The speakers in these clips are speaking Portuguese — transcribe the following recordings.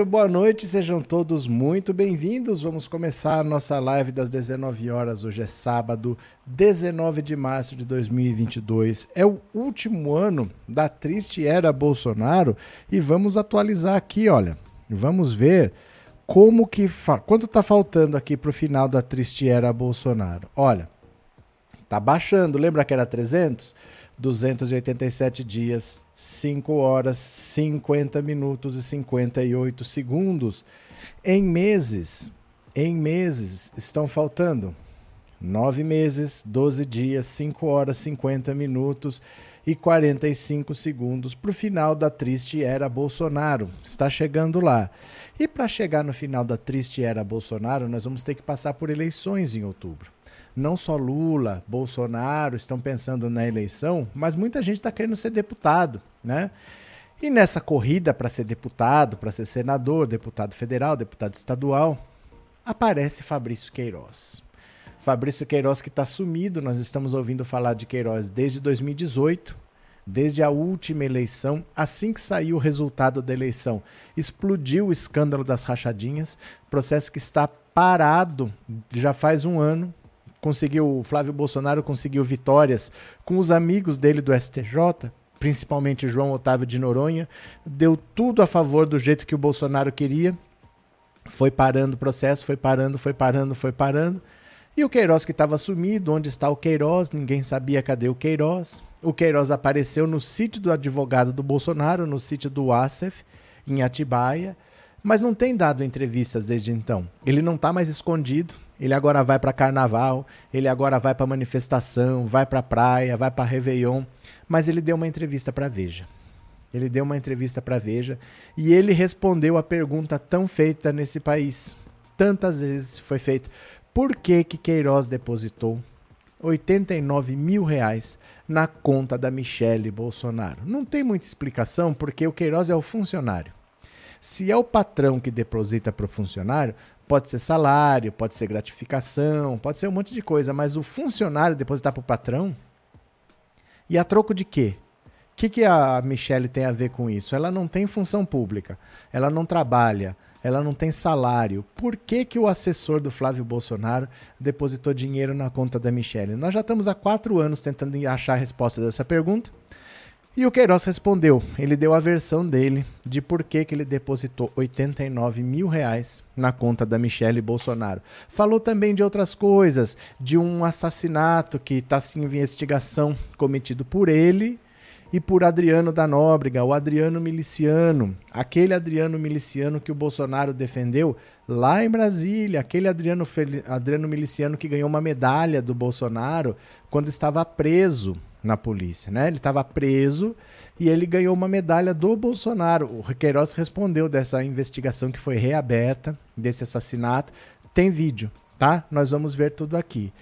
Muito boa noite, sejam todos muito bem-vindos. Vamos começar nossa live das 19 horas. Hoje é sábado, 19 de março de 2022. É o último ano da triste era Bolsonaro e vamos atualizar aqui, olha. Vamos ver como que fa... quanto está faltando aqui para o final da triste era Bolsonaro. Olha, tá baixando. Lembra que era 300? 287 dias 5 horas, 50 minutos e 58 segundos. Em meses, em meses, estão faltando 9 meses, 12 dias, 5 horas, 50 minutos e 45 segundos para o final da triste era Bolsonaro. Está chegando lá. E para chegar no final da triste era Bolsonaro, nós vamos ter que passar por eleições em outubro não só Lula, Bolsonaro estão pensando na eleição, mas muita gente está querendo ser deputado, né? E nessa corrida para ser deputado, para ser senador, deputado federal, deputado estadual, aparece Fabrício Queiroz. Fabrício Queiroz que está sumido, nós estamos ouvindo falar de Queiroz desde 2018, desde a última eleição, assim que saiu o resultado da eleição, explodiu o escândalo das rachadinhas, processo que está parado já faz um ano, conseguiu, Flávio Bolsonaro conseguiu vitórias com os amigos dele do STJ, principalmente João Otávio de Noronha, deu tudo a favor do jeito que o Bolsonaro queria. Foi parando o processo, foi parando, foi parando, foi parando. E o Queiroz que estava sumido, onde está o Queiroz? Ninguém sabia cadê o Queiroz. O Queiroz apareceu no sítio do advogado do Bolsonaro, no sítio do Acef, em Atibaia, mas não tem dado entrevistas desde então. Ele não está mais escondido, ele agora vai para carnaval, ele agora vai para manifestação, vai para praia, vai para Réveillon, mas ele deu uma entrevista para Veja. Ele deu uma entrevista para Veja e ele respondeu a pergunta tão feita nesse país. Tantas vezes foi feita. Por que que Queiroz depositou 89 mil reais na conta da Michele Bolsonaro? Não tem muita explicação porque o Queiroz é o funcionário. Se é o patrão que deposita para o funcionário, Pode ser salário, pode ser gratificação, pode ser um monte de coisa, mas o funcionário depositar para o patrão. E a troco de quê? O que, que a Michelle tem a ver com isso? Ela não tem função pública, ela não trabalha, ela não tem salário. Por que, que o assessor do Flávio Bolsonaro depositou dinheiro na conta da Michelle? Nós já estamos há quatro anos tentando achar a resposta dessa pergunta. E o Queiroz respondeu. Ele deu a versão dele de por que, que ele depositou 89 mil reais na conta da Michelle Bolsonaro. Falou também de outras coisas, de um assassinato que está em investigação cometido por ele e por Adriano da Nóbrega, o Adriano Miliciano, aquele Adriano Miliciano que o Bolsonaro defendeu lá em Brasília, aquele Adriano, Adriano Miliciano que ganhou uma medalha do Bolsonaro quando estava preso na polícia, né? Ele estava preso e ele ganhou uma medalha do Bolsonaro. O Queiroz respondeu dessa investigação que foi reaberta desse assassinato. Tem vídeo, tá? Nós vamos ver tudo aqui.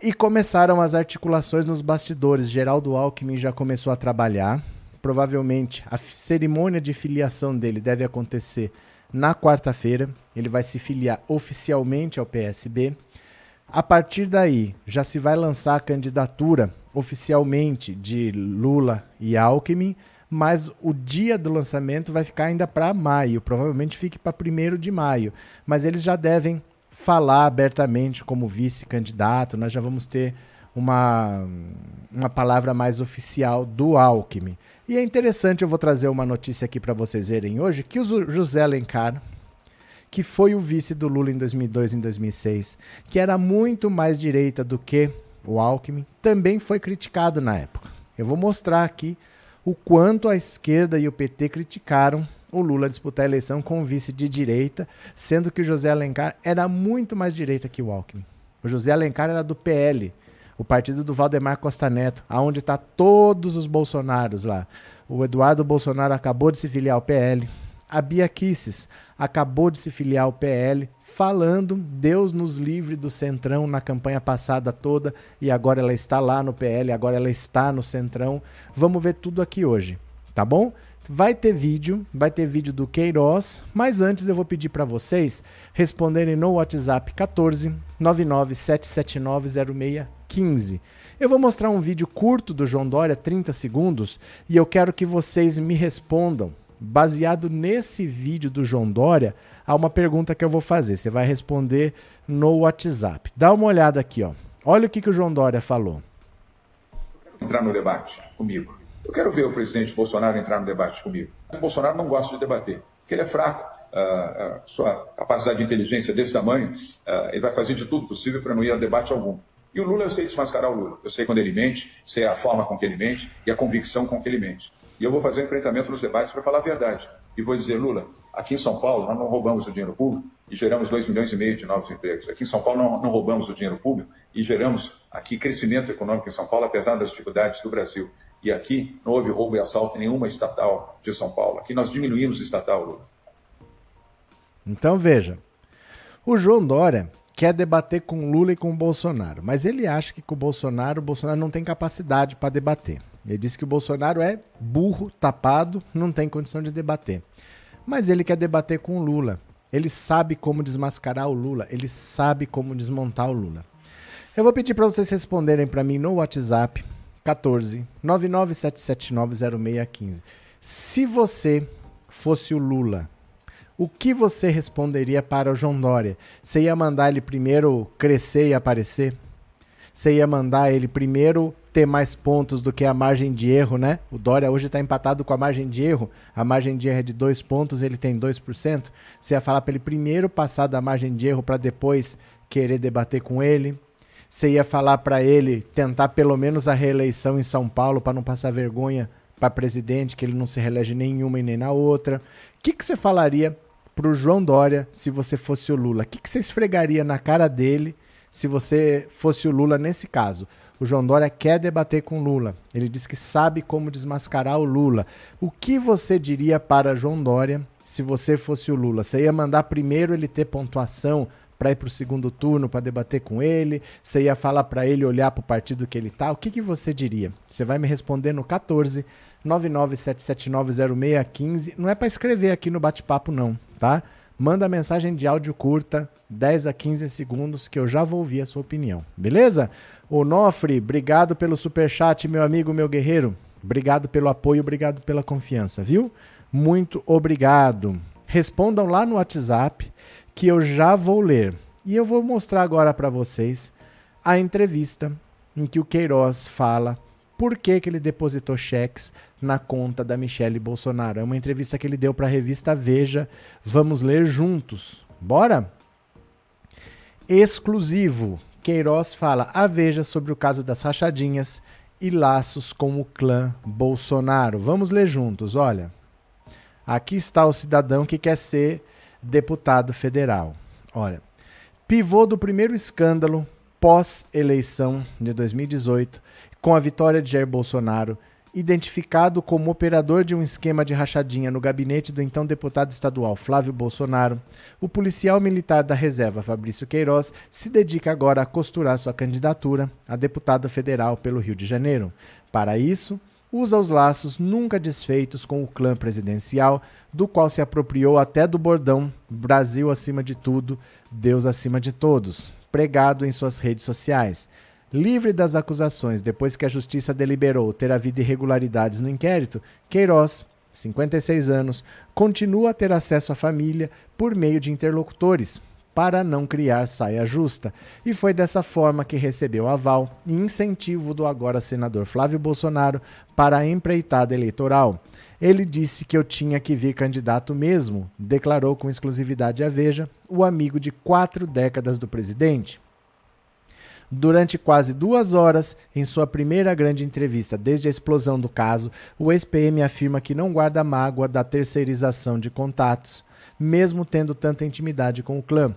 E começaram as articulações nos bastidores. Geraldo Alckmin já começou a trabalhar. Provavelmente a cerimônia de filiação dele deve acontecer na quarta-feira. Ele vai se filiar oficialmente ao PSB. A partir daí, já se vai lançar a candidatura oficialmente de Lula e Alckmin, mas o dia do lançamento vai ficar ainda para maio, provavelmente fique para 1 de maio. Mas eles já devem falar abertamente como vice-candidato, nós já vamos ter uma, uma palavra mais oficial do Alckmin. E é interessante, eu vou trazer uma notícia aqui para vocês verem hoje, que o José Alencar, que foi o vice do Lula em 2002 e em 2006, que era muito mais direita do que o Alckmin, também foi criticado na época. Eu vou mostrar aqui o quanto a esquerda e o PT criticaram o Lula disputar a eleição com o vice de direita, sendo que o José Alencar era muito mais direita que o Alckmin. O José Alencar era do PL, o partido do Valdemar Costa Neto, aonde está todos os bolsonaros lá. O Eduardo Bolsonaro acabou de se filiar ao PL. A Bia Kisses acabou de se filiar ao PL, falando Deus nos livre do Centrão na campanha passada toda e agora ela está lá no PL, agora ela está no Centrão. Vamos ver tudo aqui hoje, tá bom? Vai ter vídeo, vai ter vídeo do Queiroz, mas antes eu vou pedir para vocês responderem no WhatsApp 14 997790615. Eu vou mostrar um vídeo curto do João Dória, 30 segundos, e eu quero que vocês me respondam baseado nesse vídeo do João Dória, há uma pergunta que eu vou fazer. Você vai responder no WhatsApp. Dá uma olhada aqui, ó. Olha o que, que o João Dória falou. Entrar no debate comigo. Eu quero ver o presidente Bolsonaro entrar no debate comigo. O Bolsonaro não gosta de debater, porque ele é fraco. Uh, sua capacidade de inteligência desse tamanho, uh, ele vai fazer de tudo possível para não ir a debate algum. E o Lula, eu sei desmascarar o Lula. Eu sei quando ele mente, sei a forma com que ele mente e a convicção com que ele mente. E eu vou fazer um enfrentamento nos debates para falar a verdade. E vou dizer, Lula, aqui em São Paulo nós não roubamos o dinheiro público e geramos 2 milhões e meio de novos empregos. Aqui em São Paulo não, não roubamos o dinheiro público e geramos aqui crescimento econômico em São Paulo, apesar das dificuldades do Brasil. E aqui não houve roubo e assalto em nenhuma estatal de São Paulo. Aqui nós diminuímos o estatal, Lula. Então veja, o João Dória quer debater com Lula e com Bolsonaro, mas ele acha que com o Bolsonaro, o Bolsonaro não tem capacidade para debater. Ele disse que o Bolsonaro é burro, tapado, não tem condição de debater. Mas ele quer debater com o Lula. Ele sabe como desmascarar o Lula, ele sabe como desmontar o Lula. Eu vou pedir para vocês responderem para mim no WhatsApp 14 997790615. Se você fosse o Lula, o que você responderia para o João Dória? Você ia mandar ele primeiro crescer e aparecer? Você ia mandar ele primeiro ter mais pontos do que a margem de erro, né? O Dória hoje está empatado com a margem de erro. A margem de erro é de 2 pontos, ele tem 2%. Você ia falar para ele primeiro passar da margem de erro para depois querer debater com ele. Você ia falar para ele tentar pelo menos a reeleição em São Paulo para não passar vergonha para presidente, que ele não se reelege nenhuma e nem na outra. O que, que você falaria para o João Dória se você fosse o Lula? O que, que você esfregaria na cara dele se você fosse o Lula nesse caso? O João Dória quer debater com Lula. Ele diz que sabe como desmascarar o Lula. O que você diria para João Dória se você fosse o Lula? Você ia mandar primeiro ele ter pontuação para ir para o segundo turno para debater com ele? Você ia falar para ele olhar para o partido que ele tá? O que, que você diria? Você vai me responder no 14 997790615. Não é para escrever aqui no bate-papo não, tá? Manda mensagem de áudio curta, 10 a 15 segundos, que eu já vou ouvir a sua opinião. Beleza? O Nofre, obrigado pelo super chat, meu amigo, meu guerreiro. Obrigado pelo apoio, obrigado pela confiança, viu? Muito obrigado. Respondam lá no WhatsApp que eu já vou ler. E eu vou mostrar agora para vocês a entrevista em que o Queiroz fala por que, que ele depositou cheques na conta da Michelle Bolsonaro. É uma entrevista que ele deu para a revista Veja. Vamos ler juntos. Bora? Exclusivo. Queiroz fala a Veja sobre o caso das rachadinhas e laços com o clã Bolsonaro. Vamos ler juntos, olha. Aqui está o cidadão que quer ser deputado federal. Olha, pivô do primeiro escândalo pós-eleição de 2018 com a vitória de Jair Bolsonaro, identificado como operador de um esquema de rachadinha no gabinete do então deputado estadual Flávio Bolsonaro, o policial militar da reserva Fabrício Queiroz se dedica agora a costurar sua candidatura a deputado federal pelo Rio de Janeiro. Para isso, usa os laços nunca desfeitos com o clã presidencial, do qual se apropriou até do bordão Brasil acima de tudo, Deus acima de todos, pregado em suas redes sociais. Livre das acusações depois que a justiça deliberou ter havido irregularidades no inquérito, Queiroz, 56 anos, continua a ter acesso à família por meio de interlocutores, para não criar saia justa, e foi dessa forma que recebeu aval e incentivo do agora senador Flávio Bolsonaro para a empreitada eleitoral. Ele disse que eu tinha que vir candidato mesmo, declarou com exclusividade a Veja o amigo de quatro décadas do presidente. Durante quase duas horas, em sua primeira grande entrevista desde a explosão do caso, o ex-PM afirma que não guarda mágoa da terceirização de contatos, mesmo tendo tanta intimidade com o clã.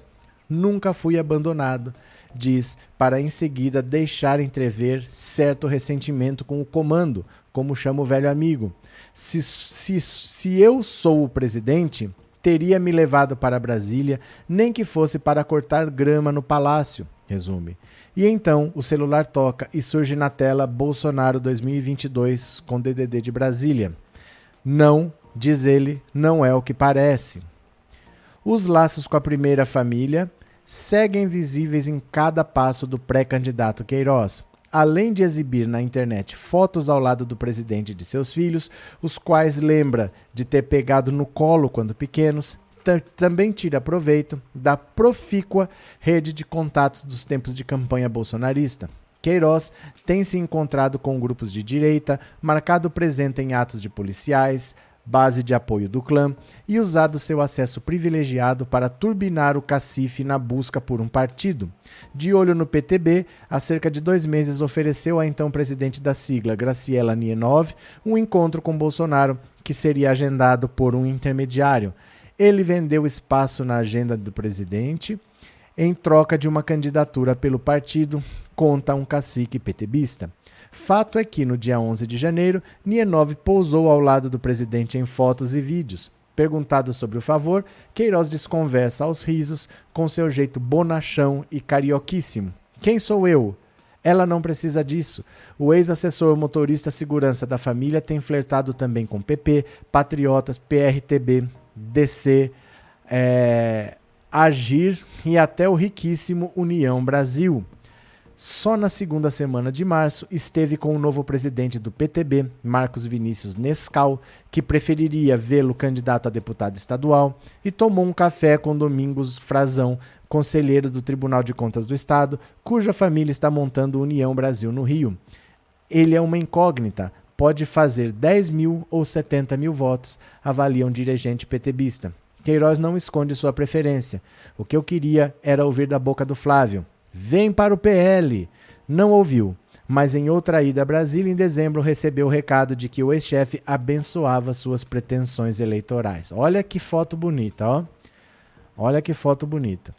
Nunca fui abandonado, diz, para em seguida deixar entrever certo ressentimento com o comando, como chama o velho amigo. Se, se, se eu sou o presidente, teria me levado para Brasília, nem que fosse para cortar grama no palácio, resume. E então o celular toca e surge na tela Bolsonaro 2022 com DDD de Brasília. Não, diz ele, não é o que parece. Os laços com a primeira família seguem visíveis em cada passo do pré-candidato Queiroz. além de exibir na internet fotos ao lado do presidente e de seus filhos, os quais lembra de ter pegado no colo quando pequenos, também tira proveito da profícua rede de contatos dos tempos de campanha bolsonarista. Queiroz tem se encontrado com grupos de direita, marcado presente em atos de policiais, base de apoio do clã, e usado seu acesso privilegiado para turbinar o cacife na busca por um partido. De olho no PTB, há cerca de dois meses ofereceu à então presidente da sigla, Graciela Nienov, um encontro com Bolsonaro que seria agendado por um intermediário. Ele vendeu espaço na agenda do presidente em troca de uma candidatura pelo partido, conta um cacique petebista. Fato é que no dia 11 de janeiro, Nienov pousou ao lado do presidente em fotos e vídeos. Perguntado sobre o favor, Queiroz desconversa aos risos com seu jeito bonachão e carioquíssimo. Quem sou eu? Ela não precisa disso. O ex-assessor motorista segurança da família tem flertado também com PP, Patriotas, PRTB, DC, é, Agir e até o riquíssimo União Brasil. Só na segunda semana de março esteve com o novo presidente do PTB, Marcos Vinícius Nescau, que preferiria vê-lo candidato a deputado estadual, e tomou um café com Domingos Frazão, conselheiro do Tribunal de Contas do Estado, cuja família está montando União Brasil no Rio. Ele é uma incógnita, pode fazer 10 mil ou 70 mil votos, avalia um dirigente PTBista. Queiroz não esconde sua preferência. O que eu queria era ouvir da boca do Flávio. Vem para o PL! Não ouviu, mas em outra ida a Brasília, em dezembro, recebeu o recado de que o ex-chefe abençoava suas pretensões eleitorais. Olha que foto bonita, ó. Olha que foto bonita.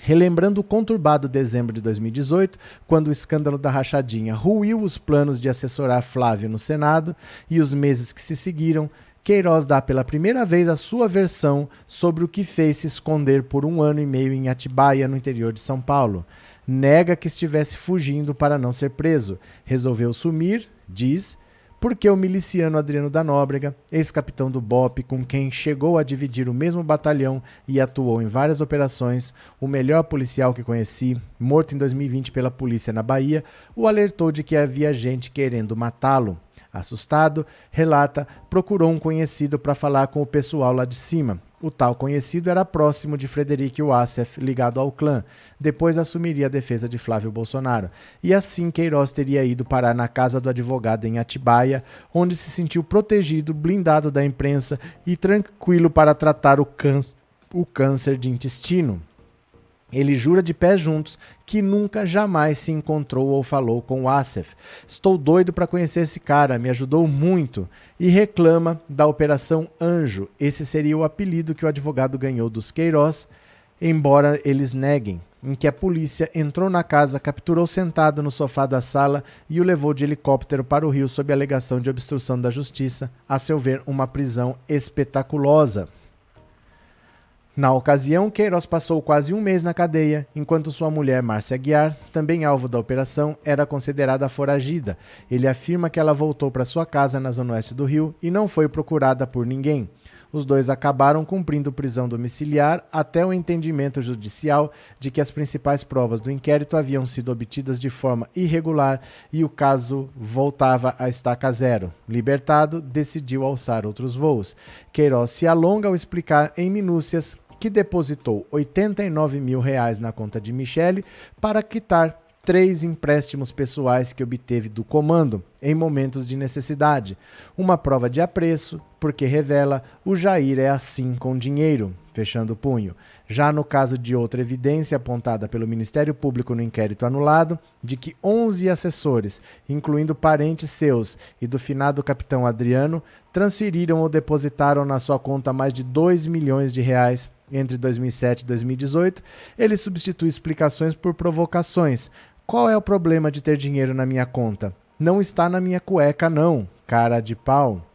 Relembrando o conturbado dezembro de 2018, quando o escândalo da rachadinha ruiu os planos de assessorar Flávio no Senado e os meses que se seguiram, Queiroz dá pela primeira vez a sua versão sobre o que fez se esconder por um ano e meio em Atibaia, no interior de São Paulo. Nega que estivesse fugindo para não ser preso. Resolveu sumir, diz, porque o miliciano Adriano da Nóbrega, ex-capitão do BOP, com quem chegou a dividir o mesmo batalhão e atuou em várias operações, o melhor policial que conheci, morto em 2020 pela polícia na Bahia, o alertou de que havia gente querendo matá-lo. Assustado, relata, procurou um conhecido para falar com o pessoal lá de cima. O tal conhecido era próximo de Frederic Wassef, ligado ao clã. Depois assumiria a defesa de Flávio Bolsonaro. E assim Queiroz teria ido parar na casa do advogado em Atibaia, onde se sentiu protegido, blindado da imprensa e tranquilo para tratar o, o câncer de intestino. Ele jura de pés juntos que nunca jamais se encontrou ou falou com o Asef. Estou doido para conhecer esse cara, me ajudou muito. E reclama da Operação Anjo. Esse seria o apelido que o advogado ganhou dos Queiroz, embora eles neguem. Em que a polícia entrou na casa, capturou sentado no sofá da sala e o levou de helicóptero para o Rio sob alegação de obstrução da justiça, a seu ver, uma prisão espetaculosa. Na ocasião, Queiroz passou quase um mês na cadeia, enquanto sua mulher, Márcia Guiar, também alvo da operação, era considerada foragida. Ele afirma que ela voltou para sua casa na zona oeste do Rio e não foi procurada por ninguém. Os dois acabaram cumprindo prisão domiciliar até o entendimento judicial de que as principais provas do inquérito haviam sido obtidas de forma irregular e o caso voltava a estaca zero. Libertado, decidiu alçar outros voos. Queiroz se alonga ao explicar em minúcias que depositou 89 mil reais na conta de Michele para quitar três empréstimos pessoais que obteve do comando em momentos de necessidade. Uma prova de apreço, porque revela o Jair é assim com dinheiro, fechando o punho. Já no caso de outra evidência apontada pelo Ministério Público no inquérito anulado, de que 11 assessores, incluindo parentes seus e do finado capitão Adriano, transferiram ou depositaram na sua conta mais de 2 milhões de reais entre 2007 e 2018, ele substitui explicações por provocações, qual é o problema de ter dinheiro na minha conta? Não está na minha cueca, não, cara de pau.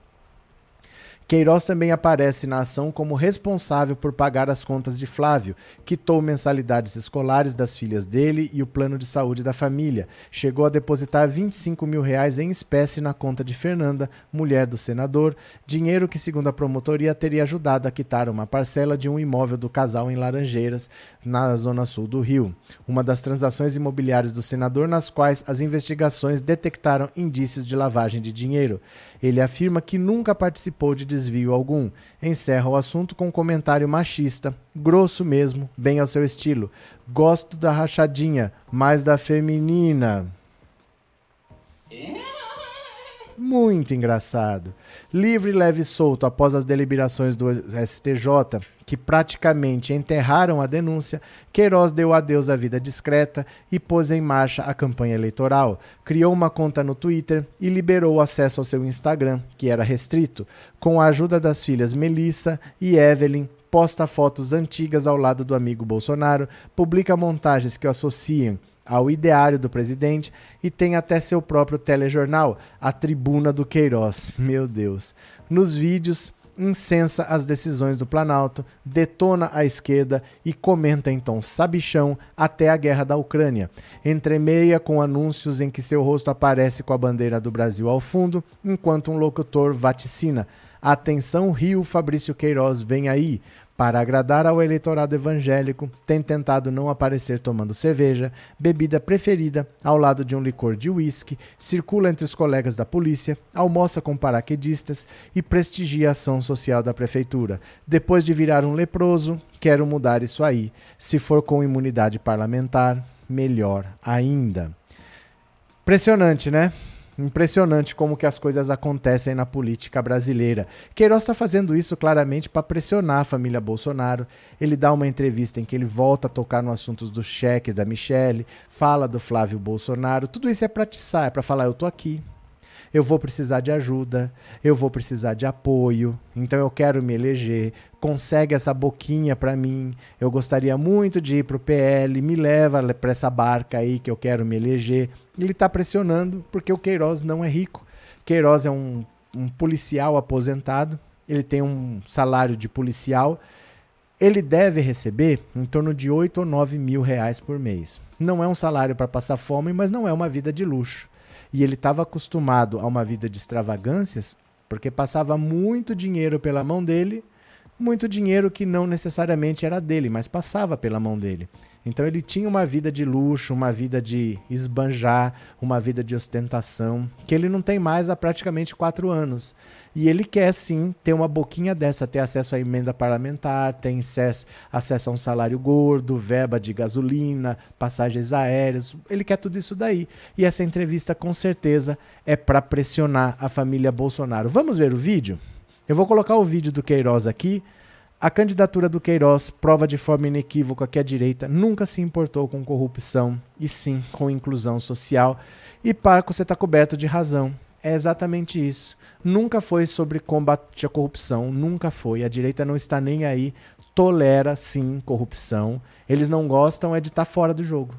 Queiroz também aparece na ação como responsável por pagar as contas de Flávio, quitou mensalidades escolares das filhas dele e o plano de saúde da família. Chegou a depositar 25 mil reais em espécie na conta de Fernanda, mulher do senador, dinheiro que, segundo a promotoria, teria ajudado a quitar uma parcela de um imóvel do casal em Laranjeiras, na zona sul do Rio. Uma das transações imobiliárias do senador nas quais as investigações detectaram indícios de lavagem de dinheiro. Ele afirma que nunca participou de desvio algum. Encerra o assunto com um comentário machista, grosso mesmo, bem ao seu estilo. Gosto da rachadinha, mais da feminina. Muito engraçado. Livre, leve e solto após as deliberações do STJ, que praticamente enterraram a denúncia, Queiroz deu adeus à vida discreta e pôs em marcha a campanha eleitoral. Criou uma conta no Twitter e liberou acesso ao seu Instagram, que era restrito, com a ajuda das filhas Melissa e Evelyn, posta fotos antigas ao lado do amigo Bolsonaro, publica montagens que o associam ao ideário do presidente e tem até seu próprio telejornal, a Tribuna do Queiroz. Meu Deus. Nos vídeos, incensa as decisões do Planalto, detona a esquerda e comenta tom sabichão até a guerra da Ucrânia. Entremeia com anúncios em que seu rosto aparece com a bandeira do Brasil ao fundo, enquanto um locutor vaticina. Atenção, Rio Fabrício Queiroz, vem aí. Para agradar ao eleitorado evangélico, tem tentado não aparecer tomando cerveja, bebida preferida, ao lado de um licor de uísque, circula entre os colegas da polícia, almoça com paraquedistas e prestigia a ação social da prefeitura. Depois de virar um leproso, quero mudar isso aí. Se for com imunidade parlamentar, melhor ainda. Impressionante, né? Impressionante como que as coisas acontecem na política brasileira. Queiroz está fazendo isso claramente para pressionar a família Bolsonaro. Ele dá uma entrevista em que ele volta a tocar no assuntos do cheque da Michelle, fala do Flávio Bolsonaro. Tudo isso é para atiçar, é para falar eu tô aqui, eu vou precisar de ajuda, eu vou precisar de apoio, então eu quero me eleger. Consegue essa boquinha para mim. Eu gostaria muito de ir para o PL, me leva para essa barca aí que eu quero me eleger. Ele está pressionando porque o Queiroz não é rico. Queiroz é um, um policial aposentado, ele tem um salário de policial. Ele deve receber em torno de 8 ou 9 mil reais por mês. Não é um salário para passar fome, mas não é uma vida de luxo. E ele estava acostumado a uma vida de extravagâncias porque passava muito dinheiro pela mão dele, muito dinheiro que não necessariamente era dele, mas passava pela mão dele. Então ele tinha uma vida de luxo, uma vida de esbanjar, uma vida de ostentação, que ele não tem mais há praticamente quatro anos. E ele quer sim ter uma boquinha dessa, ter acesso à emenda parlamentar, ter acesso, acesso a um salário gordo, verba de gasolina, passagens aéreas. Ele quer tudo isso daí. E essa entrevista com certeza é para pressionar a família Bolsonaro. Vamos ver o vídeo? Eu vou colocar o vídeo do Queiroz aqui. A candidatura do Queiroz prova de forma inequívoca que a direita nunca se importou com corrupção e sim com inclusão social. E Parco, você está coberto de razão. É exatamente isso. Nunca foi sobre combate à corrupção, nunca foi. A direita não está nem aí, tolera sim corrupção. Eles não gostam é de estar tá fora do jogo.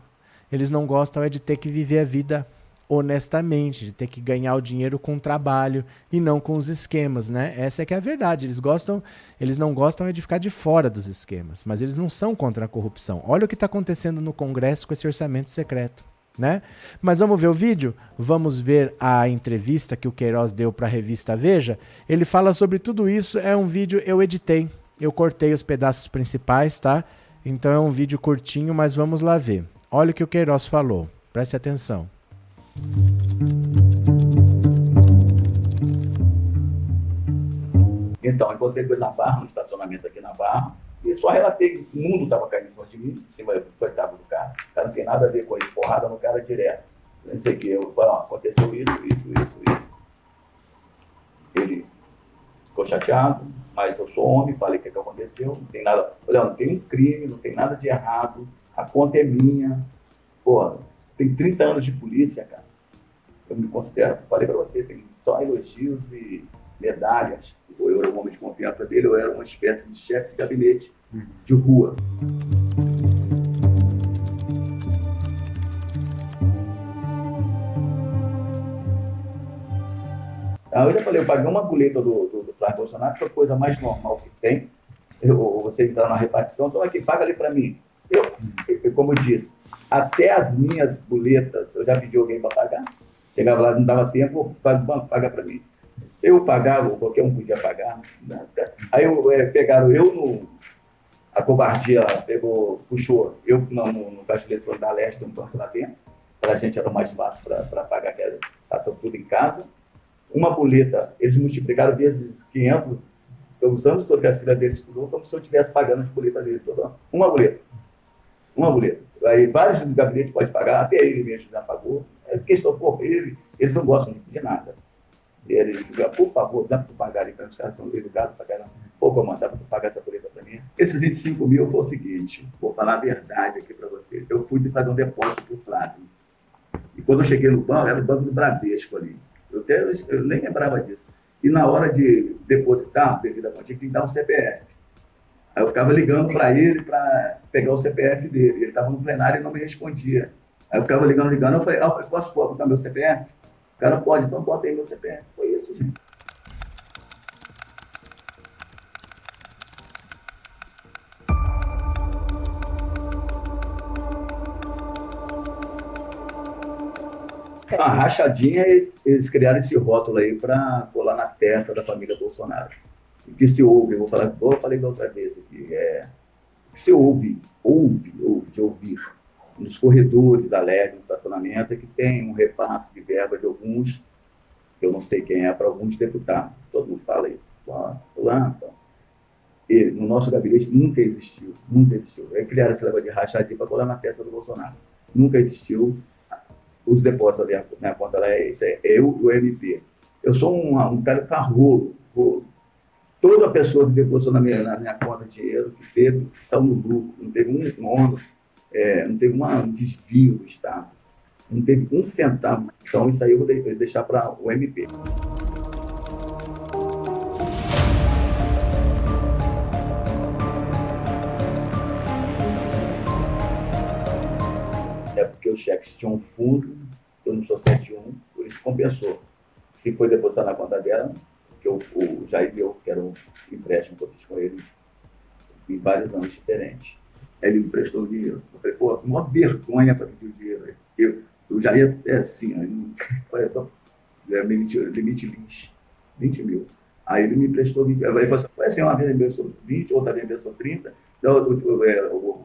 Eles não gostam é de ter que viver a vida honestamente, de ter que ganhar o dinheiro com o trabalho e não com os esquemas, né? Essa é que é a verdade. Eles gostam, eles não gostam é de ficar de fora dos esquemas, mas eles não são contra a corrupção. Olha o que está acontecendo no Congresso com esse orçamento secreto. Né? Mas vamos ver o vídeo? Vamos ver a entrevista que o Queiroz deu para a revista Veja. Ele fala sobre tudo isso. É um vídeo eu editei, eu cortei os pedaços principais, tá? Então é um vídeo curtinho, mas vamos lá ver. Olha o que o Queiroz falou. Preste atenção. Então, encontrei ele na Barra, no estacionamento aqui na Barra, e só relatei que o mundo estava caindo em cima de mim, em cima do coitado do cara. O cara não tem nada a ver com ele, porrada no cara direto. Não sei o que, eu falei, ó, aconteceu isso, isso, isso, isso. Ele ficou chateado, mas eu sou homem, falei o que, que aconteceu, não tem nada. Olha, não tem um crime, não tem nada de errado, a conta é minha. Pô, tem 30 anos de polícia, cara eu me considero, falei para você, tem só elogios e medalhas. Ou eu era um homem de confiança dele, ou eu era uma espécie de chefe de gabinete de rua. Aí eu já falei, eu paguei uma boleta do, do, do Flávio Bolsonaro, que é a coisa mais normal que tem. Eu, você entrar na repartição, então aqui, paga ali para mim. Eu, como eu disse, até as minhas boletas, eu já pedi alguém para pagar. Chegava lá, não dava tempo, o banco paga para mim. Eu pagava, qualquer um podia pagar. Né? Aí eu, é, pegaram eu no. A covardia pegou, puxou eu no, no, no caixa eletrônico da Leste, um banco lá dentro. Para a gente era mais fácil para pagar, que era, tá tudo em casa. Uma boleta, eles multiplicaram vezes 500, então, os anos todos que a filha dele estudou, como se eu estivesse pagando as boletas dele todo ano. Uma boleta. Uma boleta. Aí vários gabinetes podem pagar, até ele mesmo já pagou. É questão, pô, ele, eles não gostam de nada. Ele diga, por favor, dá para pagar para os caras estão educados para caramba. Pô, comandante, para pagar essa boleta para mim? Esses 25 mil foi o seguinte, vou falar a verdade aqui para você. Eu fui fazer um depósito para o Flávio. E quando eu cheguei no banco, era o banco do Bradesco ali. Eu, até, eu nem lembrava disso. E na hora de depositar, devido à quantia, tem que dar um CPF. Aí eu ficava ligando para ele para pegar o CPF dele. Ele estava no plenário e não me respondia. Aí eu ficava ligando, ligando. Eu falei, ah, eu falei posso botar meu CPF? O cara pode, então bota aí meu CPF. Foi isso, gente. A rachadinha, eles, eles criaram esse rótulo aí para colar na testa da família Bolsonaro. O que se ouve, eu vou falar, eu falei da outra vez aqui, é, que se ouve, ouve, ouve, de ouvir, nos corredores da LES, no estacionamento, é que tem um repasse de verba de alguns, eu não sei quem é, para alguns deputados. Todo mundo fala isso. Lá, E no nosso gabinete nunca existiu, nunca existiu. É criar esse negócio de rachadinha para colar na testa do Bolsonaro. Nunca existiu os depósitos da minha, conta lá, é, isso é eu e o MP. Eu sou um, um cara que faz rolo, rolo. Toda pessoa que depositou na minha, na minha conta dinheiro, que teve, saiu no lucro, não teve um ônus, é, não teve uma, um desvio do Estado, não teve um centavo. Então, isso aí eu vou deixar para o MP. os cheques tinham um fundo, eu não sou 71, por isso compensou. Se foi depositar na conta dela, que o, o Jair deu, que era um empréstimo que eu fiz com ele em vários anos diferentes. Aí ele me prestou o dinheiro. Eu falei, pô, foi uma vergonha para pedir o dinheiro. Eu, o Jair é assim, aí, falei, é limite, limite 20, 20 mil. Aí ele me emprestou 20. Aí foi assim, uma vez ele me emprestou 20, outra vez ele me emprestou 30. Então, o, o, é, o,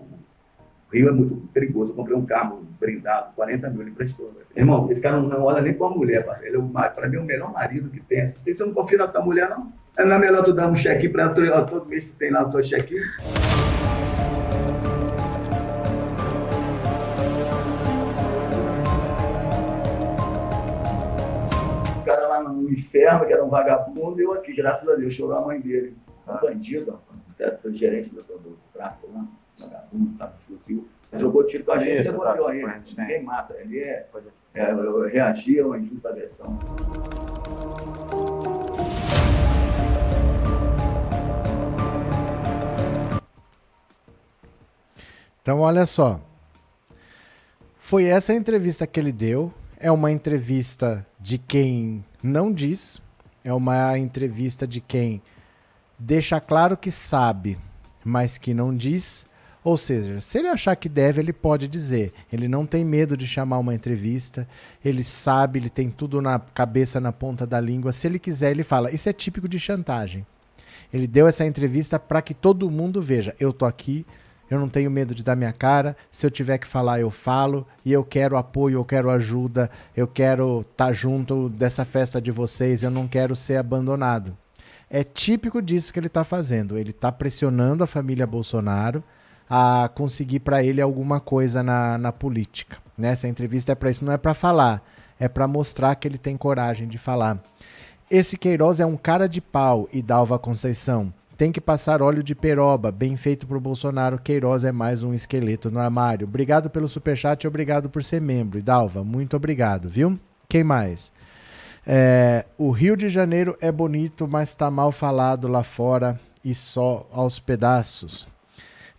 Rio é muito perigoso. Eu comprei um carro brindado, 40 mil, ele emprestou. Irmão, esse cara não, não olha nem para a mulher, para ele é para mim é o melhor marido que tem. Você não confia na tua mulher, não. Não é melhor tu dar um cheque para ela, todo mês tu tem lá o seu cheque. Inferno, que era um vagabundo, eu aqui, graças a Deus, chorou a mãe dele. Um bandido, um gerente do, do, do tráfico lá vagabundo, tá com fuzil. Trocou tiro com a gente, Isso, devolveu ele. Ninguém mata. Ele é, é, reagir a uma injusta agressão. Então, olha só. Foi essa a entrevista que ele deu. É uma entrevista de quem não diz. É uma entrevista de quem deixa claro que sabe, mas que não diz. Ou seja, se ele achar que deve, ele pode dizer. Ele não tem medo de chamar uma entrevista, ele sabe, ele tem tudo na cabeça, na ponta da língua. Se ele quiser, ele fala. Isso é típico de chantagem. Ele deu essa entrevista para que todo mundo veja. Eu tô aqui, eu não tenho medo de dar minha cara. Se eu tiver que falar, eu falo. E eu quero apoio, eu quero ajuda, eu quero estar tá junto dessa festa de vocês, eu não quero ser abandonado. É típico disso que ele está fazendo. Ele está pressionando a família Bolsonaro a conseguir para ele alguma coisa na, na política. Né? Essa entrevista é para isso, não é para falar, é para mostrar que ele tem coragem de falar. Esse Queiroz é um cara de pau, e Dalva Conceição. Tem que passar óleo de peroba, bem feito pro Bolsonaro. Queiroz é mais um esqueleto no armário. Obrigado pelo superchat e obrigado por ser membro. Dalva, muito obrigado, viu? Quem mais? É, o Rio de Janeiro é bonito, mas está mal falado lá fora e só aos pedaços.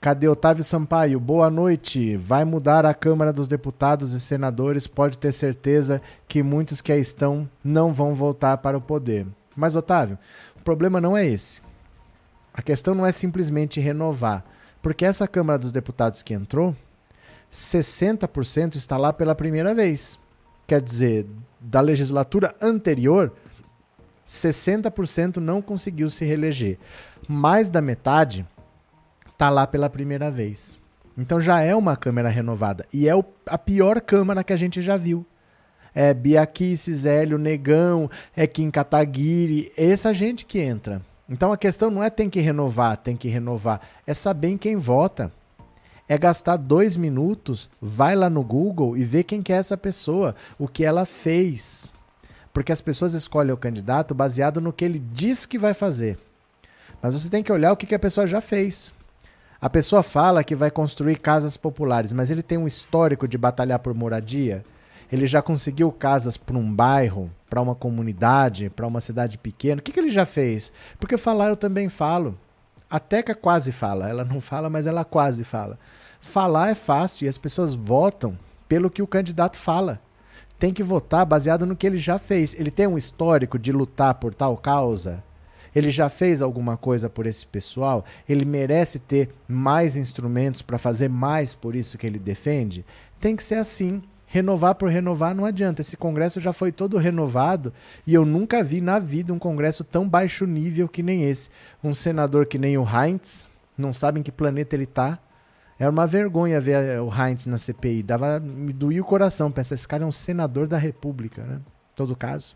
Cadê Otávio Sampaio? Boa noite. Vai mudar a Câmara dos Deputados e Senadores. Pode ter certeza que muitos que aí estão não vão voltar para o poder. Mas, Otávio, o problema não é esse. A questão não é simplesmente renovar. Porque essa Câmara dos Deputados que entrou, 60% está lá pela primeira vez. Quer dizer, da legislatura anterior, 60% não conseguiu se reeleger. Mais da metade está lá pela primeira vez. Então já é uma Câmara renovada. E é o, a pior Câmara que a gente já viu. É Biaquice, Zélio, Negão, é Kim Kataguiri, essa gente que entra. Então a questão não é tem que renovar, tem que renovar. É saber em quem vota. É gastar dois minutos, vai lá no Google e vê quem que é essa pessoa, o que ela fez. Porque as pessoas escolhem o candidato baseado no que ele diz que vai fazer. Mas você tem que olhar o que, que a pessoa já fez. A pessoa fala que vai construir casas populares, mas ele tem um histórico de batalhar por moradia. Ele já conseguiu casas para um bairro, para uma comunidade, para uma cidade pequena. O que, que ele já fez? Porque falar eu também falo. A Teca quase fala. Ela não fala, mas ela quase fala. Falar é fácil e as pessoas votam pelo que o candidato fala. Tem que votar baseado no que ele já fez. Ele tem um histórico de lutar por tal causa? Ele já fez alguma coisa por esse pessoal? Ele merece ter mais instrumentos para fazer mais por isso que ele defende? Tem que ser assim. Renovar por renovar não adianta. Esse congresso já foi todo renovado e eu nunca vi na vida um congresso tão baixo nível que nem esse. Um senador que nem o Heinz, não sabe em que planeta ele está. Era uma vergonha ver o Heinz na CPI. Dava, me doía o coração. Pensar, esse cara é um senador da República, né? Todo caso.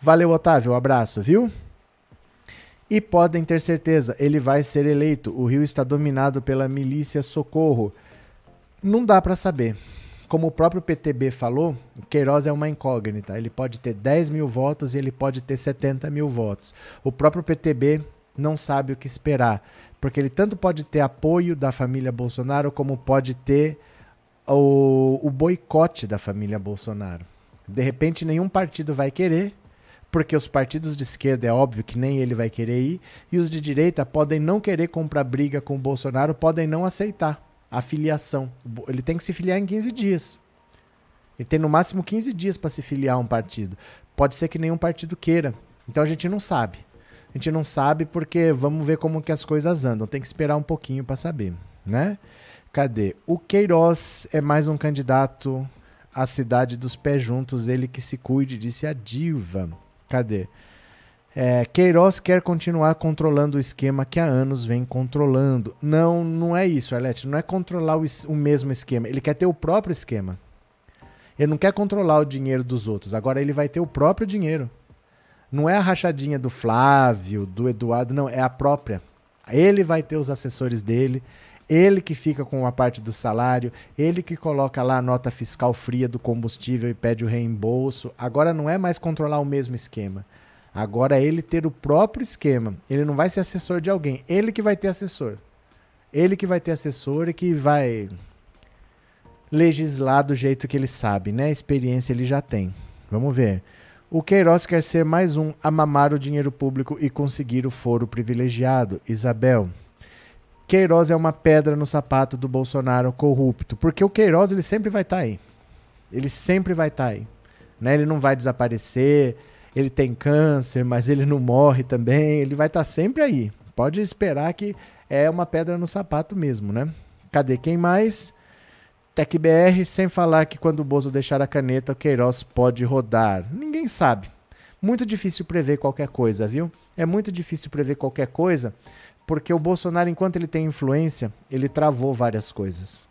Valeu, Otávio. Um abraço, viu? E podem ter certeza, ele vai ser eleito. O Rio está dominado pela milícia Socorro. Não dá para saber. Como o próprio PTB falou, o Queiroz é uma incógnita. Ele pode ter 10 mil votos e ele pode ter 70 mil votos. O próprio PTB não sabe o que esperar, porque ele tanto pode ter apoio da família Bolsonaro, como pode ter o, o boicote da família Bolsonaro. De repente, nenhum partido vai querer porque os partidos de esquerda é óbvio que nem ele vai querer ir, e os de direita podem não querer comprar briga com o Bolsonaro, podem não aceitar a filiação. Ele tem que se filiar em 15 dias. Ele tem no máximo 15 dias para se filiar a um partido. Pode ser que nenhum partido queira. Então a gente não sabe. A gente não sabe porque vamos ver como que as coisas andam. Tem que esperar um pouquinho para saber, né? Cadê? O Queiroz é mais um candidato à cidade dos pés juntos, ele que se cuide, disse a diva. Cadê? É, Queiroz quer continuar controlando o esquema que há anos vem controlando. Não, não é isso, Arlete. Não é controlar o, o, mesmo esquema. Ele quer ter o próprio esquema. Ele não quer controlar o dinheiro dos outros. Agora ele vai ter o próprio dinheiro. Não é a rachadinha do Flávio, do Eduardo, não. É a própria. Ele vai ter os assessores dele. Ele que fica com a parte do salário, ele que coloca lá a nota fiscal fria do combustível e pede o reembolso. Agora não é mais controlar o mesmo esquema. Agora é ele ter o próprio esquema. Ele não vai ser assessor de alguém, ele que vai ter assessor. Ele que vai ter assessor e que vai legislar do jeito que ele sabe, né? Experiência ele já tem. Vamos ver. O Queiroz quer ser mais um a mamar o dinheiro público e conseguir o foro privilegiado. Isabel. Queiroz é uma pedra no sapato do Bolsonaro corrupto, porque o Queiroz ele sempre vai estar tá aí. Ele sempre vai estar tá aí. Né? Ele não vai desaparecer, ele tem câncer, mas ele não morre também, ele vai estar tá sempre aí. Pode esperar que é uma pedra no sapato mesmo, né? Cadê quem mais? TecBR, sem falar que quando o Bozo deixar a caneta, o Queiroz pode rodar. Ninguém sabe. Muito difícil prever qualquer coisa, viu? É muito difícil prever qualquer coisa, porque o Bolsonaro, enquanto ele tem influência, ele travou várias coisas.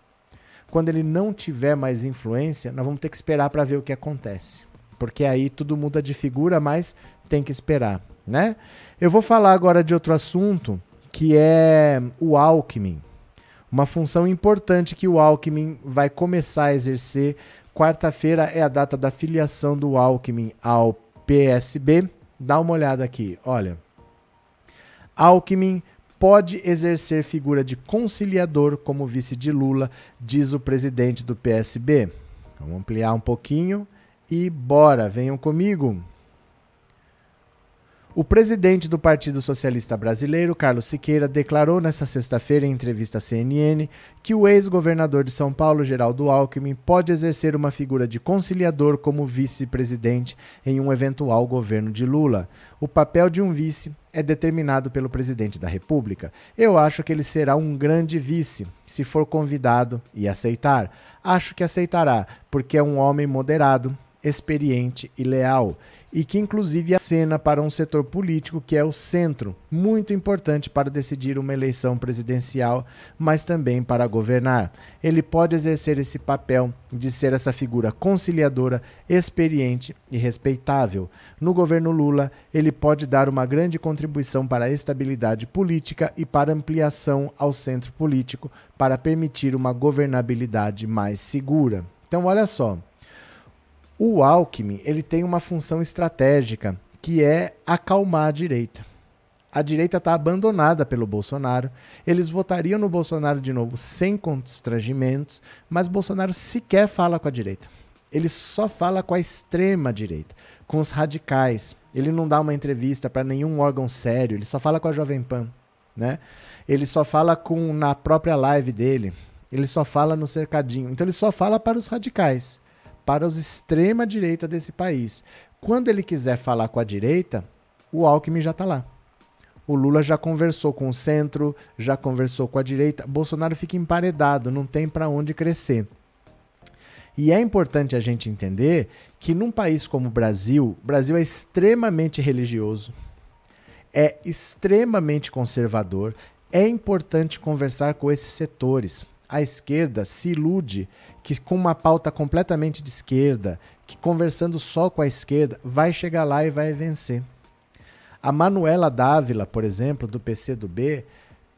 Quando ele não tiver mais influência, nós vamos ter que esperar para ver o que acontece. Porque aí tudo muda de figura, mas tem que esperar, né? Eu vou falar agora de outro assunto, que é o Alckmin. Uma função importante que o Alckmin vai começar a exercer. Quarta-feira é a data da filiação do Alckmin ao PSB. Dá uma olhada aqui, olha. Alckmin pode exercer figura de conciliador como vice de Lula, diz o presidente do PSB. Vamos ampliar um pouquinho e bora, venham comigo. O presidente do Partido Socialista Brasileiro, Carlos Siqueira, declarou nesta sexta-feira em entrevista à CNN que o ex-governador de São Paulo, Geraldo Alckmin, pode exercer uma figura de conciliador como vice-presidente em um eventual governo de Lula. O papel de um vice é determinado pelo presidente da República. Eu acho que ele será um grande vice, se for convidado e aceitar. Acho que aceitará, porque é um homem moderado, experiente e leal e que inclusive acena para um setor político que é o centro, muito importante para decidir uma eleição presidencial, mas também para governar. Ele pode exercer esse papel de ser essa figura conciliadora, experiente e respeitável. No governo Lula, ele pode dar uma grande contribuição para a estabilidade política e para ampliação ao centro político, para permitir uma governabilidade mais segura. Então, olha só. O Alckmin ele tem uma função estratégica que é acalmar a direita. A direita está abandonada pelo Bolsonaro. Eles votariam no Bolsonaro de novo sem constrangimentos, mas Bolsonaro sequer fala com a direita. Ele só fala com a extrema direita, com os radicais. Ele não dá uma entrevista para nenhum órgão sério, ele só fala com a Jovem Pan, né? Ele só fala com na própria live dele. Ele só fala no cercadinho. Então ele só fala para os radicais para os extrema-direita desse país. Quando ele quiser falar com a direita, o Alckmin já está lá. O Lula já conversou com o centro, já conversou com a direita. Bolsonaro fica emparedado, não tem para onde crescer. E é importante a gente entender que num país como o Brasil, o Brasil é extremamente religioso, é extremamente conservador. É importante conversar com esses setores. A esquerda se ilude que com uma pauta completamente de esquerda, que conversando só com a esquerda, vai chegar lá e vai vencer. A Manuela Dávila, por exemplo, do PCdoB,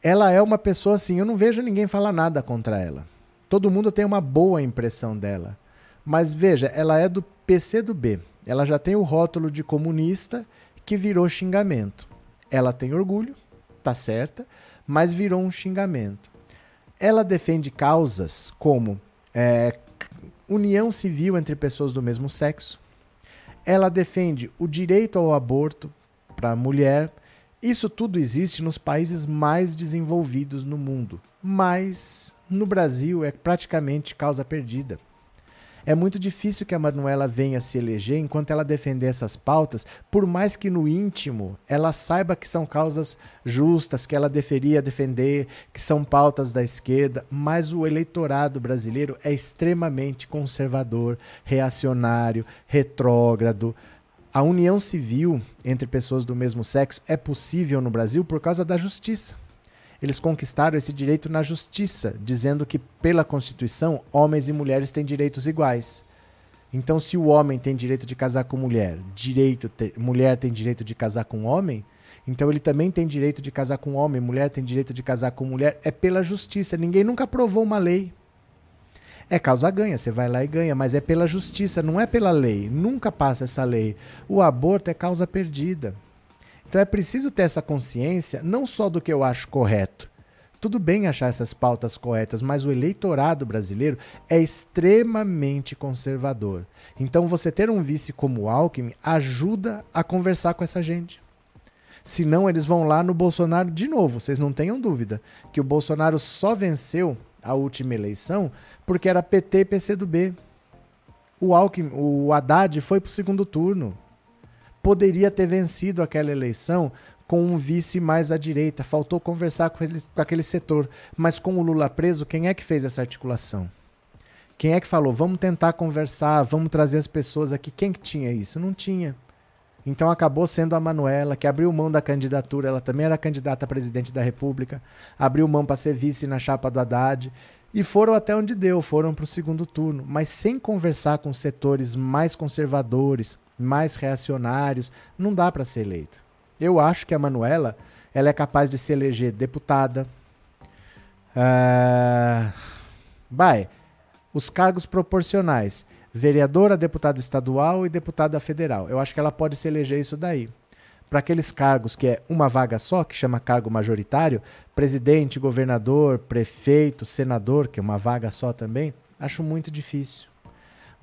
ela é uma pessoa assim, eu não vejo ninguém falar nada contra ela. Todo mundo tem uma boa impressão dela. Mas veja, ela é do PCdoB. Ela já tem o rótulo de comunista que virou xingamento. Ela tem orgulho, tá certa, mas virou um xingamento. Ela defende causas como é, união civil entre pessoas do mesmo sexo. Ela defende o direito ao aborto para a mulher. Isso tudo existe nos países mais desenvolvidos no mundo, mas no Brasil é praticamente causa perdida. É muito difícil que a Manuela venha se eleger enquanto ela defender essas pautas, por mais que no íntimo ela saiba que são causas justas, que ela deveria defender, que são pautas da esquerda, mas o eleitorado brasileiro é extremamente conservador, reacionário, retrógrado. A união civil entre pessoas do mesmo sexo é possível no Brasil por causa da justiça eles conquistaram esse direito na justiça, dizendo que, pela Constituição, homens e mulheres têm direitos iguais. Então, se o homem tem direito de casar com mulher, direito te, mulher tem direito de casar com homem, então ele também tem direito de casar com homem, mulher tem direito de casar com mulher. É pela justiça. Ninguém nunca aprovou uma lei. É causa ganha, você vai lá e ganha, mas é pela justiça, não é pela lei. Nunca passa essa lei. O aborto é causa perdida. Então é preciso ter essa consciência, não só do que eu acho correto. Tudo bem achar essas pautas corretas, mas o eleitorado brasileiro é extremamente conservador. Então você ter um vice como o Alckmin ajuda a conversar com essa gente. Senão eles vão lá no Bolsonaro de novo, vocês não tenham dúvida que o Bolsonaro só venceu a última eleição porque era PT e PCdoB. O Alckmin, o Haddad foi para o segundo turno poderia ter vencido aquela eleição com um vice mais à direita. Faltou conversar com, ele, com aquele setor. Mas com o Lula preso, quem é que fez essa articulação? Quem é que falou, vamos tentar conversar, vamos trazer as pessoas aqui? Quem que tinha isso? Não tinha. Então acabou sendo a Manuela, que abriu mão da candidatura, ela também era candidata a presidente da República, abriu mão para ser vice na chapa do Haddad. E foram até onde deu, foram para o segundo turno, mas sem conversar com setores mais conservadores, mais reacionários, não dá para ser eleito. Eu acho que a Manuela ela é capaz de se eleger deputada. Uh, vai, os cargos proporcionais, vereadora, deputada estadual e deputada federal. Eu acho que ela pode se eleger isso daí. Para aqueles cargos que é uma vaga só, que chama cargo majoritário, presidente, governador, prefeito, senador, que é uma vaga só também, acho muito difícil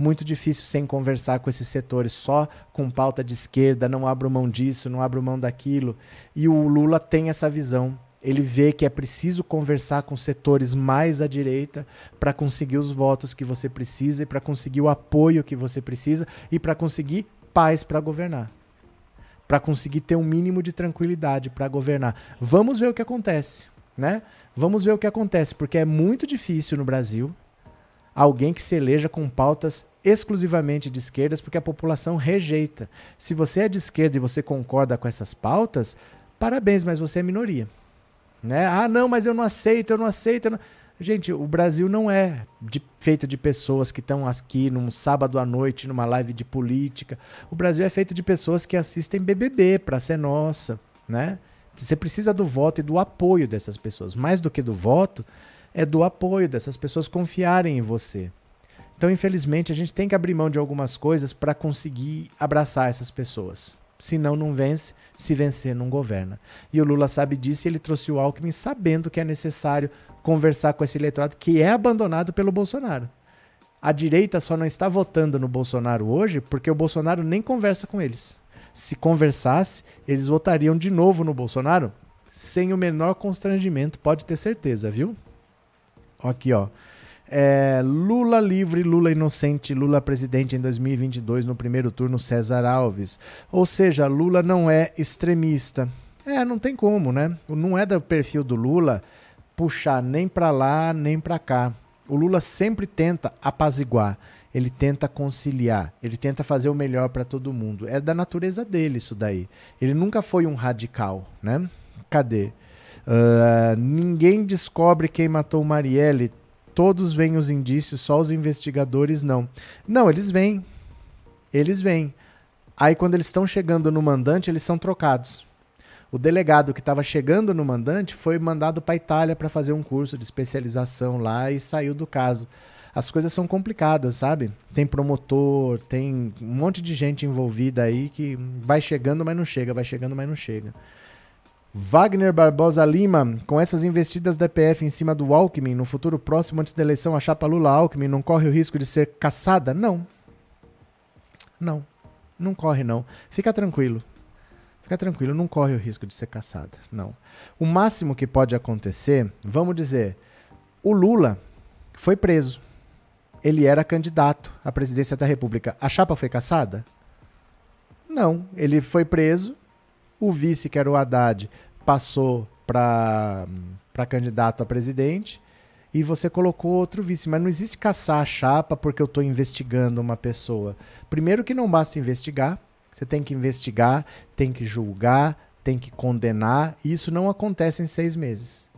muito difícil sem conversar com esses setores, só com pauta de esquerda, não abro mão disso, não abro mão daquilo. E o Lula tem essa visão. Ele vê que é preciso conversar com setores mais à direita para conseguir os votos que você precisa e para conseguir o apoio que você precisa e para conseguir paz para governar. Para conseguir ter um mínimo de tranquilidade para governar. Vamos ver o que acontece, né? Vamos ver o que acontece, porque é muito difícil no Brasil alguém que se eleja com pautas exclusivamente de esquerdas, porque a população rejeita. Se você é de esquerda e você concorda com essas pautas, parabéns, mas você é minoria. Né? Ah, não, mas eu não aceito, eu não aceito. Eu não... Gente, o Brasil não é de, feito de pessoas que estão aqui num sábado à noite, numa live de política. O Brasil é feito de pessoas que assistem BBB para ser nossa, né? Você precisa do voto e do apoio dessas pessoas. Mais do que do voto, é do apoio dessas pessoas confiarem em você. Então, infelizmente, a gente tem que abrir mão de algumas coisas para conseguir abraçar essas pessoas. Senão, não vence. Se vencer, não governa. E o Lula sabe disso e ele trouxe o Alckmin sabendo que é necessário conversar com esse eleitorado que é abandonado pelo Bolsonaro. A direita só não está votando no Bolsonaro hoje porque o Bolsonaro nem conversa com eles se conversasse, eles votariam de novo no Bolsonaro sem o menor constrangimento, pode ter certeza, viu? Aqui, ó. É, Lula livre, Lula inocente, Lula presidente em 2022 no primeiro turno, César Alves. Ou seja, Lula não é extremista. É, não tem como, né? Não é do perfil do Lula puxar nem para lá nem para cá. O Lula sempre tenta apaziguar ele tenta conciliar, ele tenta fazer o melhor para todo mundo. É da natureza dele isso daí. Ele nunca foi um radical, né? Cadê? Uh, ninguém descobre quem matou Marielle. Todos veem os indícios, só os investigadores não. Não, eles vêm. Eles vêm. Aí quando eles estão chegando no mandante, eles são trocados. O delegado que estava chegando no mandante foi mandado para a Itália para fazer um curso de especialização lá e saiu do caso as coisas são complicadas, sabe? Tem promotor, tem um monte de gente envolvida aí que vai chegando, mas não chega, vai chegando, mas não chega. Wagner Barbosa Lima, com essas investidas da EPF em cima do Alckmin, no futuro próximo, antes da eleição, a chapa Lula-Alckmin não corre o risco de ser caçada? Não. Não. Não corre, não. Fica tranquilo. Fica tranquilo, não corre o risco de ser caçada. Não. O máximo que pode acontecer, vamos dizer, o Lula foi preso ele era candidato à presidência da República. A chapa foi caçada? Não. Ele foi preso. O vice, que era o Haddad, passou para candidato a presidente. E você colocou outro vice. Mas não existe caçar a chapa porque eu estou investigando uma pessoa. Primeiro, que não basta investigar. Você tem que investigar, tem que julgar, tem que condenar. E isso não acontece em seis meses.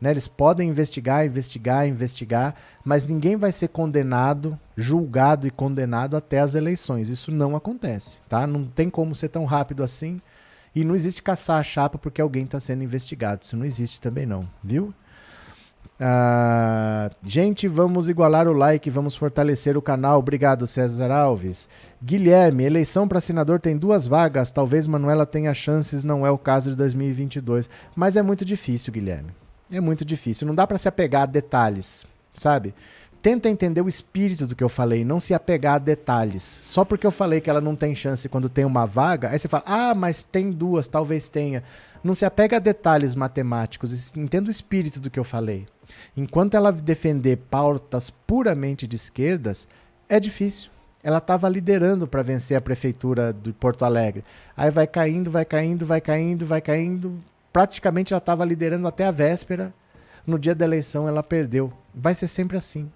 Né? Eles podem investigar, investigar, investigar, mas ninguém vai ser condenado, julgado e condenado até as eleições. Isso não acontece, tá? Não tem como ser tão rápido assim. E não existe caçar a chapa porque alguém está sendo investigado. Isso não existe também não, viu? Ah, gente, vamos igualar o like, vamos fortalecer o canal. Obrigado, César Alves. Guilherme, eleição para senador tem duas vagas. Talvez Manuela tenha chances, não é o caso de 2022. Mas é muito difícil, Guilherme. É muito difícil. Não dá para se apegar a detalhes, sabe? Tenta entender o espírito do que eu falei, não se apegar a detalhes. Só porque eu falei que ela não tem chance quando tem uma vaga, aí você fala, ah, mas tem duas, talvez tenha. Não se apega a detalhes matemáticos, entenda o espírito do que eu falei. Enquanto ela defender pautas puramente de esquerdas, é difícil. Ela estava liderando para vencer a prefeitura de Porto Alegre. Aí vai caindo, vai caindo, vai caindo, vai caindo, praticamente ela estava liderando até a véspera. No dia da eleição ela perdeu. Vai ser sempre assim.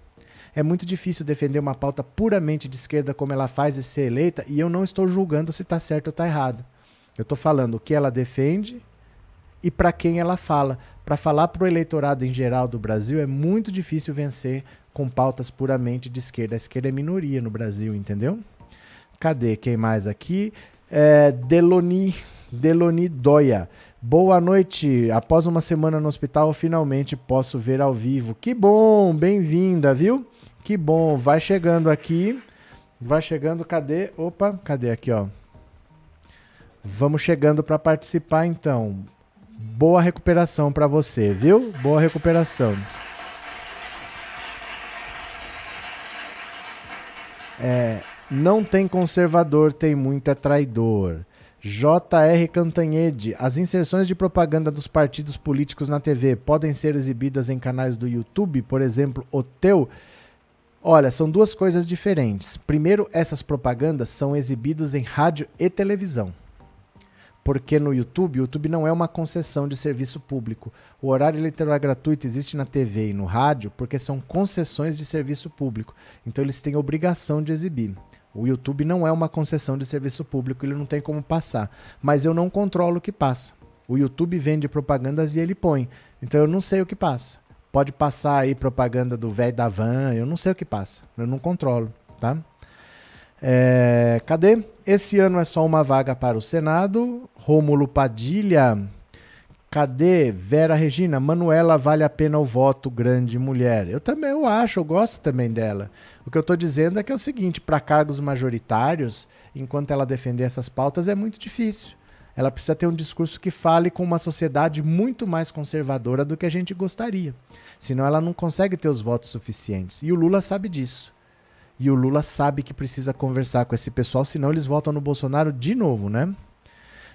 É muito difícil defender uma pauta puramente de esquerda como ela faz e ser eleita, e eu não estou julgando se está certo ou está errado. Eu estou falando o que ela defende e para quem ela fala. Para falar para o eleitorado em geral do Brasil é muito difícil vencer com pautas puramente de esquerda. A esquerda é minoria no Brasil, entendeu? Cadê quem mais aqui? É, Deloni, Deloni Doia. Boa noite. Após uma semana no hospital, finalmente posso ver ao vivo. Que bom, bem-vinda, viu? Que bom. Vai chegando aqui. Vai chegando, cadê? Opa, cadê aqui, ó? Vamos chegando para participar então. Boa recuperação para você, viu? Boa recuperação. É, não tem conservador, tem muito é traidor. J.R. Cantanhede, as inserções de propaganda dos partidos políticos na TV podem ser exibidas em canais do YouTube, por exemplo, o teu. Olha, são duas coisas diferentes. Primeiro, essas propagandas são exibidas em rádio e televisão. Porque no YouTube, o YouTube não é uma concessão de serviço público. O horário eleitoral gratuito existe na TV e no rádio porque são concessões de serviço público. Então eles têm obrigação de exibir. O YouTube não é uma concessão de serviço público, ele não tem como passar. Mas eu não controlo o que passa. O YouTube vende propagandas e ele põe. Então eu não sei o que passa. Pode passar aí propaganda do velho da van, eu não sei o que passa. Eu não controlo, tá? É, cadê? Esse ano é só uma vaga para o Senado. Rômulo Padilha. Cadê Vera Regina? Manuela vale a pena o voto, grande mulher. Eu também eu acho, eu gosto também dela. O que eu estou dizendo é que é o seguinte: para cargos majoritários, enquanto ela defender essas pautas, é muito difícil. Ela precisa ter um discurso que fale com uma sociedade muito mais conservadora do que a gente gostaria. Senão ela não consegue ter os votos suficientes. E o Lula sabe disso. E o Lula sabe que precisa conversar com esse pessoal, senão eles votam no Bolsonaro de novo, né?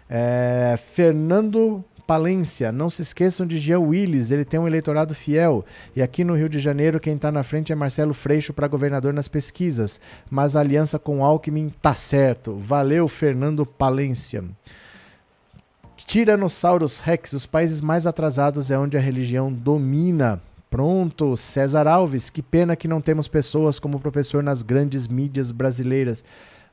É, Fernando Palência, não se esqueçam de Jean Willis, ele tem um eleitorado fiel. E aqui no Rio de Janeiro, quem está na frente é Marcelo Freixo para governador nas pesquisas. Mas a aliança com Alckmin tá certo. Valeu, Fernando Palência. Tiranossauros Rex, os países mais atrasados é onde a religião domina. Pronto, César Alves, que pena que não temos pessoas como professor nas grandes mídias brasileiras.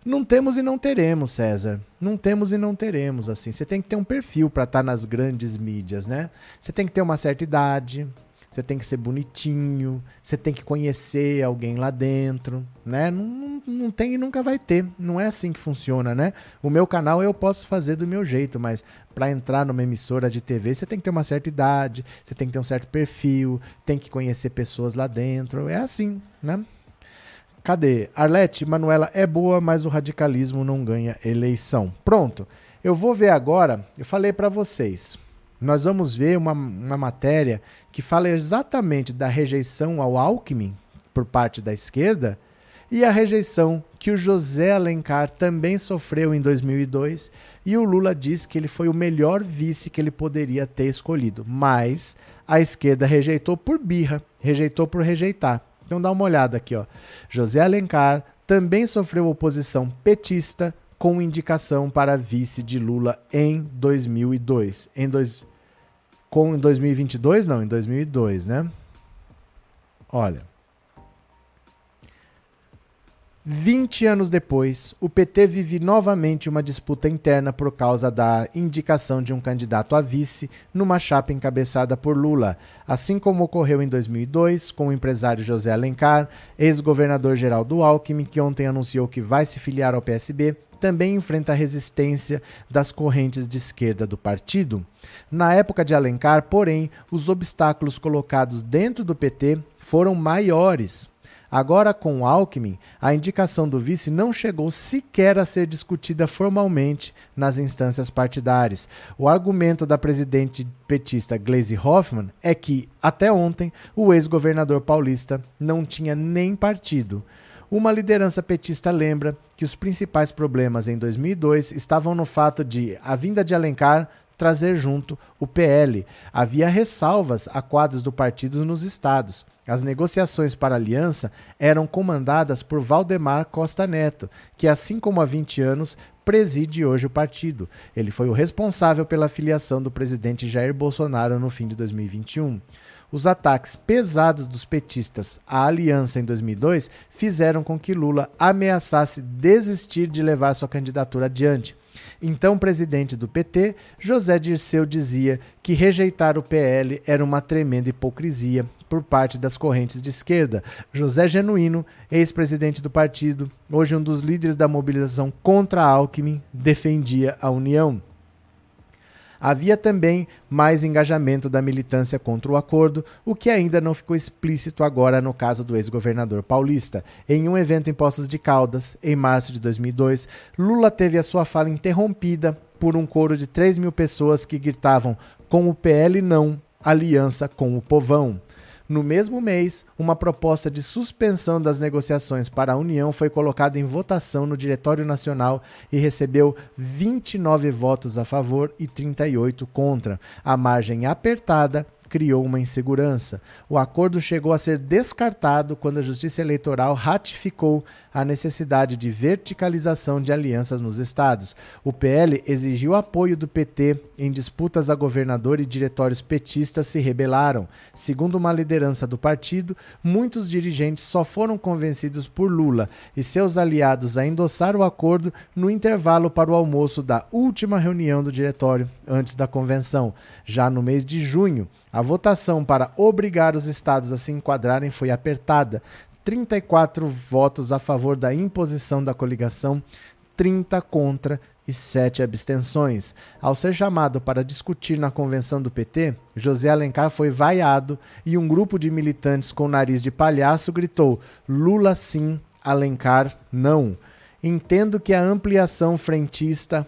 Não temos e não teremos, César. Não temos e não teremos, assim. Você tem que ter um perfil para estar tá nas grandes mídias, né? Você tem que ter uma certa idade, você tem que ser bonitinho, você tem que conhecer alguém lá dentro, né? Não, não, tem e nunca vai ter. Não é assim que funciona, né? O meu canal eu posso fazer do meu jeito, mas para entrar numa emissora de TV, você tem que ter uma certa idade, você tem que ter um certo perfil, tem que conhecer pessoas lá dentro. É assim, né? Cadê? Arlete, Manuela é boa, mas o radicalismo não ganha eleição. Pronto. Eu vou ver agora, eu falei para vocês. Nós vamos ver uma, uma matéria que fala exatamente da rejeição ao Alckmin por parte da esquerda e a rejeição que o José Alencar também sofreu em 2002 e o Lula diz que ele foi o melhor vice que ele poderia ter escolhido, mas a esquerda rejeitou por birra, rejeitou por rejeitar. Então dá uma olhada aqui, ó. José Alencar também sofreu oposição petista com indicação para vice de Lula em 2002. Em dois, com em 2022 não, em 2002, né? Olha. 20 anos depois, o PT vive novamente uma disputa interna por causa da indicação de um candidato a vice numa chapa encabeçada por Lula, assim como ocorreu em 2002 com o empresário José Alencar, ex-governador geral do Alckmin, que ontem anunciou que vai se filiar ao PSB, também enfrenta a resistência das correntes de esquerda do partido. Na época de Alencar, porém, os obstáculos colocados dentro do PT foram maiores. Agora, com Alckmin, a indicação do vice não chegou sequer a ser discutida formalmente nas instâncias partidárias. O argumento da presidente petista Gleisi Hoffmann é que, até ontem, o ex-governador paulista não tinha nem partido. Uma liderança petista lembra que os principais problemas em 2002 estavam no fato de a vinda de Alencar trazer junto o PL. Havia ressalvas a quadros do partido nos estados. As negociações para aliança eram comandadas por Valdemar Costa Neto, que, assim como há 20 anos, preside hoje o partido. Ele foi o responsável pela filiação do presidente Jair Bolsonaro no fim de 2021. Os ataques pesados dos petistas à aliança em 2002 fizeram com que Lula ameaçasse desistir de levar sua candidatura adiante. Então, presidente do PT, José Dirceu dizia que rejeitar o PL era uma tremenda hipocrisia por parte das correntes de esquerda. José Genuíno, ex-presidente do partido, hoje um dos líderes da mobilização contra Alckmin, defendia a União. Havia também mais engajamento da militância contra o acordo, o que ainda não ficou explícito agora no caso do ex-governador paulista. Em um evento em Poços de Caldas, em março de 2002, Lula teve a sua fala interrompida por um coro de 3 mil pessoas que gritavam com o PL não, aliança com o povão. No mesmo mês, uma proposta de suspensão das negociações para a União foi colocada em votação no Diretório Nacional e recebeu 29 votos a favor e 38 contra. A margem apertada criou uma insegurança. O acordo chegou a ser descartado quando a Justiça Eleitoral ratificou a necessidade de verticalização de alianças nos estados. O PL exigiu apoio do PT em disputas a governador e diretórios petistas se rebelaram. Segundo uma liderança do partido, muitos dirigentes só foram convencidos por Lula e seus aliados a endossar o acordo no intervalo para o almoço da última reunião do diretório antes da convenção. Já no mês de junho, a votação para obrigar os estados a se enquadrarem foi apertada. 34 votos a favor da imposição da coligação, 30 contra e 7 abstenções. Ao ser chamado para discutir na convenção do PT, José Alencar foi vaiado e um grupo de militantes com nariz de palhaço gritou: Lula sim, Alencar não. Entendo que a ampliação frentista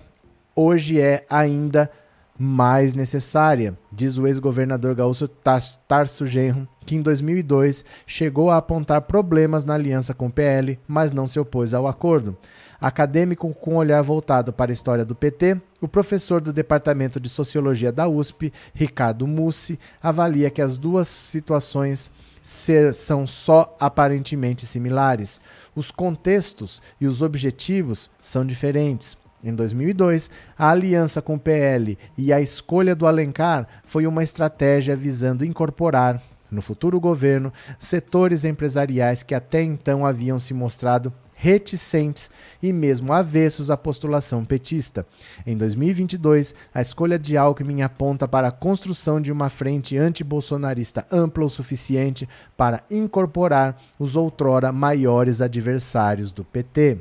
hoje é ainda mais necessária, diz o ex-governador gaúcho Tarso Genro, que em 2002 chegou a apontar problemas na aliança com o PL, mas não se opôs ao acordo. Acadêmico com olhar voltado para a história do PT, o professor do Departamento de Sociologia da USP, Ricardo Mussi, avalia que as duas situações ser, são só aparentemente similares. Os contextos e os objetivos são diferentes. Em 2002, a aliança com o PL e a escolha do Alencar foi uma estratégia visando incorporar, no futuro governo, setores empresariais que até então haviam se mostrado reticentes e mesmo avessos à postulação petista. Em 2022, a escolha de Alckmin aponta para a construção de uma frente antibolsonarista ampla o suficiente para incorporar os outrora maiores adversários do PT.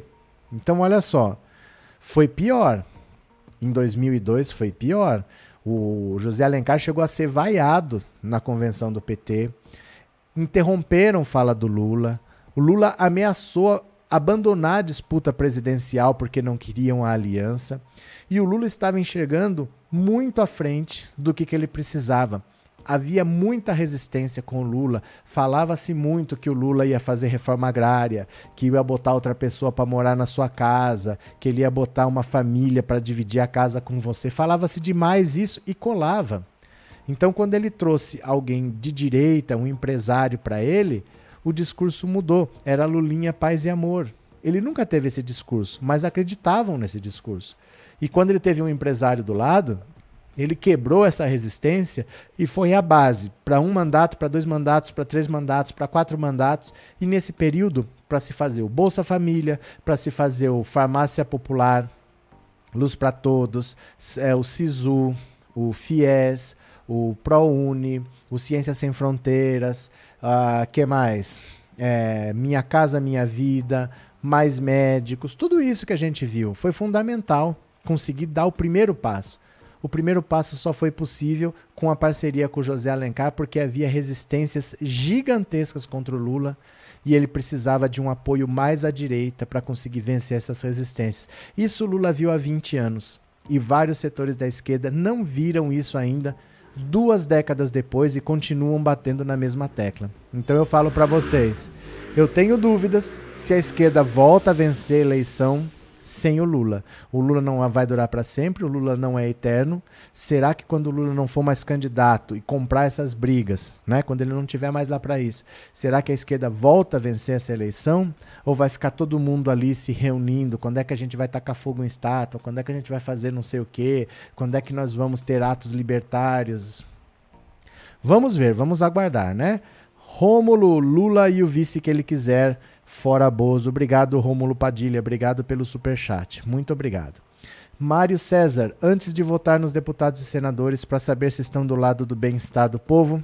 Então, olha só, foi pior. Em 2002 foi pior. O José Alencar chegou a ser vaiado na convenção do PT. Interromperam fala do Lula. O Lula ameaçou abandonar a disputa presidencial porque não queriam a aliança. E o Lula estava enxergando muito à frente do que, que ele precisava havia muita resistência com o Lula. Falava-se muito que o Lula ia fazer reforma agrária, que ia botar outra pessoa para morar na sua casa, que ele ia botar uma família para dividir a casa com você. Falava-se demais isso e colava. Então, quando ele trouxe alguém de direita, um empresário para ele, o discurso mudou. Era Lulinha paz e amor. Ele nunca teve esse discurso, mas acreditavam nesse discurso. E quando ele teve um empresário do lado, ele quebrou essa resistência e foi a base para um mandato, para dois mandatos, para três mandatos, para quatro mandatos. E nesse período, para se fazer o Bolsa Família, para se fazer o Farmácia Popular, Luz para Todos, é, o SISU, o FIES, o ProUni, o Ciência Sem Fronteiras, uh, que mais? É, Minha Casa Minha Vida, mais médicos, tudo isso que a gente viu foi fundamental conseguir dar o primeiro passo. O primeiro passo só foi possível com a parceria com o José Alencar, porque havia resistências gigantescas contra o Lula e ele precisava de um apoio mais à direita para conseguir vencer essas resistências. Isso o Lula viu há 20 anos e vários setores da esquerda não viram isso ainda duas décadas depois e continuam batendo na mesma tecla. Então eu falo para vocês, eu tenho dúvidas se a esquerda volta a vencer a eleição sem o Lula. O Lula não vai durar para sempre, o Lula não é eterno. Será que quando o Lula não for mais candidato e comprar essas brigas, né, quando ele não tiver mais lá para isso, será que a esquerda volta a vencer essa eleição? Ou vai ficar todo mundo ali se reunindo? Quando é que a gente vai tacar fogo em estátua? Quando é que a gente vai fazer não sei o quê? Quando é que nós vamos ter atos libertários? Vamos ver, vamos aguardar, né? Rômulo, Lula e o vice que ele quiser Fora Bozo. Obrigado, Rômulo Padilha. Obrigado pelo super chat. Muito obrigado. Mário César, antes de votar nos deputados e senadores para saber se estão do lado do bem-estar do povo,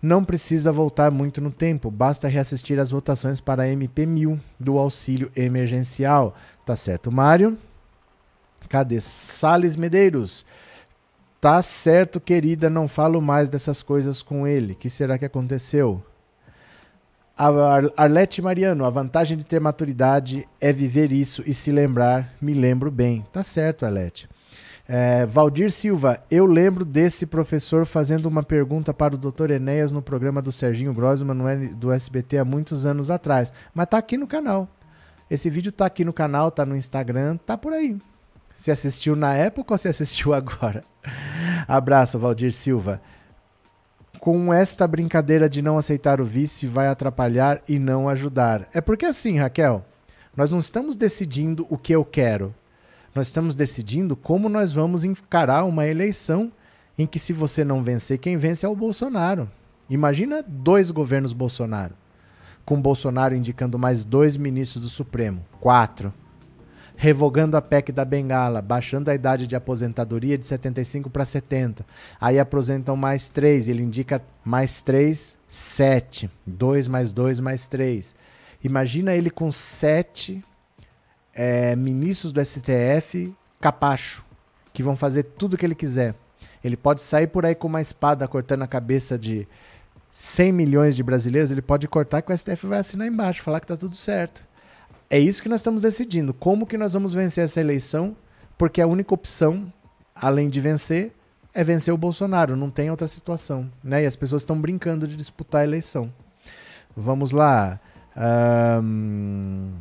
não precisa voltar muito no tempo, basta reassistir as votações para a MP1000 do auxílio emergencial. Tá certo, Mário? Cadê Sales Medeiros? Tá certo, querida, não falo mais dessas coisas com ele. Que será que aconteceu? Arlete Mariano, a vantagem de ter maturidade é viver isso e se lembrar, me lembro bem. Tá certo, Arlete. É, Valdir Silva, eu lembro desse professor fazendo uma pergunta para o Dr. Enéas no programa do Serginho Grossman do SBT há muitos anos atrás. Mas tá aqui no canal. Esse vídeo tá aqui no canal, tá no Instagram, tá por aí. Se assistiu na época ou se assistiu agora? Abraço, Valdir Silva. Com esta brincadeira de não aceitar o vice, vai atrapalhar e não ajudar. É porque assim, Raquel, nós não estamos decidindo o que eu quero. Nós estamos decidindo como nós vamos encarar uma eleição em que, se você não vencer, quem vence é o Bolsonaro. Imagina dois governos Bolsonaro, com Bolsonaro indicando mais dois ministros do Supremo, quatro, revogando a PEC da Bengala, baixando a idade de aposentadoria de 75 para 70. Aí apresentam mais três, ele indica mais três, sete. Dois mais dois mais três. Imagina ele com sete é, ministros do STF capacho, que vão fazer tudo o que ele quiser. Ele pode sair por aí com uma espada cortando a cabeça de 100 milhões de brasileiros, ele pode cortar que o STF vai assinar embaixo, falar que está tudo certo. É isso que nós estamos decidindo. Como que nós vamos vencer essa eleição? Porque a única opção, além de vencer, é vencer o Bolsonaro. Não tem outra situação. Né? E as pessoas estão brincando de disputar a eleição. Vamos lá. Um...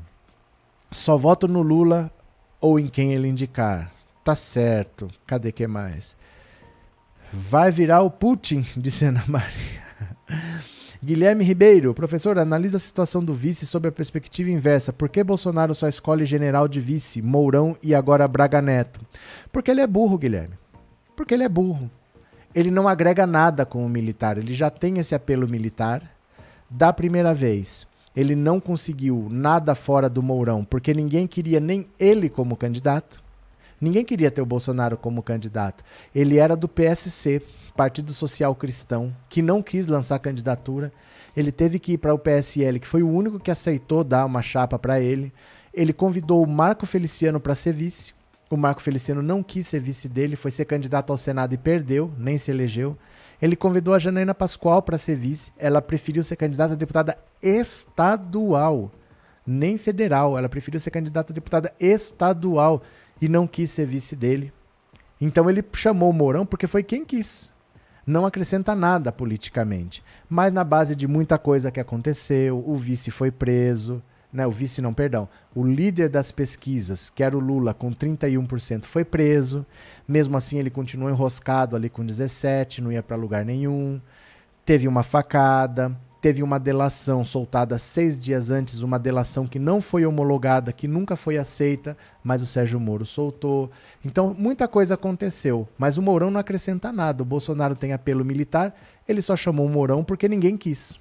Só voto no Lula ou em quem ele indicar. Tá certo. Cadê que mais? Vai virar o Putin, disse Ana Maria. Guilherme Ribeiro, professor, analisa a situação do vice sob a perspectiva inversa. Por que Bolsonaro só escolhe general de vice, Mourão e agora Braga Neto? Porque ele é burro, Guilherme. Porque ele é burro. Ele não agrega nada com o militar. Ele já tem esse apelo militar da primeira vez ele não conseguiu nada fora do Mourão, porque ninguém queria nem ele como candidato. Ninguém queria ter o Bolsonaro como candidato. Ele era do PSC, Partido Social Cristão, que não quis lançar candidatura. Ele teve que ir para o PSL, que foi o único que aceitou dar uma chapa para ele. Ele convidou o Marco Feliciano para ser vice. O Marco Feliciano não quis ser vice dele, foi ser candidato ao Senado e perdeu, nem se elegeu. Ele convidou a Janaína Pascoal para ser vice. Ela preferiu ser candidata a deputada estadual, nem federal. Ela preferiu ser candidata a deputada estadual e não quis ser vice dele. Então ele chamou o Mourão porque foi quem quis. Não acrescenta nada politicamente. Mas na base de muita coisa que aconteceu, o vice foi preso, né, o vice não, perdão, o líder das pesquisas, que era o Lula, com 31%, foi preso. Mesmo assim, ele continuou enroscado ali com 17%, não ia para lugar nenhum. Teve uma facada, teve uma delação soltada seis dias antes, uma delação que não foi homologada, que nunca foi aceita, mas o Sérgio Moro soltou. Então, muita coisa aconteceu, mas o Mourão não acrescenta nada. O Bolsonaro tem apelo militar, ele só chamou o Mourão porque ninguém quis.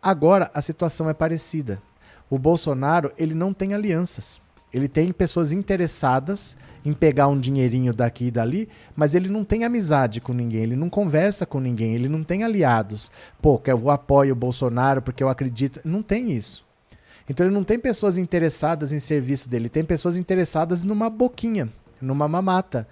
Agora, a situação é parecida o Bolsonaro ele não tem alianças. Ele tem pessoas interessadas em pegar um dinheirinho daqui e dali, mas ele não tem amizade com ninguém, ele não conversa com ninguém, ele não tem aliados. Pô, que eu apoio o Bolsonaro porque eu acredito. Não tem isso. Então ele não tem pessoas interessadas em serviço dele, tem pessoas interessadas numa boquinha, numa mamata.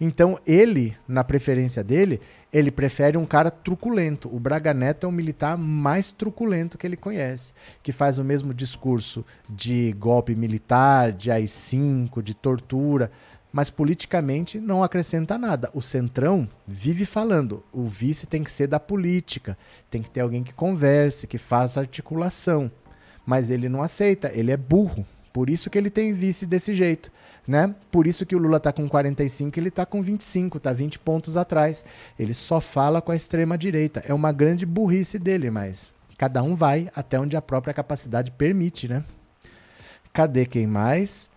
Então ele, na preferência dele, ele prefere um cara truculento. O Braga Neto é o militar mais truculento que ele conhece, que faz o mesmo discurso de golpe militar, de AI-5, de tortura, mas politicamente não acrescenta nada. O Centrão vive falando, o vice tem que ser da política, tem que ter alguém que converse, que faça articulação. Mas ele não aceita, ele é burro. Por isso que ele tem vice desse jeito né? Por isso que o Lula está com 45, ele está com 25, está 20 pontos atrás. Ele só fala com a extrema direita. É uma grande burrice dele, mas cada um vai até onde a própria capacidade permite, né? Cadê quem mais?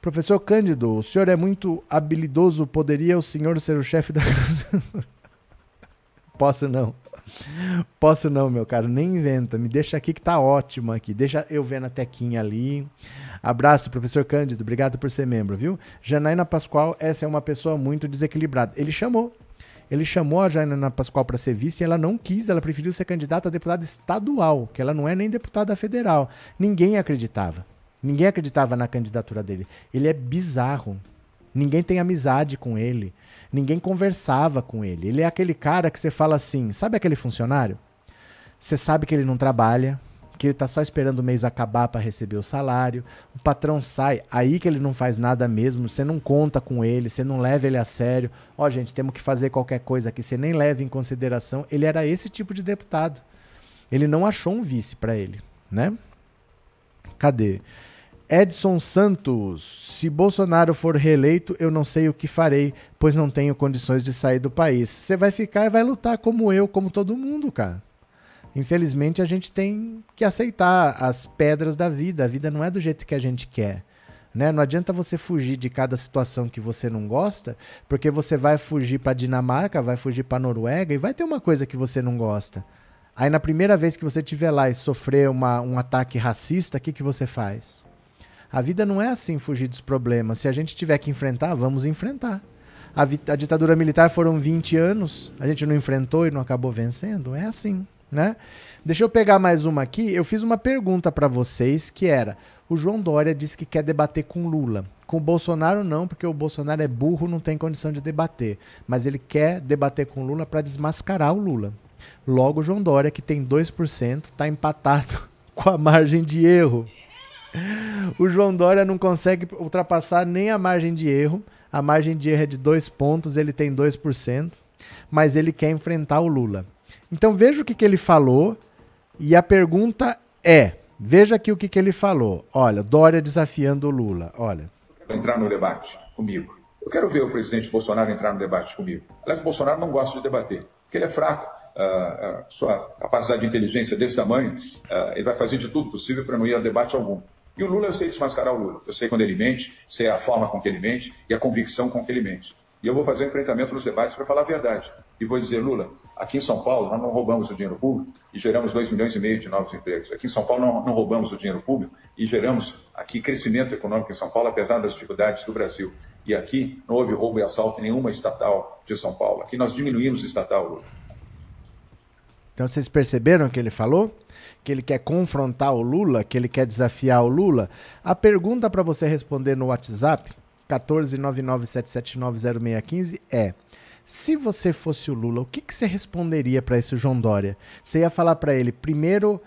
Professor Cândido, o senhor é muito habilidoso, poderia o senhor ser o chefe da Posso não. Posso não, meu caro, nem inventa. Me deixa aqui que tá ótimo aqui. Deixa eu ver na tequinha ali. Abraço, professor Cândido. Obrigado por ser membro, viu? Janaína Pascoal, essa é uma pessoa muito desequilibrada. Ele chamou. Ele chamou a Janaína Pascoal para ser vice e ela não quis, ela preferiu ser candidata a deputada estadual, que ela não é nem deputada federal. Ninguém acreditava. Ninguém acreditava na candidatura dele. Ele é bizarro. Ninguém tem amizade com ele. Ninguém conversava com ele. Ele é aquele cara que você fala assim: sabe aquele funcionário? Você sabe que ele não trabalha, que ele está só esperando o mês acabar para receber o salário. O patrão sai, aí que ele não faz nada mesmo, você não conta com ele, você não leva ele a sério. Ó, oh, gente, temos que fazer qualquer coisa aqui, você nem leva em consideração. Ele era esse tipo de deputado. Ele não achou um vice para ele, né? Cadê? Edson Santos, se Bolsonaro for reeleito, eu não sei o que farei, pois não tenho condições de sair do país. Você vai ficar e vai lutar como eu, como todo mundo, cara. Infelizmente, a gente tem que aceitar as pedras da vida. A vida não é do jeito que a gente quer. Né? Não adianta você fugir de cada situação que você não gosta, porque você vai fugir para Dinamarca, vai fugir para Noruega e vai ter uma coisa que você não gosta. Aí na primeira vez que você estiver lá e sofrer uma, um ataque racista, o que, que você faz? A vida não é assim fugir dos problemas. Se a gente tiver que enfrentar, vamos enfrentar. A, a ditadura militar foram 20 anos, a gente não enfrentou e não acabou vencendo. É assim né? Deixa eu pegar mais uma aqui. Eu fiz uma pergunta para vocês que era: o João Dória disse que quer debater com Lula. Com o Bolsonaro não, porque o Bolsonaro é burro, não tem condição de debater. Mas ele quer debater com Lula para desmascarar o Lula. Logo, o João Dória, que tem 2%, está empatado com a margem de erro. O João Dória não consegue ultrapassar nem a margem de erro. A margem de erro é de 2 pontos, ele tem 2%, mas ele quer enfrentar o Lula. Então veja o que, que ele falou e a pergunta é: veja aqui o que, que ele falou. Olha, Dória desafiando o Lula. Olha. Entrar no debate comigo. Eu quero ver o presidente Bolsonaro entrar no debate comigo. Aliás, o Bolsonaro não gosta de debater, porque ele é fraco. Uh, sua capacidade de inteligência desse tamanho, uh, ele vai fazer de tudo possível para não ir a debate algum. E o Lula, eu sei desmascarar o Lula. Eu sei quando ele mente, sei a forma com que ele mente e a convicção com que ele mente. E eu vou fazer um enfrentamento nos debates para falar a verdade. E vou dizer, Lula, aqui em São Paulo nós não roubamos o dinheiro público e geramos 2 milhões e meio de novos empregos. Aqui em São Paulo não, não roubamos o dinheiro público e geramos aqui crescimento econômico em São Paulo, apesar das dificuldades do Brasil. E aqui não houve roubo e assalto em nenhuma estatal de São Paulo. Aqui nós diminuímos estatal, Lula. Então vocês perceberam o que ele falou? Que ele quer confrontar o Lula, que ele quer desafiar o Lula. A pergunta para você responder no WhatsApp 14997790615 é: se você fosse o Lula, o que, que você responderia para esse João Dória? Você ia falar para ele, primeiro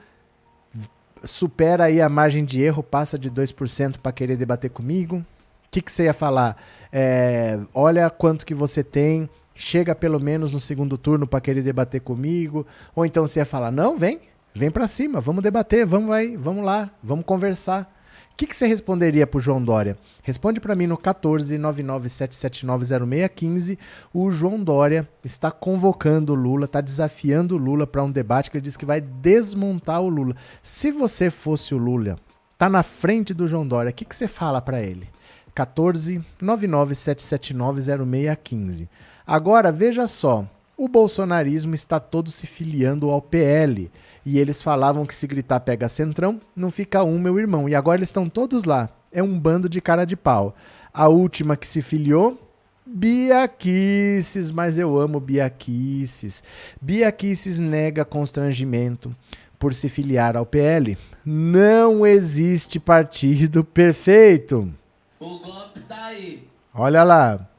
supera aí a margem de erro, passa de 2% para querer debater comigo? O que, que você ia falar? É, olha quanto que você tem, chega pelo menos no segundo turno para querer debater comigo? Ou então você ia falar, não, vem, vem para cima, vamos debater, vamos aí, vamos lá, vamos conversar. O que, que você responderia para João Dória? Responde para mim no 14 997790615. O João Dória está convocando o Lula, está desafiando o Lula para um debate que ele diz que vai desmontar o Lula. Se você fosse o Lula, tá na frente do João Dória, o que, que você fala para ele? 14 997790615. Agora veja só, o bolsonarismo está todo se filiando ao PL. E eles falavam que se gritar pega centrão, não fica um, meu irmão. E agora eles estão todos lá. É um bando de cara de pau. A última que se filiou, Biaquices, mas eu amo Biaquices. Biaquices nega constrangimento por se filiar ao PL. Não existe partido perfeito. O golpe tá aí. Olha lá.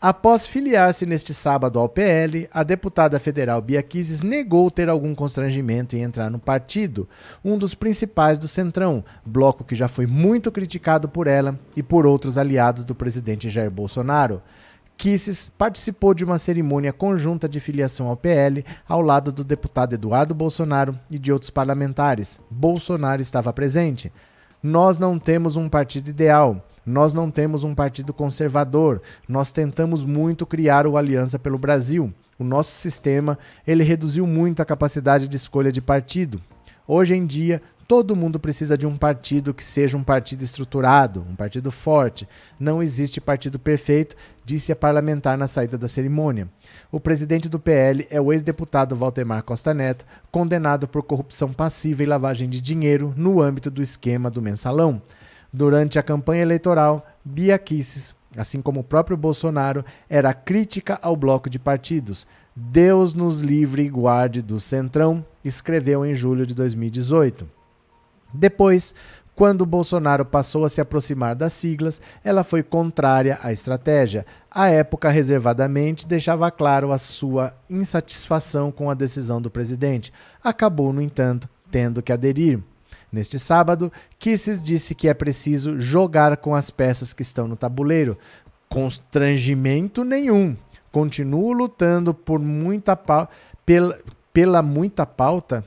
Após filiar-se neste sábado ao PL, a deputada federal Bia Kicis negou ter algum constrangimento em entrar no partido, um dos principais do Centrão, bloco que já foi muito criticado por ela e por outros aliados do presidente Jair Bolsonaro. Kisses participou de uma cerimônia conjunta de filiação ao PL ao lado do deputado Eduardo Bolsonaro e de outros parlamentares. Bolsonaro estava presente. Nós não temos um partido ideal. Nós não temos um partido conservador. Nós tentamos muito criar o Aliança pelo Brasil. O nosso sistema, ele reduziu muito a capacidade de escolha de partido. Hoje em dia, todo mundo precisa de um partido que seja um partido estruturado, um partido forte. Não existe partido perfeito, disse a parlamentar na saída da cerimônia. O presidente do PL é o ex-deputado Valdemar Costa Neto, condenado por corrupção passiva e lavagem de dinheiro no âmbito do esquema do mensalão. Durante a campanha eleitoral, Bia Kicis, assim como o próprio Bolsonaro, era crítica ao bloco de partidos. Deus nos livre e guarde do Centrão, escreveu em julho de 2018. Depois, quando Bolsonaro passou a se aproximar das siglas, ela foi contrária à estratégia. À época, reservadamente, deixava claro a sua insatisfação com a decisão do presidente. Acabou, no entanto, tendo que aderir. Neste sábado, Kisses disse que é preciso jogar com as peças que estão no tabuleiro. Constrangimento nenhum. Continuo lutando por muita pela, pela muita pauta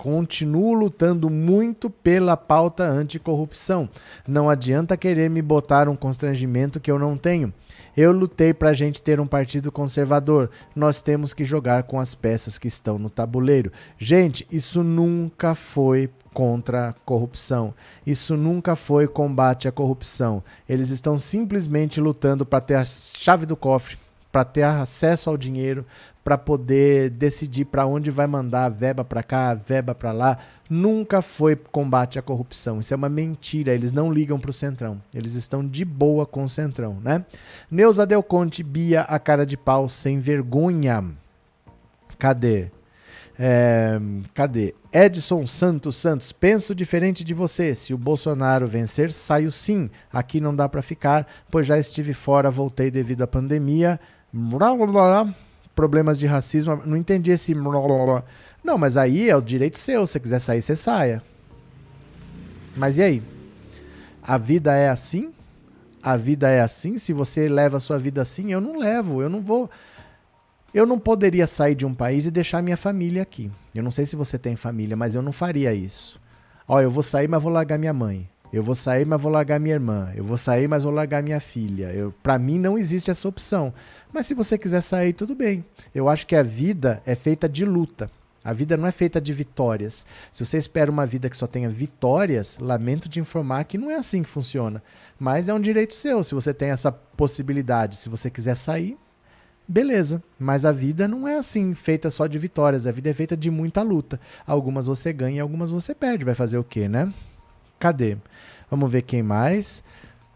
Continuo lutando muito pela pauta anticorrupção. Não adianta querer me botar um constrangimento que eu não tenho. Eu lutei para a gente ter um partido conservador. Nós temos que jogar com as peças que estão no tabuleiro. Gente, isso nunca foi contra a corrupção. Isso nunca foi combate à corrupção. Eles estão simplesmente lutando para ter a chave do cofre, para ter acesso ao dinheiro, para poder decidir para onde vai mandar a verba para cá, a verba para lá. Nunca foi combate à corrupção. Isso é uma mentira. Eles não ligam para o Centrão. Eles estão de boa com o Centrão, né? Neuza Del Conte, Bia, a cara de pau sem vergonha. Cadê? É, cadê? Edson Santos Santos, penso diferente de você. Se o Bolsonaro vencer, saio sim. Aqui não dá para ficar, pois já estive fora, voltei devido à pandemia. Problemas de racismo. Não entendi esse. Não, mas aí é o direito seu. Se você quiser sair, você saia. Mas e aí? A vida é assim? A vida é assim? Se você leva a sua vida assim, eu não levo. Eu não vou. Eu não poderia sair de um país e deixar minha família aqui. Eu não sei se você tem família, mas eu não faria isso. Ó, eu vou sair, mas vou largar minha mãe. Eu vou sair, mas vou largar minha irmã. Eu vou sair, mas vou largar minha filha. Eu, para mim não existe essa opção. Mas se você quiser sair, tudo bem. Eu acho que a vida é feita de luta. A vida não é feita de vitórias. Se você espera uma vida que só tenha vitórias, lamento de informar que não é assim que funciona. Mas é um direito seu. Se você tem essa possibilidade, se você quiser sair, beleza. Mas a vida não é assim, feita só de vitórias. A vida é feita de muita luta. Algumas você ganha, algumas você perde. Vai fazer o quê, né? Cadê? Vamos ver quem mais.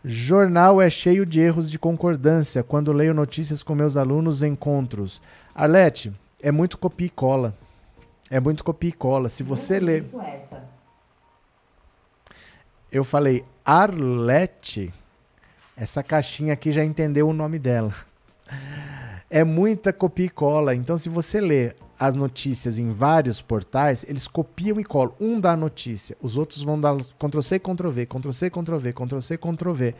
Jornal é cheio de erros de concordância quando leio notícias com meus alunos em encontros. Arlete, é muito copia e cola. É muito copia e cola. Se você ler. Isso essa. Eu falei Arlete. Essa caixinha aqui já entendeu o nome dela. É muita copia e cola. Então, se você ler as notícias em vários portais, eles copiam e colam. Um dá a notícia, os outros vão dar Ctrl-C, Ctrl-V, Ctrl-C, Ctrl-V, Ctrl-C, Ctrl-V.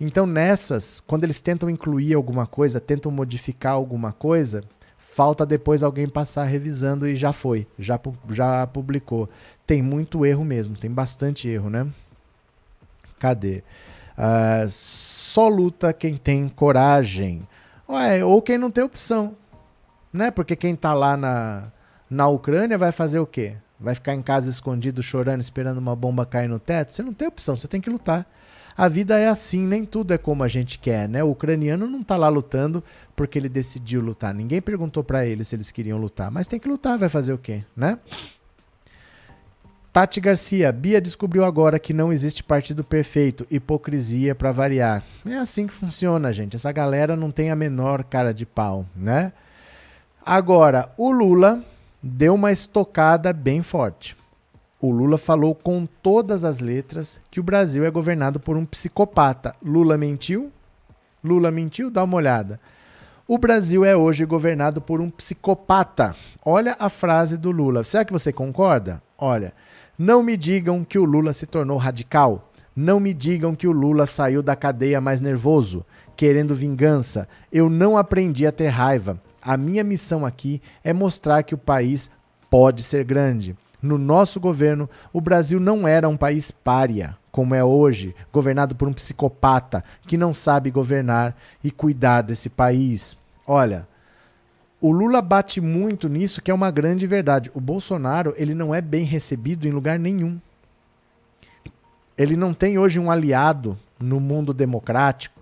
Então, nessas, quando eles tentam incluir alguma coisa, tentam modificar alguma coisa, falta depois alguém passar revisando e já foi, já, já publicou. Tem muito erro mesmo, tem bastante erro, né? Cadê? Uh, só luta quem tem coragem. Ué, ou quem não tem opção né? Porque quem tá lá na, na Ucrânia vai fazer o quê? Vai ficar em casa escondido, chorando, esperando uma bomba cair no teto? Você não tem opção, você tem que lutar. A vida é assim, nem tudo é como a gente quer, né? O ucraniano não tá lá lutando porque ele decidiu lutar. Ninguém perguntou para ele se eles queriam lutar, mas tem que lutar, vai fazer o quê, né? Tati Garcia, Bia descobriu agora que não existe partido perfeito, hipocrisia para variar. É assim que funciona, gente. Essa galera não tem a menor cara de pau, né? Agora, o Lula deu uma estocada bem forte. O Lula falou com todas as letras que o Brasil é governado por um psicopata. Lula mentiu? Lula mentiu? Dá uma olhada. O Brasil é hoje governado por um psicopata. Olha a frase do Lula. Será que você concorda? Olha, não me digam que o Lula se tornou radical. Não me digam que o Lula saiu da cadeia mais nervoso, querendo vingança. Eu não aprendi a ter raiva. A minha missão aqui é mostrar que o país pode ser grande. No nosso governo, o Brasil não era um país pária, como é hoje, governado por um psicopata que não sabe governar e cuidar desse país. Olha, o Lula bate muito nisso, que é uma grande verdade. O Bolsonaro, ele não é bem recebido em lugar nenhum. Ele não tem hoje um aliado no mundo democrático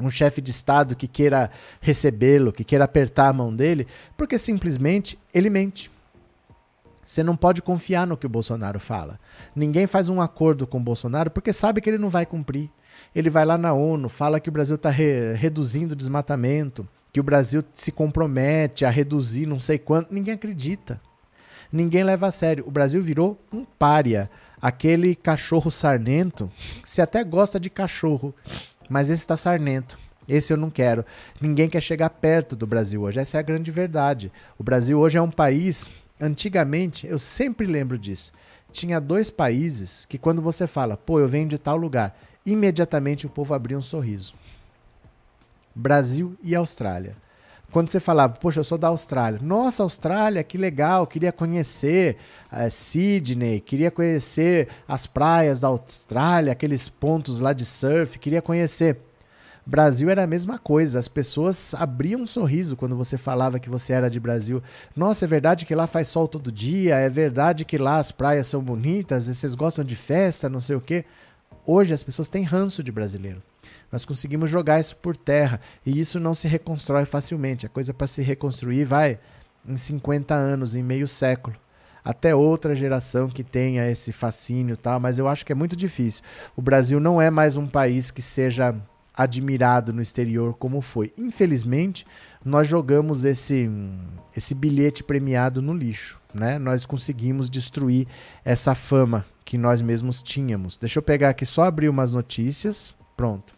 um chefe de Estado que queira recebê-lo, que queira apertar a mão dele, porque simplesmente ele mente. Você não pode confiar no que o Bolsonaro fala. Ninguém faz um acordo com o Bolsonaro porque sabe que ele não vai cumprir. Ele vai lá na ONU, fala que o Brasil está re reduzindo o desmatamento, que o Brasil se compromete a reduzir não sei quanto. Ninguém acredita. Ninguém leva a sério. O Brasil virou um pária. Aquele cachorro sarnento, você até gosta de cachorro, mas esse está sarnento. Esse eu não quero. Ninguém quer chegar perto do Brasil hoje. Essa é a grande verdade. O Brasil hoje é um país Antigamente, eu sempre lembro disso. Tinha dois países que quando você fala, pô, eu venho de tal lugar, imediatamente o povo abria um sorriso. Brasil e Austrália. Quando você falava, poxa, eu sou da Austrália. Nossa, Austrália, que legal, queria conhecer uh, Sydney, queria conhecer as praias da Austrália, aqueles pontos lá de surf, queria conhecer. Brasil era a mesma coisa, as pessoas abriam um sorriso quando você falava que você era de Brasil. Nossa, é verdade que lá faz sol todo dia, é verdade que lá as praias são bonitas, vocês gostam de festa, não sei o quê. Hoje as pessoas têm ranço de brasileiro. Nós conseguimos jogar isso por terra e isso não se reconstrói facilmente. A coisa para se reconstruir vai em 50 anos, em meio século. Até outra geração que tenha esse fascínio tal, mas eu acho que é muito difícil. O Brasil não é mais um país que seja admirado no exterior como foi. Infelizmente, nós jogamos esse, esse bilhete premiado no lixo. Né? Nós conseguimos destruir essa fama que nós mesmos tínhamos. Deixa eu pegar aqui só abrir umas notícias. Pronto.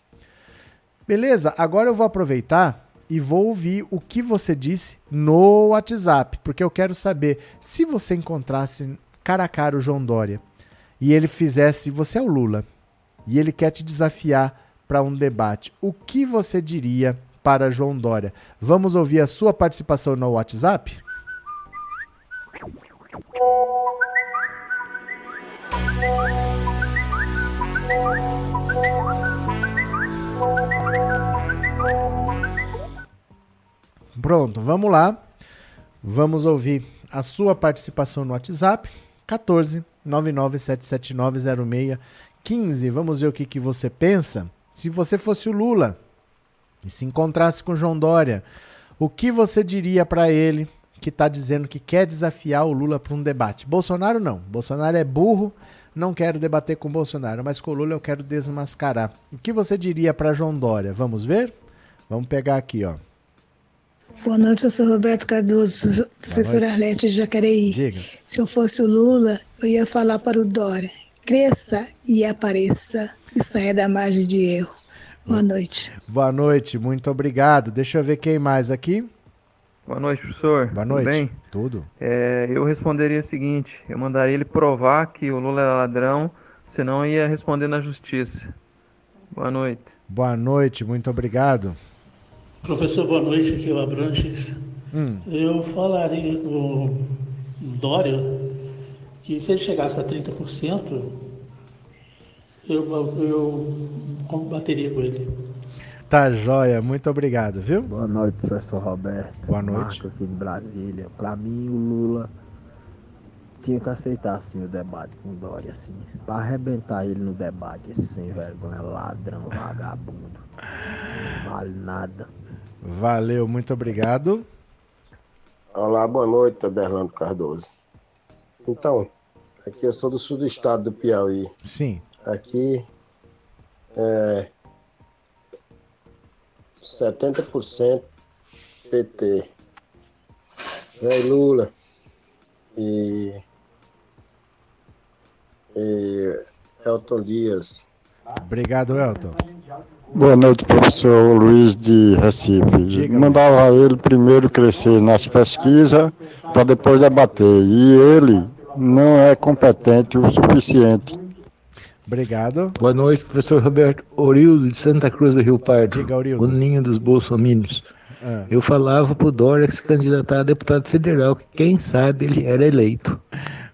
Beleza, agora eu vou aproveitar e vou ouvir o que você disse no WhatsApp, porque eu quero saber se você encontrasse cara a cara o João Dória e ele fizesse, você é o Lula, e ele quer te desafiar para um debate. O que você diria para João Dória? Vamos ouvir a sua participação no WhatsApp? Pronto, vamos lá. Vamos ouvir a sua participação no WhatsApp. 14 9977906 15. Vamos ver o que, que você pensa. Se você fosse o Lula e se encontrasse com João Dória, o que você diria para ele que está dizendo que quer desafiar o Lula para um debate? Bolsonaro não. Bolsonaro é burro, não quero debater com Bolsonaro, mas com o Lula eu quero desmascarar. O que você diria para João Dória? Vamos ver? Vamos pegar aqui, ó. Boa noite, eu sou Roberto Cardoso, professora Arlete de Jacareí. Diga. Se eu fosse o Lula, eu ia falar para o Dória: cresça e apareça e saia da margem de erro. Boa noite. Boa noite, muito obrigado. Deixa eu ver quem mais aqui. Boa noite, professor. Boa noite. Tudo bem? Tudo. É, eu responderia o seguinte: eu mandaria ele provar que o Lula é ladrão, senão ia responder na justiça. Boa noite. Boa noite, muito obrigado. Professor, boa noite. Aqui é o Abranches. Hum. Eu falaria o Dória que se ele chegasse a 30%, eu, eu combateria com ele. Tá joia, muito obrigado, viu? Boa noite, professor Roberto. Boa noite. Marco aqui de Brasília. Para mim, o Lula tinha que aceitar assim o debate com o Dória, assim, para arrebentar ele no debate, esse sem vergonha, ladrão, vagabundo. Não vale nada. Valeu, muito obrigado. Olá, boa noite, Aderlando Cardoso. Então, aqui eu sou do sul do estado do Piauí. Sim. Aqui é 70% PT. Vem Lula e, e Elton Dias. Obrigado, Elton. Boa noite, professor Luiz de Recife. Diga, Mandava ele primeiro crescer nas pesquisas para depois debater. E ele não é competente o suficiente. Obrigado. Boa noite, professor Roberto Orildo de Santa Cruz do Rio Pardo. Diga, Orildo. O ninho dos bolsomínios. Ah, Eu falava pro Dória se candidatar a deputado federal, que quem sabe ele era eleito.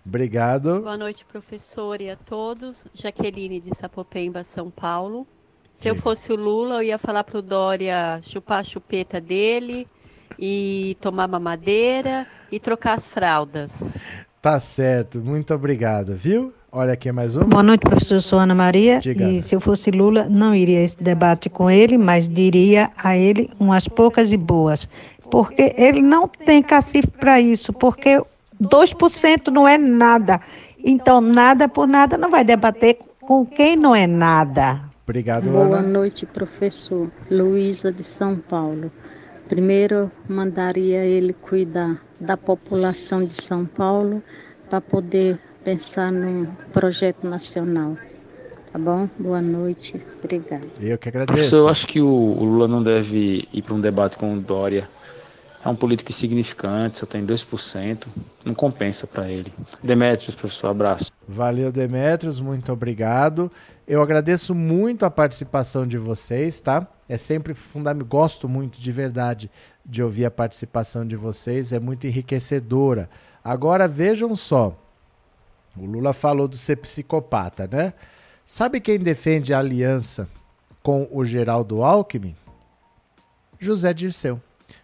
Obrigado. Boa noite, professor, e a todos. Jaqueline de Sapopemba, São Paulo. Se eu fosse o Lula, eu ia falar pro Dória chupar a chupeta dele e tomar mamadeira e trocar as fraldas. Tá certo, muito obrigado, viu? Olha aqui mais uma. Boa noite, professor. Sou Ana Maria. Diga. E se eu fosse Lula, não iria a esse debate com ele, mas diria a ele umas poucas e boas. Porque ele não tem cacife para isso, porque 2% não é nada. Então, nada por nada não vai debater com quem não é nada. Obrigado, Boa Ana. noite, professor. Luísa de São Paulo. Primeiro, mandaria ele cuidar da população de São Paulo para poder pensar num projeto nacional. Tá bom? Boa noite. Obrigada. Eu que Professor, eu agradeço. acho que o, o Lula não deve ir para um debate com o Dória, é um político insignificante, só tem 2%, não compensa para ele. Demetrios, professor, abraço. Valeu, Demetrios, muito obrigado. Eu agradeço muito a participação de vocês, tá? É sempre fundamental, gosto muito de verdade de ouvir a participação de vocês, é muito enriquecedora. Agora vejam só, o Lula falou do ser psicopata, né? Sabe quem defende a aliança com o Geraldo Alckmin? José Dirceu.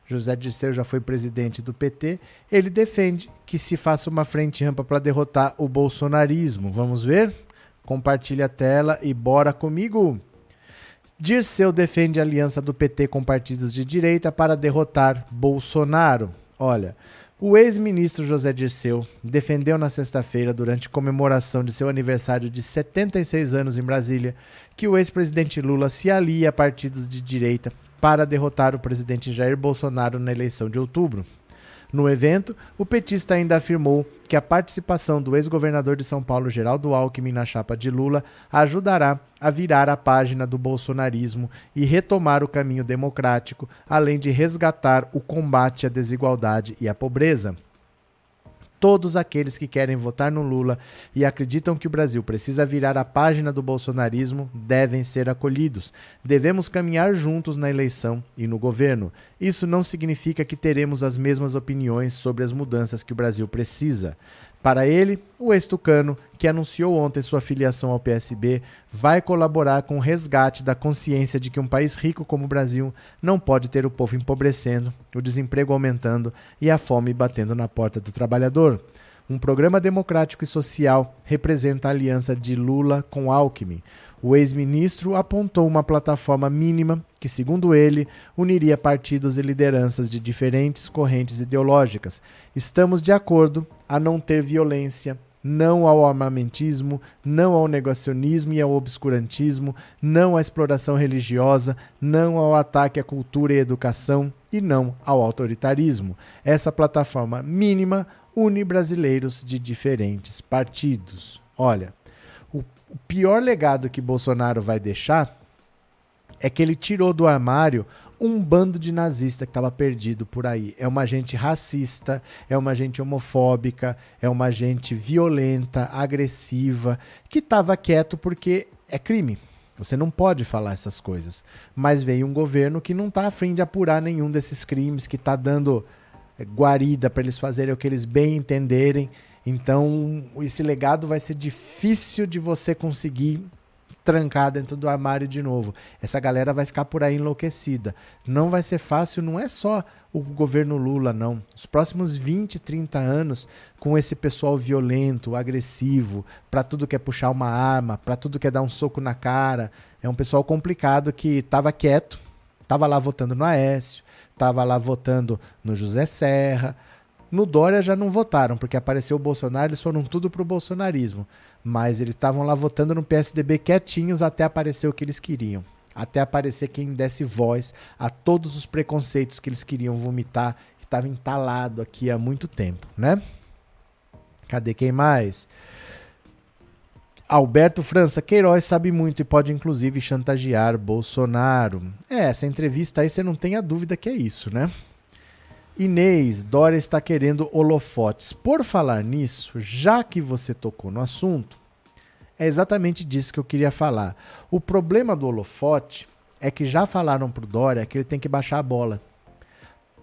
José Dirceu já foi presidente do PT. Ele defende que se faça uma frente ampla para derrotar o bolsonarismo. Vamos ver? Compartilhe a tela e bora comigo. Dirceu defende a aliança do PT com partidos de direita para derrotar Bolsonaro. Olha, o ex-ministro José Dirceu defendeu na sexta-feira, durante comemoração de seu aniversário de 76 anos em Brasília, que o ex-presidente Lula se alie a partidos de direita para derrotar o presidente Jair Bolsonaro na eleição de outubro. No evento, o petista ainda afirmou que a participação do ex-governador de São Paulo, Geraldo Alckmin, na chapa de Lula ajudará a virar a página do bolsonarismo e retomar o caminho democrático, além de resgatar o combate à desigualdade e à pobreza. Todos aqueles que querem votar no Lula e acreditam que o Brasil precisa virar a página do bolsonarismo devem ser acolhidos. Devemos caminhar juntos na eleição e no governo. Isso não significa que teremos as mesmas opiniões sobre as mudanças que o Brasil precisa. Para ele, o ex-tucano, que anunciou ontem sua filiação ao PSB, vai colaborar com o resgate da consciência de que um país rico como o Brasil não pode ter o povo empobrecendo, o desemprego aumentando e a fome batendo na porta do trabalhador. Um programa democrático e social representa a aliança de Lula com Alckmin. O ex-ministro apontou uma plataforma mínima que, segundo ele, uniria partidos e lideranças de diferentes correntes ideológicas. Estamos de acordo a não ter violência, não ao armamentismo, não ao negacionismo e ao obscurantismo, não à exploração religiosa, não ao ataque à cultura e educação e não ao autoritarismo. Essa plataforma mínima une brasileiros de diferentes partidos. Olha, o pior legado que Bolsonaro vai deixar é que ele tirou do armário um bando de nazista que estava perdido por aí. É uma gente racista, é uma gente homofóbica, é uma gente violenta, agressiva, que estava quieto porque é crime. Você não pode falar essas coisas. Mas veio um governo que não está afim de apurar nenhum desses crimes, que está dando eh, guarida para eles fazerem o que eles bem entenderem. Então, esse legado vai ser difícil de você conseguir trancar dentro do armário de novo. Essa galera vai ficar por aí enlouquecida. Não vai ser fácil, não é só o governo Lula, não. Os próximos 20, 30 anos, com esse pessoal violento, agressivo, para tudo que é puxar uma arma, para tudo que é dar um soco na cara, é um pessoal complicado que estava quieto, estava lá votando no Aécio, estava lá votando no José Serra, no Dória já não votaram, porque apareceu o Bolsonaro, eles foram tudo pro bolsonarismo. Mas eles estavam lá votando no PSDB quietinhos até aparecer o que eles queriam. Até aparecer quem desse voz a todos os preconceitos que eles queriam vomitar, que estava entalado aqui há muito tempo, né? Cadê quem mais? Alberto França, Queiroz sabe muito e pode inclusive chantagear Bolsonaro. É, essa entrevista aí você não tem a dúvida que é isso, né? Inês, Dória está querendo holofotes. Por falar nisso, já que você tocou no assunto, é exatamente disso que eu queria falar. O problema do holofote é que já falaram pro Dória que ele tem que baixar a bola.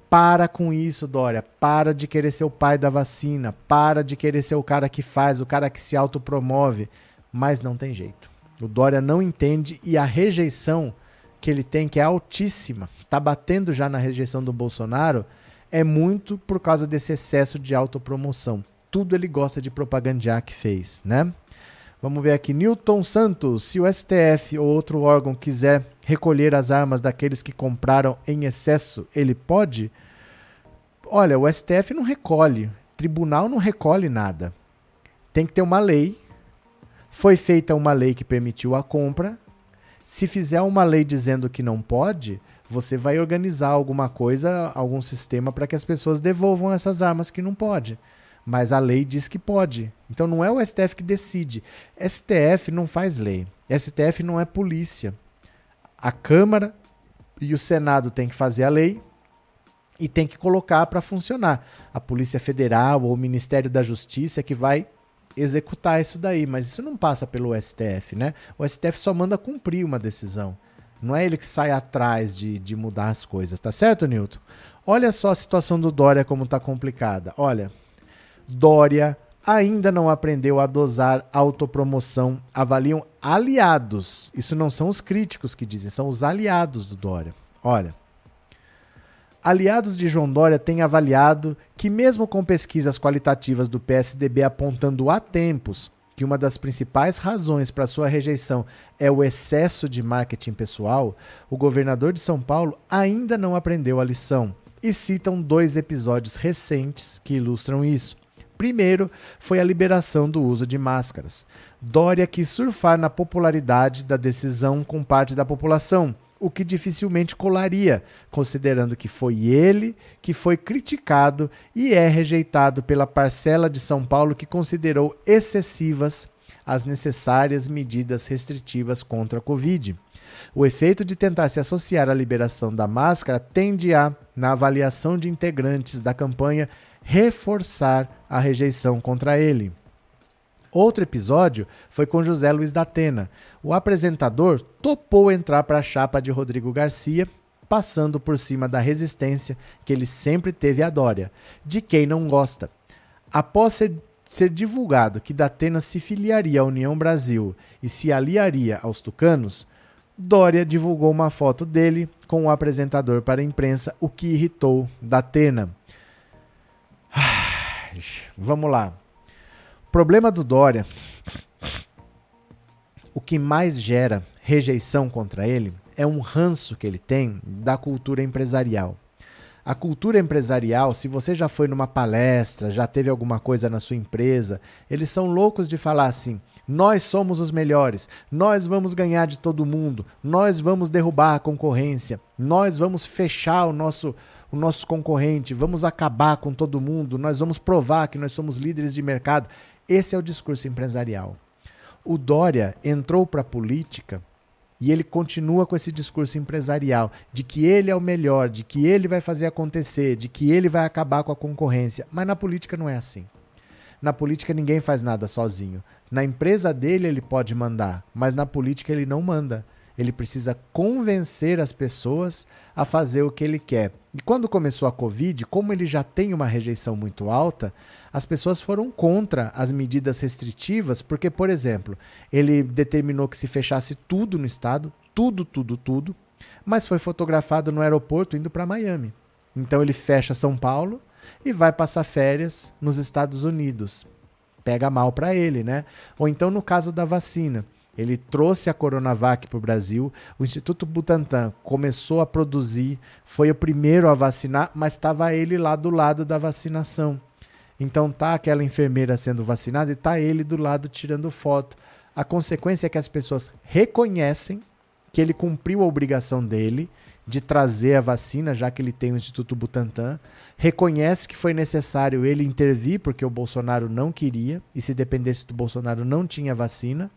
Para com isso, Dória. Para de querer ser o pai da vacina. Para de querer ser o cara que faz, o cara que se autopromove. Mas não tem jeito. O Dória não entende e a rejeição que ele tem, que é altíssima, tá batendo já na rejeição do Bolsonaro é muito por causa desse excesso de autopromoção. Tudo ele gosta de propagandear que fez, né? Vamos ver aqui. Newton Santos. Se o STF ou outro órgão quiser recolher as armas daqueles que compraram em excesso, ele pode? Olha, o STF não recolhe. Tribunal não recolhe nada. Tem que ter uma lei. Foi feita uma lei que permitiu a compra. Se fizer uma lei dizendo que não pode, você vai organizar alguma coisa, algum sistema para que as pessoas devolvam essas armas que não pode. Mas a lei diz que pode. Então não é o STF que decide. STF não faz lei. STF não é polícia. A Câmara e o Senado têm que fazer a lei e tem que colocar para funcionar. A Polícia Federal ou o Ministério da Justiça é que vai executar isso daí, mas isso não passa pelo STF, né? O STF só manda cumprir uma decisão. Não é ele que sai atrás de, de mudar as coisas, tá certo, Newton? Olha só a situação do Dória como tá complicada. Olha, Dória ainda não aprendeu a dosar autopromoção. Avaliam aliados. Isso não são os críticos que dizem, são os aliados do Dória. Olha, aliados de João Dória têm avaliado que, mesmo com pesquisas qualitativas do PSDB apontando há tempos que uma das principais razões para sua rejeição é o excesso de marketing pessoal, o governador de São Paulo ainda não aprendeu a lição e citam dois episódios recentes que ilustram isso. Primeiro foi a liberação do uso de máscaras. Dória quis surfar na popularidade da decisão com parte da população, o que dificilmente colaria, considerando que foi ele que foi criticado e é rejeitado pela parcela de São Paulo que considerou excessivas as necessárias medidas restritivas contra a Covid. O efeito de tentar se associar à liberação da máscara tende a, na avaliação de integrantes da campanha, reforçar a rejeição contra ele. Outro episódio foi com José Luiz da Atena. O apresentador topou entrar para a chapa de Rodrigo Garcia, passando por cima da resistência que ele sempre teve à Dória, de quem não gosta. Após ser, ser divulgado que Datena se filiaria à União Brasil e se aliaria aos tucanos, Dória divulgou uma foto dele com o apresentador para a imprensa, o que irritou Datena. Vamos lá problema do Dória, o que mais gera rejeição contra ele é um ranço que ele tem da cultura empresarial. A cultura empresarial, se você já foi numa palestra, já teve alguma coisa na sua empresa, eles são loucos de falar assim: nós somos os melhores, nós vamos ganhar de todo mundo, nós vamos derrubar a concorrência, nós vamos fechar o nosso, o nosso concorrente, vamos acabar com todo mundo, nós vamos provar que nós somos líderes de mercado. Esse é o discurso empresarial. O Dória entrou para a política e ele continua com esse discurso empresarial de que ele é o melhor, de que ele vai fazer acontecer, de que ele vai acabar com a concorrência. Mas na política não é assim. Na política ninguém faz nada sozinho. Na empresa dele ele pode mandar, mas na política ele não manda. Ele precisa convencer as pessoas a fazer o que ele quer. E quando começou a Covid, como ele já tem uma rejeição muito alta, as pessoas foram contra as medidas restritivas, porque, por exemplo, ele determinou que se fechasse tudo no estado, tudo, tudo, tudo, mas foi fotografado no aeroporto indo para Miami. Então ele fecha São Paulo e vai passar férias nos Estados Unidos. Pega mal para ele, né? Ou então no caso da vacina, ele trouxe a Coronavac para o Brasil. O Instituto Butantan começou a produzir, foi o primeiro a vacinar, mas estava ele lá do lado da vacinação. Então tá aquela enfermeira sendo vacinada e tá ele do lado tirando foto. A consequência é que as pessoas reconhecem que ele cumpriu a obrigação dele de trazer a vacina, já que ele tem o Instituto Butantan, reconhece que foi necessário ele intervir porque o Bolsonaro não queria e se dependesse do Bolsonaro não tinha vacina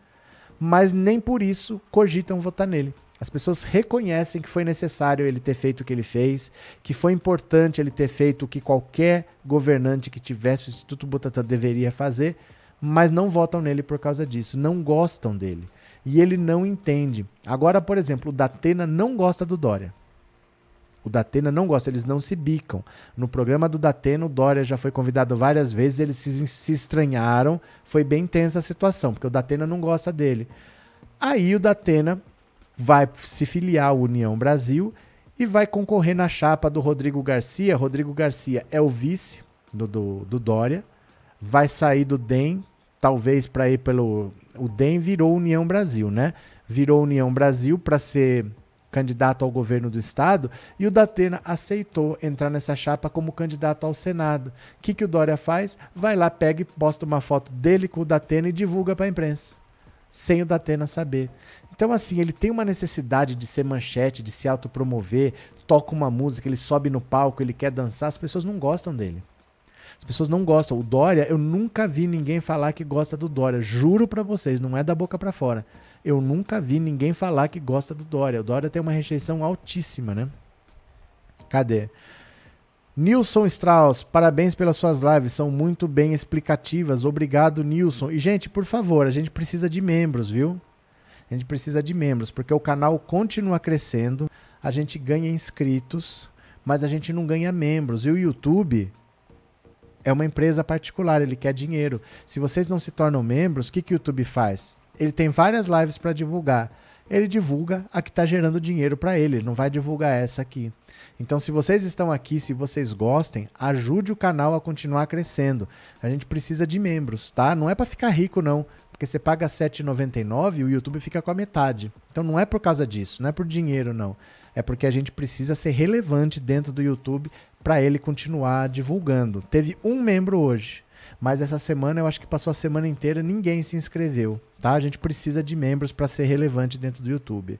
mas nem por isso cogitam votar nele. As pessoas reconhecem que foi necessário ele ter feito o que ele fez, que foi importante ele ter feito o que qualquer governante que tivesse o Instituto Butantan deveria fazer, mas não votam nele por causa disso, não gostam dele. E ele não entende. Agora, por exemplo, o Datena não gosta do Dória. O Datena não gosta, eles não se bicam. No programa do Datena, o Dória já foi convidado várias vezes, eles se, se estranharam. Foi bem tensa a situação, porque o Datena não gosta dele. Aí o Datena vai se filiar à União Brasil e vai concorrer na chapa do Rodrigo Garcia. Rodrigo Garcia é o vice do, do, do Dória, vai sair do DEM, talvez para ir pelo. O DEM virou União Brasil, né? Virou União Brasil para ser candidato ao governo do estado, e o Datena aceitou entrar nessa chapa como candidato ao Senado. O que, que o Dória faz? Vai lá, pega e posta uma foto dele com o Datena e divulga para a imprensa, sem o Datena saber. Então, assim, ele tem uma necessidade de ser manchete, de se autopromover, toca uma música, ele sobe no palco, ele quer dançar, as pessoas não gostam dele. As pessoas não gostam. O Dória, eu nunca vi ninguém falar que gosta do Dória. Juro para vocês, não é da boca para fora eu nunca vi ninguém falar que gosta do Dória. O Dória tem uma rejeição altíssima, né? Cadê? Nilson Strauss, parabéns pelas suas lives, são muito bem explicativas. Obrigado, Nilson. E, gente, por favor, a gente precisa de membros, viu? A gente precisa de membros, porque o canal continua crescendo, a gente ganha inscritos, mas a gente não ganha membros. E o YouTube é uma empresa particular, ele quer dinheiro. Se vocês não se tornam membros, o que, que o YouTube faz? Ele tem várias lives para divulgar. Ele divulga a que está gerando dinheiro para ele, ele não vai divulgar essa aqui. Então, se vocês estão aqui, se vocês gostem, ajude o canal a continuar crescendo. A gente precisa de membros, tá? Não é para ficar rico, não. Porque você paga R$ 7,99 e o YouTube fica com a metade. Então não é por causa disso, não é por dinheiro, não. É porque a gente precisa ser relevante dentro do YouTube para ele continuar divulgando. Teve um membro hoje, mas essa semana eu acho que passou a semana inteira ninguém se inscreveu, tá? A gente precisa de membros para ser relevante dentro do YouTube.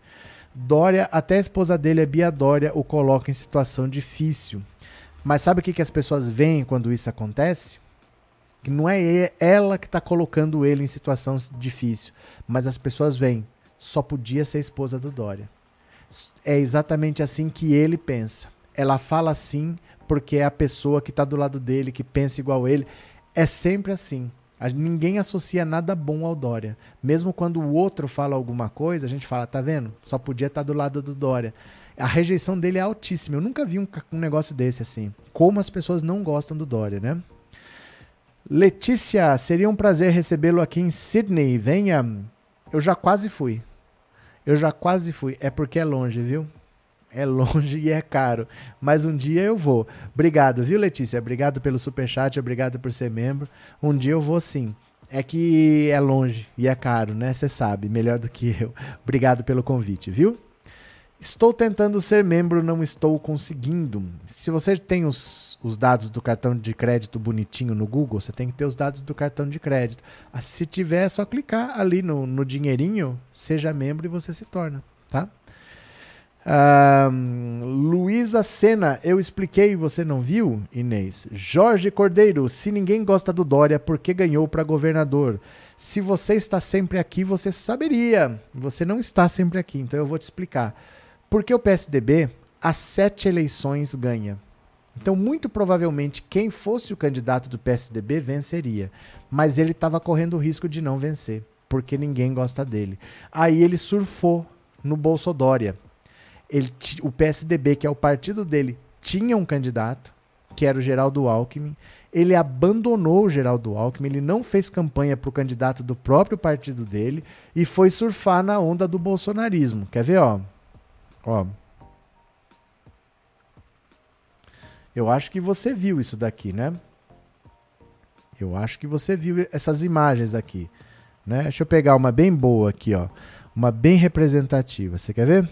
Dória, até a esposa dele, a Bia Dória, o coloca em situação difícil. Mas sabe o que, que as pessoas veem quando isso acontece? Que não é ela que está colocando ele em situação difícil, mas as pessoas veem. Só podia ser esposa do Dória. É exatamente assim que ele pensa. Ela fala assim porque é a pessoa que está do lado dele, que pensa igual ele. É sempre assim. Ninguém associa nada bom ao Dória. Mesmo quando o outro fala alguma coisa, a gente fala, tá vendo? Só podia estar do lado do Dória. A rejeição dele é altíssima. Eu nunca vi um, um negócio desse assim. Como as pessoas não gostam do Dória, né? Letícia, seria um prazer recebê-lo aqui em Sydney. Venha. Eu já quase fui. Eu já quase fui. É porque é longe, viu? É longe e é caro. Mas um dia eu vou. Obrigado, viu, Letícia? Obrigado pelo superchat, obrigado por ser membro. Um dia eu vou sim. É que é longe e é caro, né? Você sabe, melhor do que eu. Obrigado pelo convite, viu? Estou tentando ser membro, não estou conseguindo. Se você tem os, os dados do cartão de crédito bonitinho no Google, você tem que ter os dados do cartão de crédito. Ah, se tiver, é só clicar ali no, no dinheirinho, seja membro e você se torna, tá? Luísa Sena, eu expliquei, você não viu, Inês? Jorge Cordeiro, se ninguém gosta do Dória, por que ganhou para governador? Se você está sempre aqui, você saberia. Você não está sempre aqui, então eu vou te explicar. Porque o PSDB, as sete eleições ganha. Então, muito provavelmente, quem fosse o candidato do PSDB venceria. Mas ele estava correndo o risco de não vencer, porque ninguém gosta dele. Aí ele surfou no Bolsodória ele, o PSDB, que é o partido dele, tinha um candidato, que era o Geraldo Alckmin. Ele abandonou o Geraldo Alckmin, ele não fez campanha para o candidato do próprio partido dele e foi surfar na onda do bolsonarismo. Quer ver, ó? Ó. Eu acho que você viu isso daqui, né? Eu acho que você viu essas imagens aqui, né? Deixa eu pegar uma bem boa aqui, ó. Uma bem representativa. Você quer ver?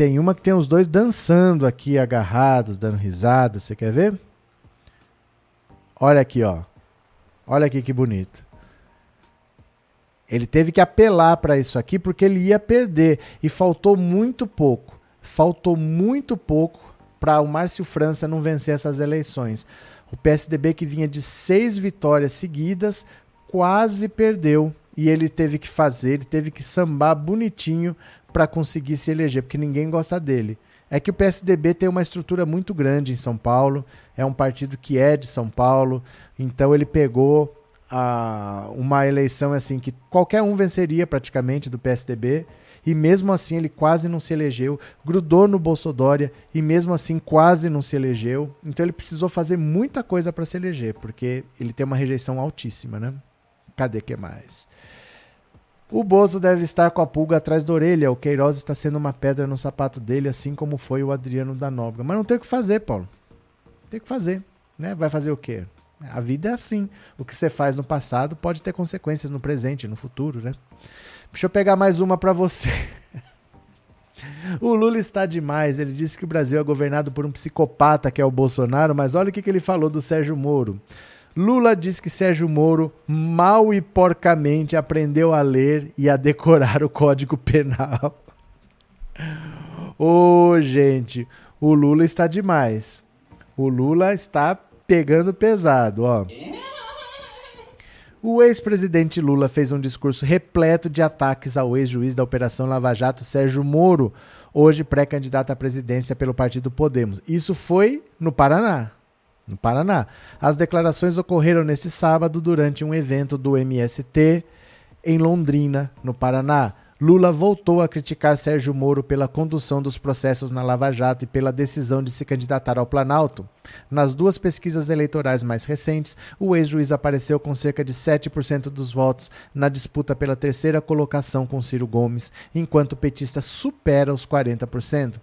Tem uma que tem os dois dançando aqui, agarrados, dando risada. Você quer ver? Olha aqui, ó. Olha aqui que bonito. Ele teve que apelar para isso aqui porque ele ia perder. E faltou muito pouco. Faltou muito pouco para o Márcio França não vencer essas eleições. O PSDB, que vinha de seis vitórias seguidas, quase perdeu. E ele teve que fazer, ele teve que sambar bonitinho para conseguir se eleger, porque ninguém gosta dele. É que o PSDB tem uma estrutura muito grande em São Paulo, é um partido que é de São Paulo, então ele pegou a, uma eleição assim que qualquer um venceria praticamente do PSDB, e mesmo assim ele quase não se elegeu, grudou no Bolsonaro e mesmo assim quase não se elegeu. Então ele precisou fazer muita coisa para se eleger, porque ele tem uma rejeição altíssima, né? Cadê que mais? O Bozo deve estar com a pulga atrás da orelha. O Queiroz está sendo uma pedra no sapato dele, assim como foi o Adriano da Nóbrega. Mas não tem o que fazer, Paulo. Tem o que fazer. Né? Vai fazer o quê? A vida é assim. O que você faz no passado pode ter consequências no presente, no futuro, né? Deixa eu pegar mais uma para você. o Lula está demais. Ele disse que o Brasil é governado por um psicopata que é o Bolsonaro, mas olha o que, que ele falou do Sérgio Moro. Lula diz que Sérgio Moro mal e porcamente aprendeu a ler e a decorar o Código Penal. Ô, oh, gente, o Lula está demais. O Lula está pegando pesado, ó. O ex-presidente Lula fez um discurso repleto de ataques ao ex-juiz da Operação Lava Jato, Sérgio Moro. hoje pré-candidata à presidência pelo partido Podemos. Isso foi no Paraná. No Paraná. As declarações ocorreram neste sábado durante um evento do MST em Londrina, no Paraná. Lula voltou a criticar Sérgio Moro pela condução dos processos na Lava Jato e pela decisão de se candidatar ao Planalto. Nas duas pesquisas eleitorais mais recentes, o ex-juiz apareceu com cerca de 7% dos votos na disputa pela terceira colocação com Ciro Gomes, enquanto o petista supera os 40%.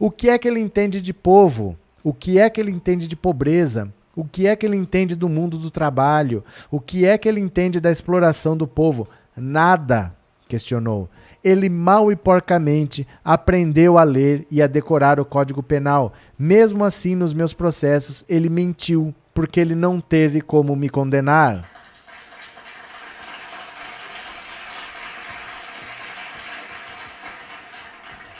O que é que ele entende de povo? O que é que ele entende de pobreza? O que é que ele entende do mundo do trabalho? O que é que ele entende da exploração do povo? Nada questionou. Ele mal e porcamente aprendeu a ler e a decorar o Código Penal. Mesmo assim, nos meus processos, ele mentiu, porque ele não teve como me condenar.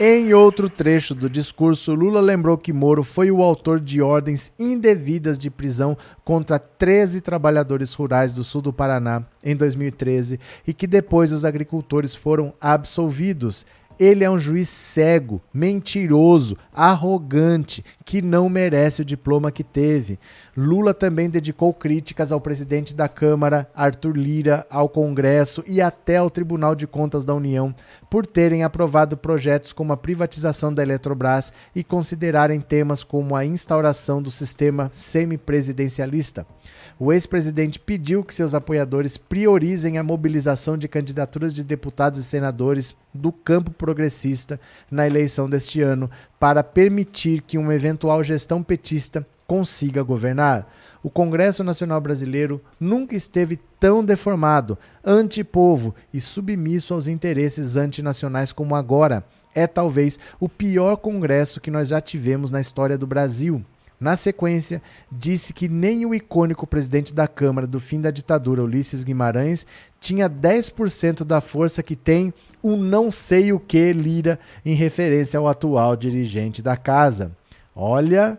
Em outro trecho do discurso, Lula lembrou que Moro foi o autor de ordens indevidas de prisão contra 13 trabalhadores rurais do sul do Paraná em 2013 e que depois os agricultores foram absolvidos. Ele é um juiz cego, mentiroso, arrogante, que não merece o diploma que teve. Lula também dedicou críticas ao presidente da Câmara, Arthur Lira, ao Congresso e até ao Tribunal de Contas da União por terem aprovado projetos como a privatização da Eletrobras e considerarem temas como a instauração do sistema semipresidencialista. O ex-presidente pediu que seus apoiadores priorizem a mobilização de candidaturas de deputados e senadores do campo progressista na eleição deste ano para permitir que uma eventual gestão petista consiga governar. O Congresso Nacional Brasileiro nunca esteve tão deformado, antipovo e submisso aos interesses antinacionais como agora. É talvez o pior congresso que nós já tivemos na história do Brasil. Na sequência, disse que nem o icônico presidente da Câmara do fim da ditadura, Ulisses Guimarães, tinha 10% da força que tem um não sei o que Lira, em referência ao atual dirigente da casa. Olha,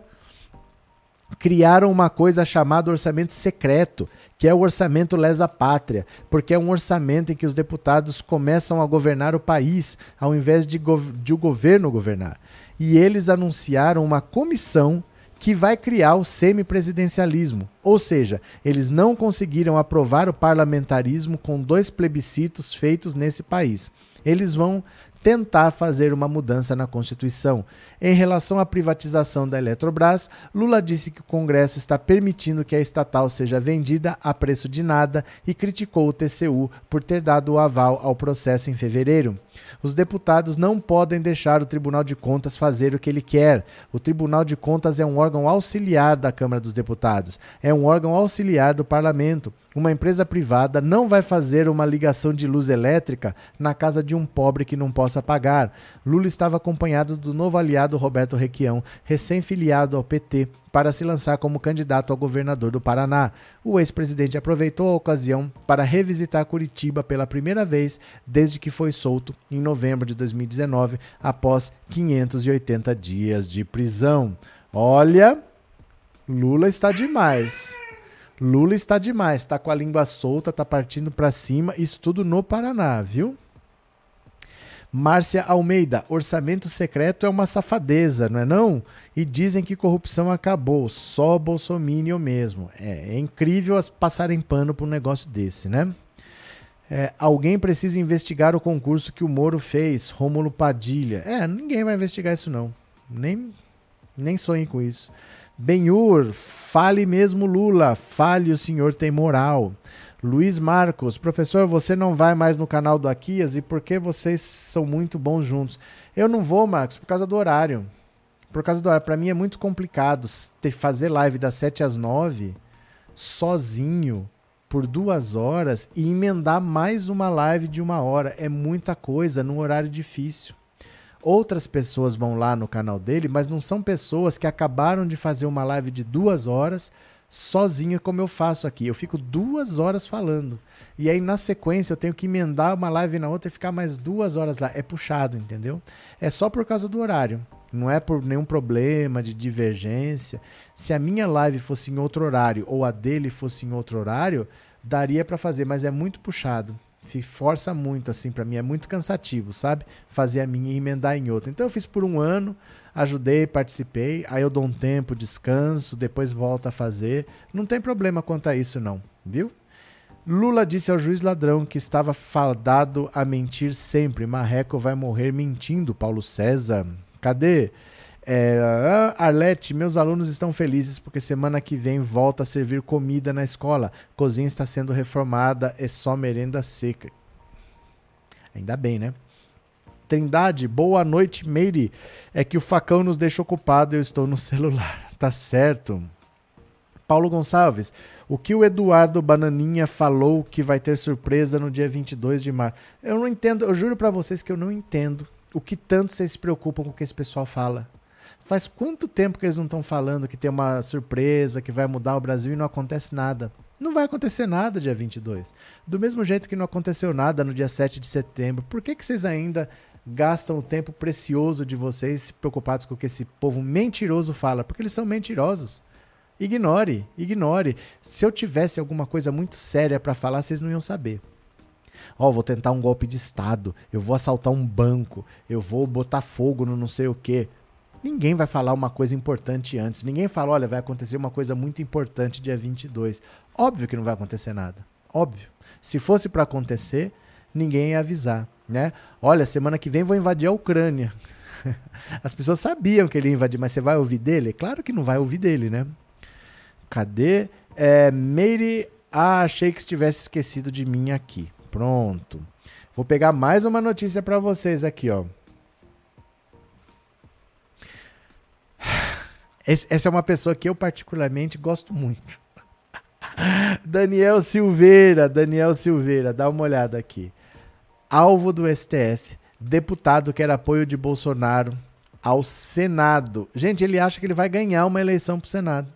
criaram uma coisa chamada orçamento secreto, que é o orçamento lesa pátria, porque é um orçamento em que os deputados começam a governar o país, ao invés de, de o governo governar. E eles anunciaram uma comissão que vai criar o semipresidencialismo. Ou seja, eles não conseguiram aprovar o parlamentarismo com dois plebiscitos feitos nesse país. Eles vão tentar fazer uma mudança na Constituição. Em relação à privatização da Eletrobras, Lula disse que o Congresso está permitindo que a estatal seja vendida a preço de nada e criticou o TCU por ter dado o aval ao processo em fevereiro. Os deputados não podem deixar o Tribunal de Contas fazer o que ele quer. O Tribunal de Contas é um órgão auxiliar da Câmara dos Deputados, é um órgão auxiliar do Parlamento. Uma empresa privada não vai fazer uma ligação de luz elétrica na casa de um pobre que não possa pagar. Lula estava acompanhado do novo aliado Roberto Requião, recém-filiado ao PT, para se lançar como candidato ao governador do Paraná. O ex-presidente aproveitou a ocasião para revisitar Curitiba pela primeira vez desde que foi solto em novembro de 2019, após 580 dias de prisão. Olha, Lula está demais. Lula está demais, está com a língua solta, está partindo para cima, isso tudo no Paraná, viu? Márcia Almeida, orçamento secreto é uma safadeza, não é não? E dizem que corrupção acabou, só Bolsonaro mesmo. É, é incrível as passarem pano para um negócio desse, né? É, alguém precisa investigar o concurso que o Moro fez, Rômulo Padilha. É, ninguém vai investigar isso não. Nem, nem sonhe com isso. Benhur, fale mesmo Lula, fale o senhor tem moral. Luiz Marcos, professor, você não vai mais no canal do Aquias e por que vocês são muito bons juntos? Eu não vou, Marcos, por causa do horário. Por causa do horário. Para mim é muito complicado ter, fazer live das 7 às 9 sozinho por duas horas e emendar mais uma live de uma hora. É muita coisa num horário difícil. Outras pessoas vão lá no canal dele, mas não são pessoas que acabaram de fazer uma live de duas horas sozinha como eu faço aqui. Eu fico duas horas falando. E aí, na sequência, eu tenho que emendar uma live na outra e ficar mais duas horas lá. É puxado, entendeu? É só por causa do horário. Não é por nenhum problema de divergência. Se a minha live fosse em outro horário ou a dele fosse em outro horário, daria para fazer, mas é muito puxado. Se força muito, assim, para mim. É muito cansativo, sabe? Fazer a minha e emendar em outra. Então eu fiz por um ano, ajudei, participei. Aí eu dou um tempo, descanso, depois volto a fazer. Não tem problema quanto a isso, não, viu? Lula disse ao juiz ladrão que estava fadado a mentir sempre. Marreco vai morrer mentindo, Paulo César. Cadê? É, Arlete, meus alunos estão felizes porque semana que vem volta a servir comida na escola. Cozinha está sendo reformada, é só merenda seca. Ainda bem, né? Trindade, boa noite, Meire. É que o facão nos deixa ocupado eu estou no celular. Tá certo. Paulo Gonçalves, o que o Eduardo Bananinha falou que vai ter surpresa no dia 22 de março? Eu não entendo, eu juro para vocês que eu não entendo o que tanto vocês se preocupam com o que esse pessoal fala. Faz quanto tempo que eles não estão falando que tem uma surpresa, que vai mudar o Brasil e não acontece nada? Não vai acontecer nada dia 22. Do mesmo jeito que não aconteceu nada no dia 7 de setembro, por que, que vocês ainda gastam o tempo precioso de vocês preocupados com o que esse povo mentiroso fala? Porque eles são mentirosos. Ignore, ignore. Se eu tivesse alguma coisa muito séria para falar, vocês não iam saber. Ó, oh, vou tentar um golpe de Estado, eu vou assaltar um banco, eu vou botar fogo no não sei o quê. Ninguém vai falar uma coisa importante antes. Ninguém fala, olha, vai acontecer uma coisa muito importante dia 22. Óbvio que não vai acontecer nada. Óbvio. Se fosse para acontecer, ninguém ia avisar, né? Olha, semana que vem vou invadir a Ucrânia. As pessoas sabiam que ele ia invadir, mas você vai ouvir dele? Claro que não vai ouvir dele, né? Cadê? É, Meire. Ah, achei que estivesse esquecido de mim aqui. Pronto. Vou pegar mais uma notícia para vocês aqui, ó. Essa é uma pessoa que eu particularmente gosto muito. Daniel Silveira, Daniel Silveira, dá uma olhada aqui. Alvo do STF, deputado quer apoio de Bolsonaro ao Senado. Gente, ele acha que ele vai ganhar uma eleição para o Senado.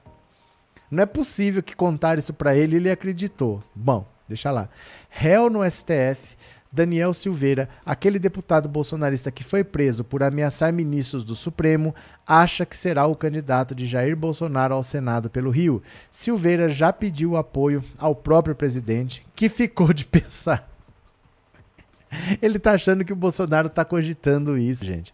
Não é possível que contar isso para ele ele acreditou. Bom, deixa lá. Réu no STF, Daniel Silveira, aquele deputado bolsonarista que foi preso por ameaçar ministros do Supremo, acha que será o candidato de Jair Bolsonaro ao Senado pelo Rio. Silveira já pediu apoio ao próprio presidente, que ficou de pensar. Ele tá achando que o Bolsonaro tá cogitando isso, gente.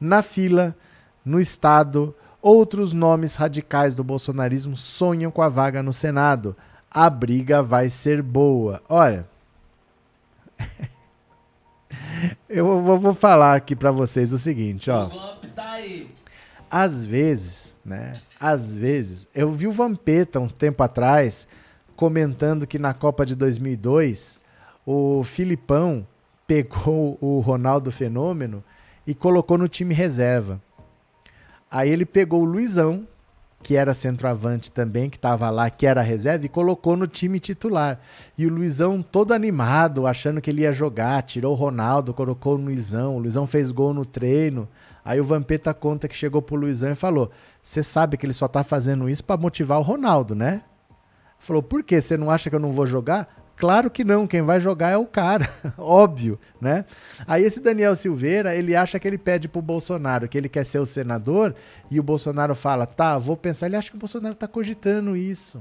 Na fila, no estado, Outros nomes radicais do bolsonarismo sonham com a vaga no Senado. A briga vai ser boa. Olha, eu vou, falar aqui para vocês o seguinte, ó. Às vezes, né? Às vezes, eu vi o Vampeta uns tempo atrás comentando que na Copa de 2002 o Filipão pegou o Ronaldo Fenômeno e colocou no time reserva. Aí ele pegou o Luizão, que era centroavante também, que estava lá, que era reserva, e colocou no time titular. E o Luizão todo animado, achando que ele ia jogar, tirou o Ronaldo, colocou o Luizão, o Luizão fez gol no treino. Aí o Vampeta conta que chegou pro Luizão e falou: Você sabe que ele só tá fazendo isso para motivar o Ronaldo, né? Falou: Por quê? Você não acha que eu não vou jogar? Claro que não, quem vai jogar é o cara, óbvio, né? Aí esse Daniel Silveira, ele acha que ele pede pro Bolsonaro que ele quer ser o senador e o Bolsonaro fala, tá, vou pensar, ele acha que o Bolsonaro tá cogitando isso.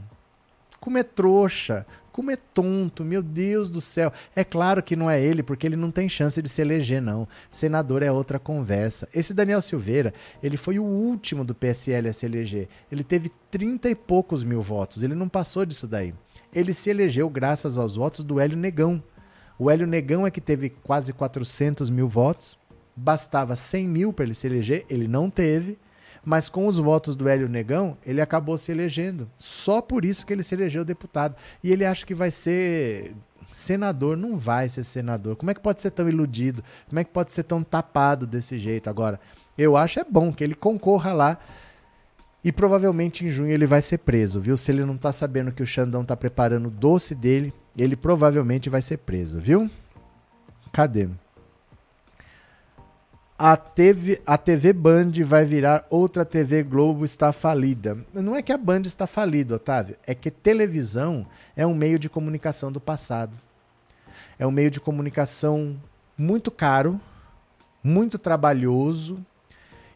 Como é trouxa, como é tonto, meu Deus do céu. É claro que não é ele, porque ele não tem chance de se eleger, não. Senador é outra conversa. Esse Daniel Silveira, ele foi o último do PSL a se eleger. Ele teve 30 e poucos mil votos, ele não passou disso daí ele se elegeu graças aos votos do Hélio Negão. O Hélio Negão é que teve quase 400 mil votos, bastava 100 mil para ele se eleger, ele não teve, mas com os votos do Hélio Negão, ele acabou se elegendo. Só por isso que ele se elegeu deputado. E ele acha que vai ser senador, não vai ser senador. Como é que pode ser tão iludido? Como é que pode ser tão tapado desse jeito? Agora, eu acho é bom que ele concorra lá e provavelmente em junho ele vai ser preso, viu? Se ele não tá sabendo que o Xandão tá preparando o doce dele, ele provavelmente vai ser preso, viu? Cadê? A TV, a TV Band vai virar outra TV Globo está falida. Não é que a Band está falida, Otávio, é que televisão é um meio de comunicação do passado. É um meio de comunicação muito caro, muito trabalhoso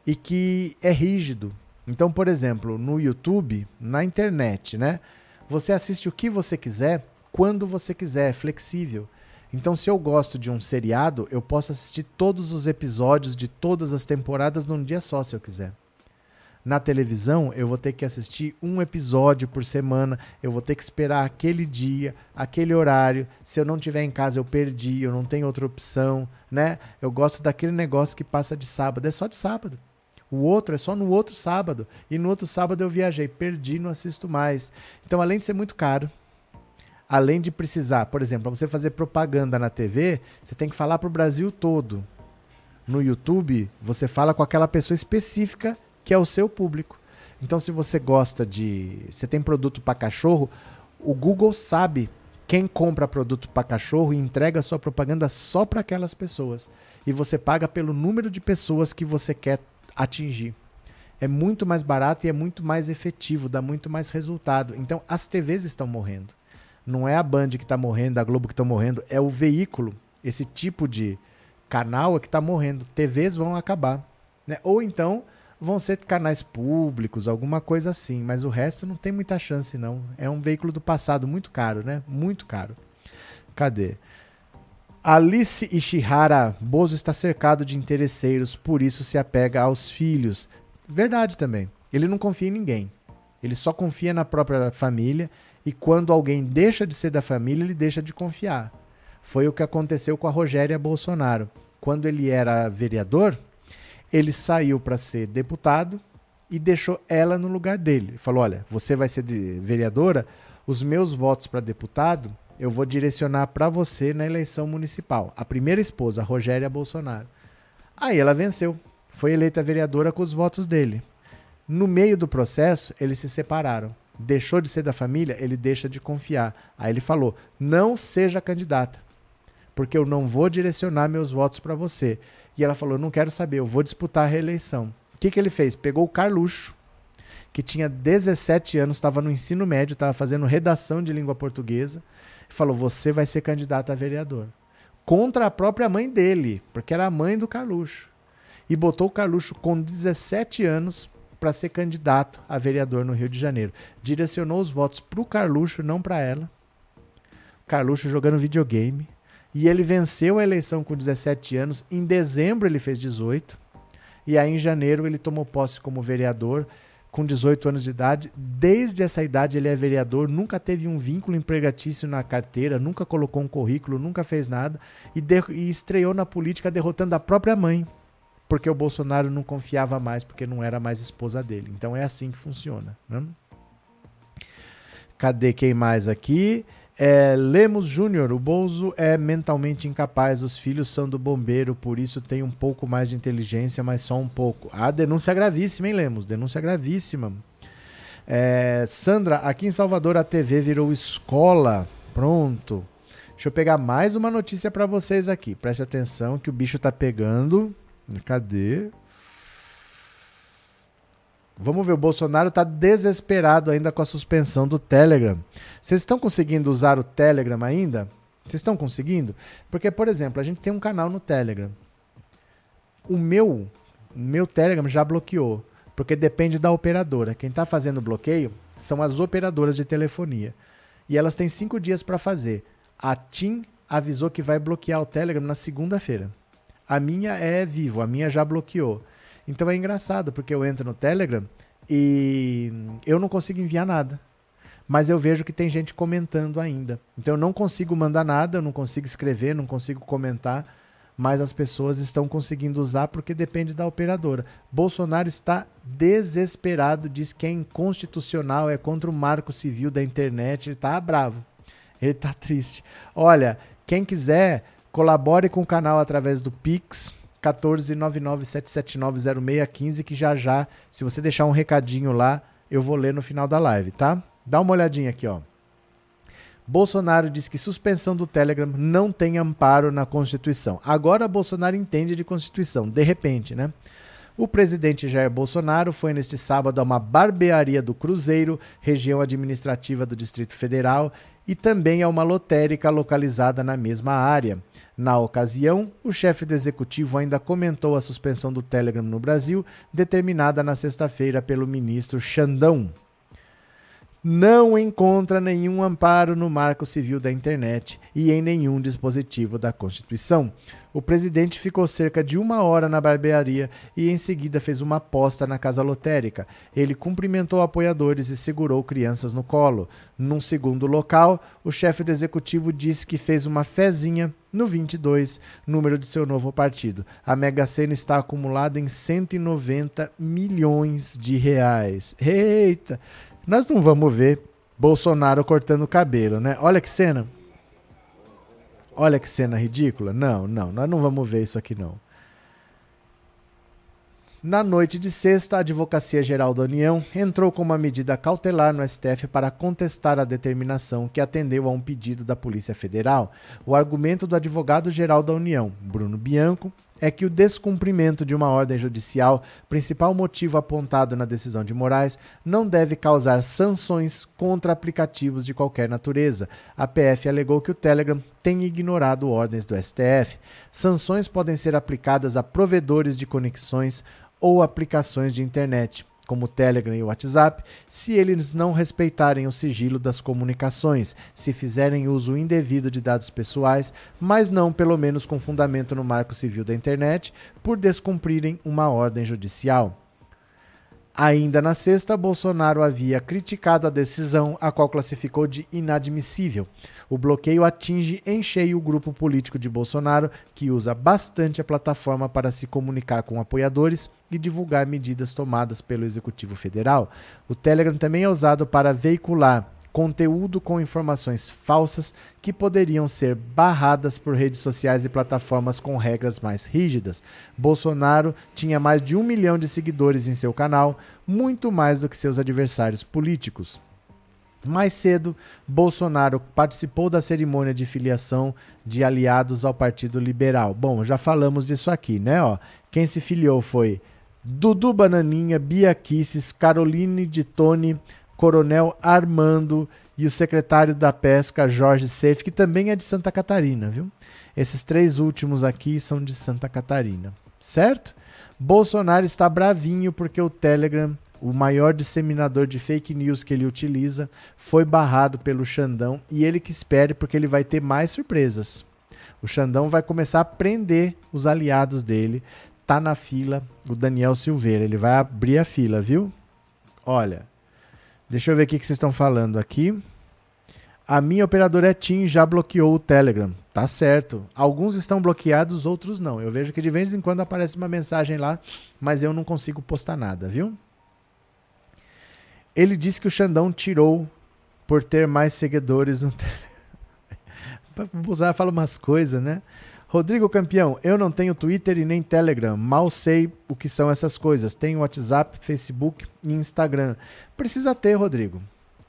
e que é rígido. Então, por exemplo, no YouTube, na internet, né? Você assiste o que você quiser, quando você quiser, é flexível. Então, se eu gosto de um seriado, eu posso assistir todos os episódios de todas as temporadas num dia só, se eu quiser. Na televisão, eu vou ter que assistir um episódio por semana, eu vou ter que esperar aquele dia, aquele horário. Se eu não tiver em casa, eu perdi, eu não tenho outra opção, né? Eu gosto daquele negócio que passa de sábado, é só de sábado. O outro é só no outro sábado. E no outro sábado eu viajei, perdi, não assisto mais. Então, além de ser muito caro, além de precisar, por exemplo, para você fazer propaganda na TV, você tem que falar para o Brasil todo. No YouTube, você fala com aquela pessoa específica que é o seu público. Então, se você gosta de. Você tem produto para cachorro, o Google sabe quem compra produto para cachorro e entrega sua propaganda só para aquelas pessoas. E você paga pelo número de pessoas que você quer atingir. É muito mais barato e é muito mais efetivo, dá muito mais resultado. Então, as TVs estão morrendo. Não é a Band que está morrendo, a Globo que está morrendo, é o veículo, esse tipo de canal é que está morrendo. TVs vão acabar. Né? Ou então vão ser canais públicos, alguma coisa assim, mas o resto não tem muita chance não. É um veículo do passado muito caro, né? Muito caro. Cadê? Alice Ishihara, Bozo está cercado de interesseiros, por isso se apega aos filhos. Verdade também. Ele não confia em ninguém. Ele só confia na própria família e quando alguém deixa de ser da família, ele deixa de confiar. Foi o que aconteceu com a Rogéria Bolsonaro. Quando ele era vereador, ele saiu para ser deputado e deixou ela no lugar dele. Falou: Olha, você vai ser vereadora, os meus votos para deputado eu vou direcionar para você na eleição municipal. A primeira esposa, Rogéria Bolsonaro. Aí ela venceu. Foi eleita vereadora com os votos dele. No meio do processo, eles se separaram. Deixou de ser da família, ele deixa de confiar. Aí ele falou: não seja candidata, porque eu não vou direcionar meus votos para você. E ela falou: não quero saber, eu vou disputar a reeleição. O que, que ele fez? Pegou o Carluxo, que tinha 17 anos, estava no ensino médio, estava fazendo redação de língua portuguesa, falou: você vai ser candidato a vereador. Contra a própria mãe dele, porque era a mãe do Carluxo. E botou o Carluxo com 17 anos para ser candidato a vereador no Rio de Janeiro. Direcionou os votos para o Carluxo, não para ela. Carluxo jogando videogame. E ele venceu a eleição com 17 anos. Em dezembro ele fez 18. E aí em janeiro ele tomou posse como vereador com 18 anos de idade. Desde essa idade ele é vereador, nunca teve um vínculo empregatício na carteira, nunca colocou um currículo, nunca fez nada e, e estreou na política derrotando a própria mãe, porque o Bolsonaro não confiava mais, porque não era mais esposa dele. Então é assim que funciona. Né? Cadê quem mais aqui? É, Lemos Júnior, o Bolso é mentalmente incapaz, os filhos são do bombeiro, por isso tem um pouco mais de inteligência, mas só um pouco. A denúncia é gravíssima, hein, Lemos? Denúncia gravíssima. É, Sandra, aqui em Salvador a TV virou escola. Pronto. Deixa eu pegar mais uma notícia para vocês aqui. Preste atenção que o bicho tá pegando. Cadê? Vamos ver, o Bolsonaro está desesperado ainda com a suspensão do Telegram. Vocês estão conseguindo usar o Telegram ainda? Vocês estão conseguindo? Porque, por exemplo, a gente tem um canal no Telegram. O meu, meu Telegram já bloqueou, porque depende da operadora. Quem está fazendo o bloqueio são as operadoras de telefonia. E elas têm cinco dias para fazer. A TIM avisou que vai bloquear o Telegram na segunda-feira. A minha é vivo, a minha já bloqueou. Então é engraçado, porque eu entro no Telegram e eu não consigo enviar nada. Mas eu vejo que tem gente comentando ainda. Então eu não consigo mandar nada, eu não consigo escrever, não consigo comentar, mas as pessoas estão conseguindo usar porque depende da operadora. Bolsonaro está desesperado, diz que é inconstitucional, é contra o marco civil da internet, ele está bravo. Ele está triste. Olha, quem quiser, colabore com o canal através do Pix 14997790615, que já já, se você deixar um recadinho lá, eu vou ler no final da live, tá? Dá uma olhadinha aqui, ó. Bolsonaro diz que suspensão do Telegram não tem amparo na Constituição. Agora Bolsonaro entende de Constituição, de repente, né? O presidente Jair Bolsonaro foi neste sábado a uma barbearia do Cruzeiro, região administrativa do Distrito Federal, e também a uma lotérica localizada na mesma área. Na ocasião, o chefe do executivo ainda comentou a suspensão do Telegram no Brasil, determinada na sexta-feira pelo ministro Xandão. Não encontra nenhum amparo no Marco Civil da Internet e em nenhum dispositivo da Constituição. O presidente ficou cerca de uma hora na barbearia e em seguida fez uma aposta na casa lotérica. Ele cumprimentou apoiadores e segurou crianças no colo. Num segundo local, o chefe do executivo disse que fez uma fezinha no 22, número de seu novo partido. A Mega Sena está acumulada em 190 milhões de reais. Eita! Nós não vamos ver Bolsonaro cortando o cabelo, né? Olha que cena. Olha que cena ridícula. Não, não, nós não vamos ver isso aqui não. Na noite de sexta, a Advocacia Geral da União entrou com uma medida cautelar no STF para contestar a determinação que atendeu a um pedido da Polícia Federal. O argumento do advogado-geral da União, Bruno Bianco, é que o descumprimento de uma ordem judicial, principal motivo apontado na decisão de Moraes, não deve causar sanções contra aplicativos de qualquer natureza. A PF alegou que o Telegram tem ignorado ordens do STF. Sanções podem ser aplicadas a provedores de conexões ou aplicações de internet, como o Telegram e o WhatsApp, se eles não respeitarem o sigilo das comunicações, se fizerem uso indevido de dados pessoais, mas não pelo menos com fundamento no Marco Civil da Internet, por descumprirem uma ordem judicial. Ainda na sexta, Bolsonaro havia criticado a decisão, a qual classificou de inadmissível. O bloqueio atinge em cheio o grupo político de Bolsonaro, que usa bastante a plataforma para se comunicar com apoiadores e divulgar medidas tomadas pelo Executivo Federal. O Telegram também é usado para veicular conteúdo com informações falsas que poderiam ser barradas por redes sociais e plataformas com regras mais rígidas. Bolsonaro tinha mais de um milhão de seguidores em seu canal, muito mais do que seus adversários políticos. Mais cedo, Bolsonaro participou da cerimônia de filiação de aliados ao Partido Liberal. Bom, já falamos disso aqui, né? Ó, quem se filiou foi Dudu Bananinha, Bia Kisses, Caroline de Tone, Coronel Armando e o secretário da Pesca, Jorge Seif, que também é de Santa Catarina, viu? Esses três últimos aqui são de Santa Catarina, certo? Bolsonaro está bravinho porque o Telegram, o maior disseminador de fake news que ele utiliza, foi barrado pelo Xandão e ele que espere porque ele vai ter mais surpresas. O Xandão vai começar a prender os aliados dele. Tá na fila o Daniel Silveira, ele vai abrir a fila, viu? Olha, Deixa eu ver o que vocês estão falando aqui. A minha operadora TIM já bloqueou o Telegram. Tá certo. Alguns estão bloqueados, outros não. Eu vejo que de vez em quando aparece uma mensagem lá, mas eu não consigo postar nada, viu? Ele disse que o Xandão tirou por ter mais seguidores no Telegram. Bolsonaro fala umas coisas, né? Rodrigo Campeão, eu não tenho Twitter e nem Telegram, mal sei o que são essas coisas. Tenho WhatsApp, Facebook e Instagram. Precisa ter, Rodrigo.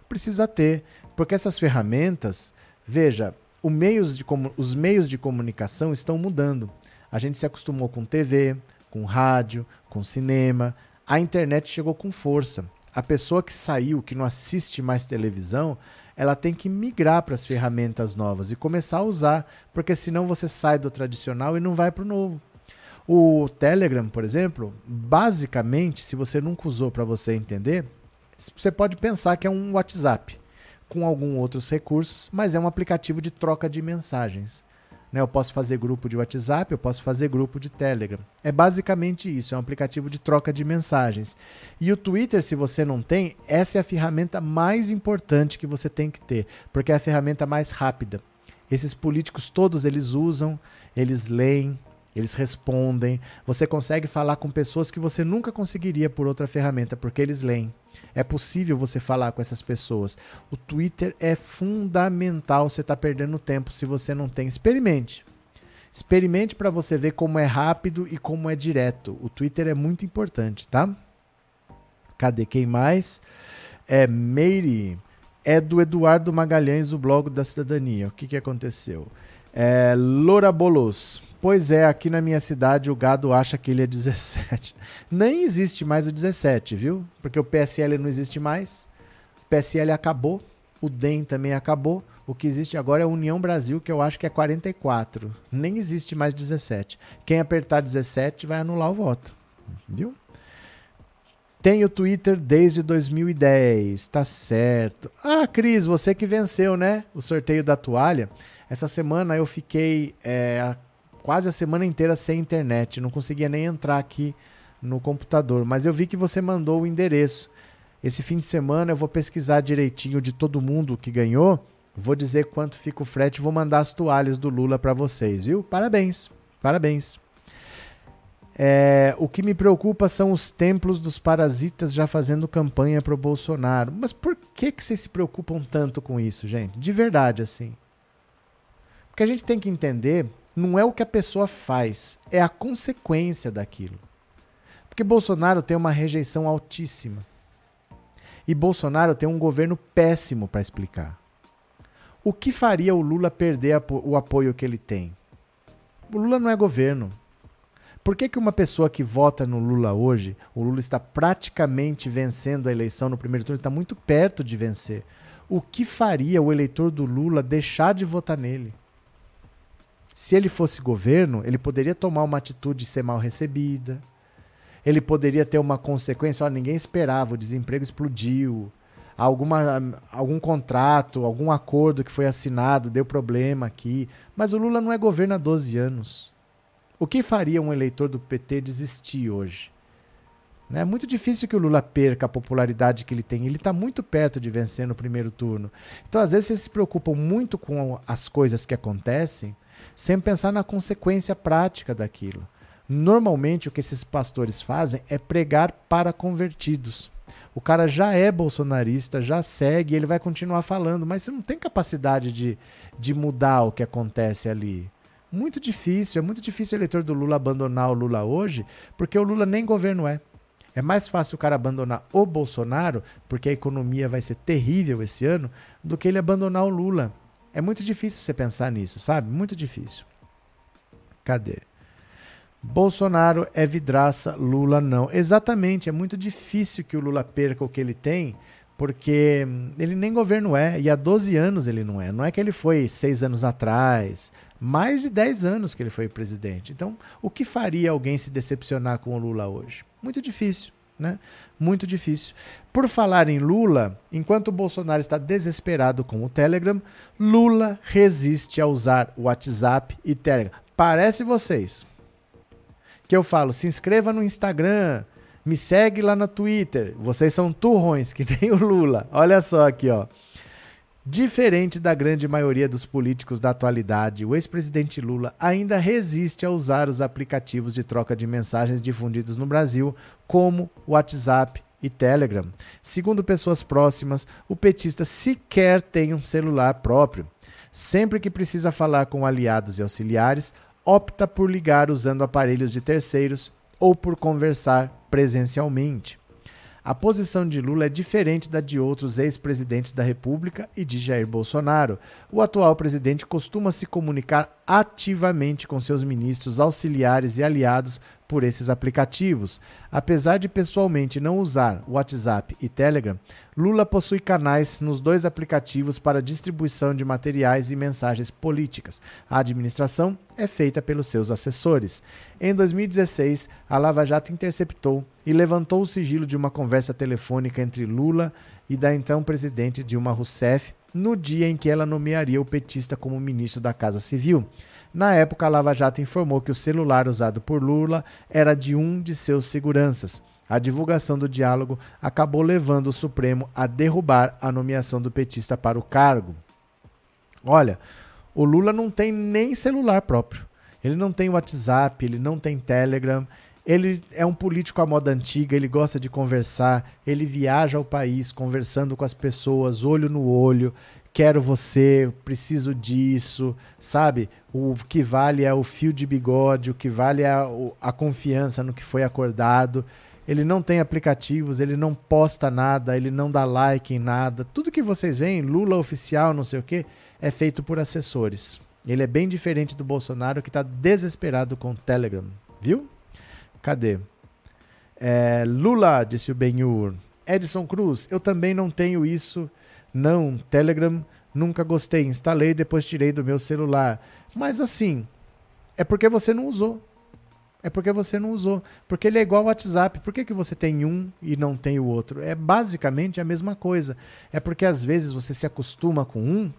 Precisa ter, porque essas ferramentas, veja, meios de, os meios de comunicação estão mudando. A gente se acostumou com TV, com rádio, com cinema. A internet chegou com força. A pessoa que saiu, que não assiste mais televisão, ela tem que migrar para as ferramentas novas e começar a usar, porque senão você sai do tradicional e não vai para o novo. O Telegram, por exemplo, basicamente, se você nunca usou para você entender, você pode pensar que é um WhatsApp com alguns outros recursos, mas é um aplicativo de troca de mensagens. Né? Eu posso fazer grupo de WhatsApp, eu posso fazer grupo de Telegram. É basicamente isso, é um aplicativo de troca de mensagens. E o Twitter, se você não tem, essa é a ferramenta mais importante que você tem que ter, porque é a ferramenta mais rápida. Esses políticos todos eles usam, eles leem, eles respondem. Você consegue falar com pessoas que você nunca conseguiria por outra ferramenta, porque eles leem. É possível você falar com essas pessoas. O Twitter é fundamental. Você está perdendo tempo se você não tem. Experimente. Experimente para você ver como é rápido e como é direto. O Twitter é muito importante, tá? Cadê quem mais? É Meire. É do Eduardo Magalhães, o blog da cidadania. O que, que aconteceu? É, Loura Bolos. Pois é, aqui na minha cidade o gado acha que ele é 17. Nem existe mais o 17, viu? Porque o PSL não existe mais. O PSL acabou. O DEM também acabou. O que existe agora é a União Brasil, que eu acho que é 44. Nem existe mais 17. Quem apertar 17 vai anular o voto. Viu? Tenho Twitter desde 2010, tá certo. Ah, Cris, você que venceu, né? O sorteio da toalha. Essa semana eu fiquei é, quase a semana inteira sem internet, não conseguia nem entrar aqui no computador, mas eu vi que você mandou o endereço. Esse fim de semana eu vou pesquisar direitinho de todo mundo que ganhou, vou dizer quanto fica o frete, vou mandar as toalhas do Lula para vocês, viu? Parabéns, parabéns. É, o que me preocupa são os templos dos parasitas já fazendo campanha para o Bolsonaro. Mas por que, que vocês se preocupam tanto com isso, gente? De verdade, assim. Porque a gente tem que entender, não é o que a pessoa faz, é a consequência daquilo. Porque Bolsonaro tem uma rejeição altíssima. E Bolsonaro tem um governo péssimo para explicar. O que faria o Lula perder o apoio que ele tem? O Lula não é governo. Por que, que uma pessoa que vota no Lula hoje, o Lula está praticamente vencendo a eleição no primeiro turno, está muito perto de vencer. O que faria o eleitor do Lula deixar de votar nele? Se ele fosse governo, ele poderia tomar uma atitude de ser mal recebida. Ele poderia ter uma consequência, ninguém esperava, o desemprego explodiu, alguma, algum contrato, algum acordo que foi assinado deu problema aqui. Mas o Lula não é governo há 12 anos. O que faria um eleitor do PT desistir hoje? É muito difícil que o Lula perca a popularidade que ele tem. Ele está muito perto de vencer no primeiro turno. Então, às vezes, vocês se preocupam muito com as coisas que acontecem sem pensar na consequência prática daquilo. Normalmente, o que esses pastores fazem é pregar para convertidos. O cara já é bolsonarista, já segue, ele vai continuar falando, mas você não tem capacidade de, de mudar o que acontece ali. Muito difícil, é muito difícil o eleitor do Lula abandonar o Lula hoje, porque o Lula nem governo é. É mais fácil o cara abandonar o Bolsonaro, porque a economia vai ser terrível esse ano, do que ele abandonar o Lula. É muito difícil você pensar nisso, sabe? Muito difícil. Cadê? Bolsonaro é vidraça, Lula não. Exatamente, é muito difícil que o Lula perca o que ele tem, porque ele nem governo é, e há 12 anos ele não é. Não é que ele foi seis anos atrás, mais de 10 anos que ele foi presidente. Então, o que faria alguém se decepcionar com o Lula hoje? Muito difícil, né? Muito difícil. Por falar em Lula, enquanto o Bolsonaro está desesperado com o Telegram, Lula resiste a usar o WhatsApp e Telegram. Parece vocês que eu falo, se inscreva no Instagram, me segue lá no Twitter. Vocês são turrões que nem o Lula. Olha só aqui, ó. Diferente da grande maioria dos políticos da atualidade, o ex-presidente Lula ainda resiste a usar os aplicativos de troca de mensagens difundidos no Brasil, como WhatsApp e Telegram. Segundo pessoas próximas, o petista sequer tem um celular próprio. Sempre que precisa falar com aliados e auxiliares, opta por ligar usando aparelhos de terceiros ou por conversar presencialmente. A posição de Lula é diferente da de outros ex-presidentes da República e de Jair Bolsonaro. O atual presidente costuma se comunicar ativamente com seus ministros, auxiliares e aliados por esses aplicativos. Apesar de pessoalmente não usar WhatsApp e Telegram, Lula possui canais nos dois aplicativos para distribuição de materiais e mensagens políticas. A administração é feita pelos seus assessores. Em 2016, a Lava Jato interceptou e levantou o sigilo de uma conversa telefônica entre Lula e da então presidente Dilma Rousseff no dia em que ela nomearia o petista como ministro da Casa Civil. Na época, a Lava Jato informou que o celular usado por Lula era de um de seus seguranças. A divulgação do diálogo acabou levando o Supremo a derrubar a nomeação do petista para o cargo. Olha, o Lula não tem nem celular próprio. Ele não tem WhatsApp, ele não tem Telegram. Ele é um político à moda antiga, ele gosta de conversar, ele viaja ao país conversando com as pessoas, olho no olho quero você, preciso disso, sabe? O que vale é o fio de bigode, o que vale é a, a, confiança no que foi acordado. Ele não tem aplicativos, ele não posta nada, ele não dá like em nada. Tudo que vocês veem, Lula oficial, não sei o quê, é feito por assessores. Ele é bem diferente do Bolsonaro que está desesperado com o Telegram, viu? Cadê? É, Lula, disse o Benhur. Edson Cruz, eu também não tenho isso não, Telegram nunca gostei, instalei depois tirei do meu celular. Mas assim, é porque você não usou. É porque você não usou. Porque ele é igual ao WhatsApp. Por que, que você tem um e não tem o outro? É basicamente a mesma coisa. É porque às vezes você se acostuma com um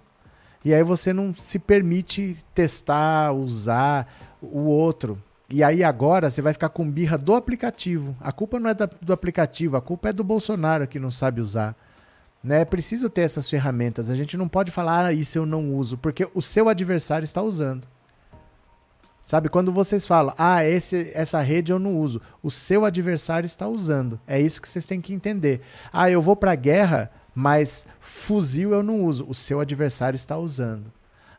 e aí você não se permite testar, usar o outro. E aí agora você vai ficar com birra do aplicativo. A culpa não é da, do aplicativo, a culpa é do Bolsonaro que não sabe usar. Né? É preciso ter essas ferramentas. A gente não pode falar, ah, isso eu não uso, porque o seu adversário está usando. Sabe, quando vocês falam, ah, esse, essa rede eu não uso, o seu adversário está usando. É isso que vocês têm que entender. Ah, eu vou para a guerra, mas fuzil eu não uso, o seu adversário está usando.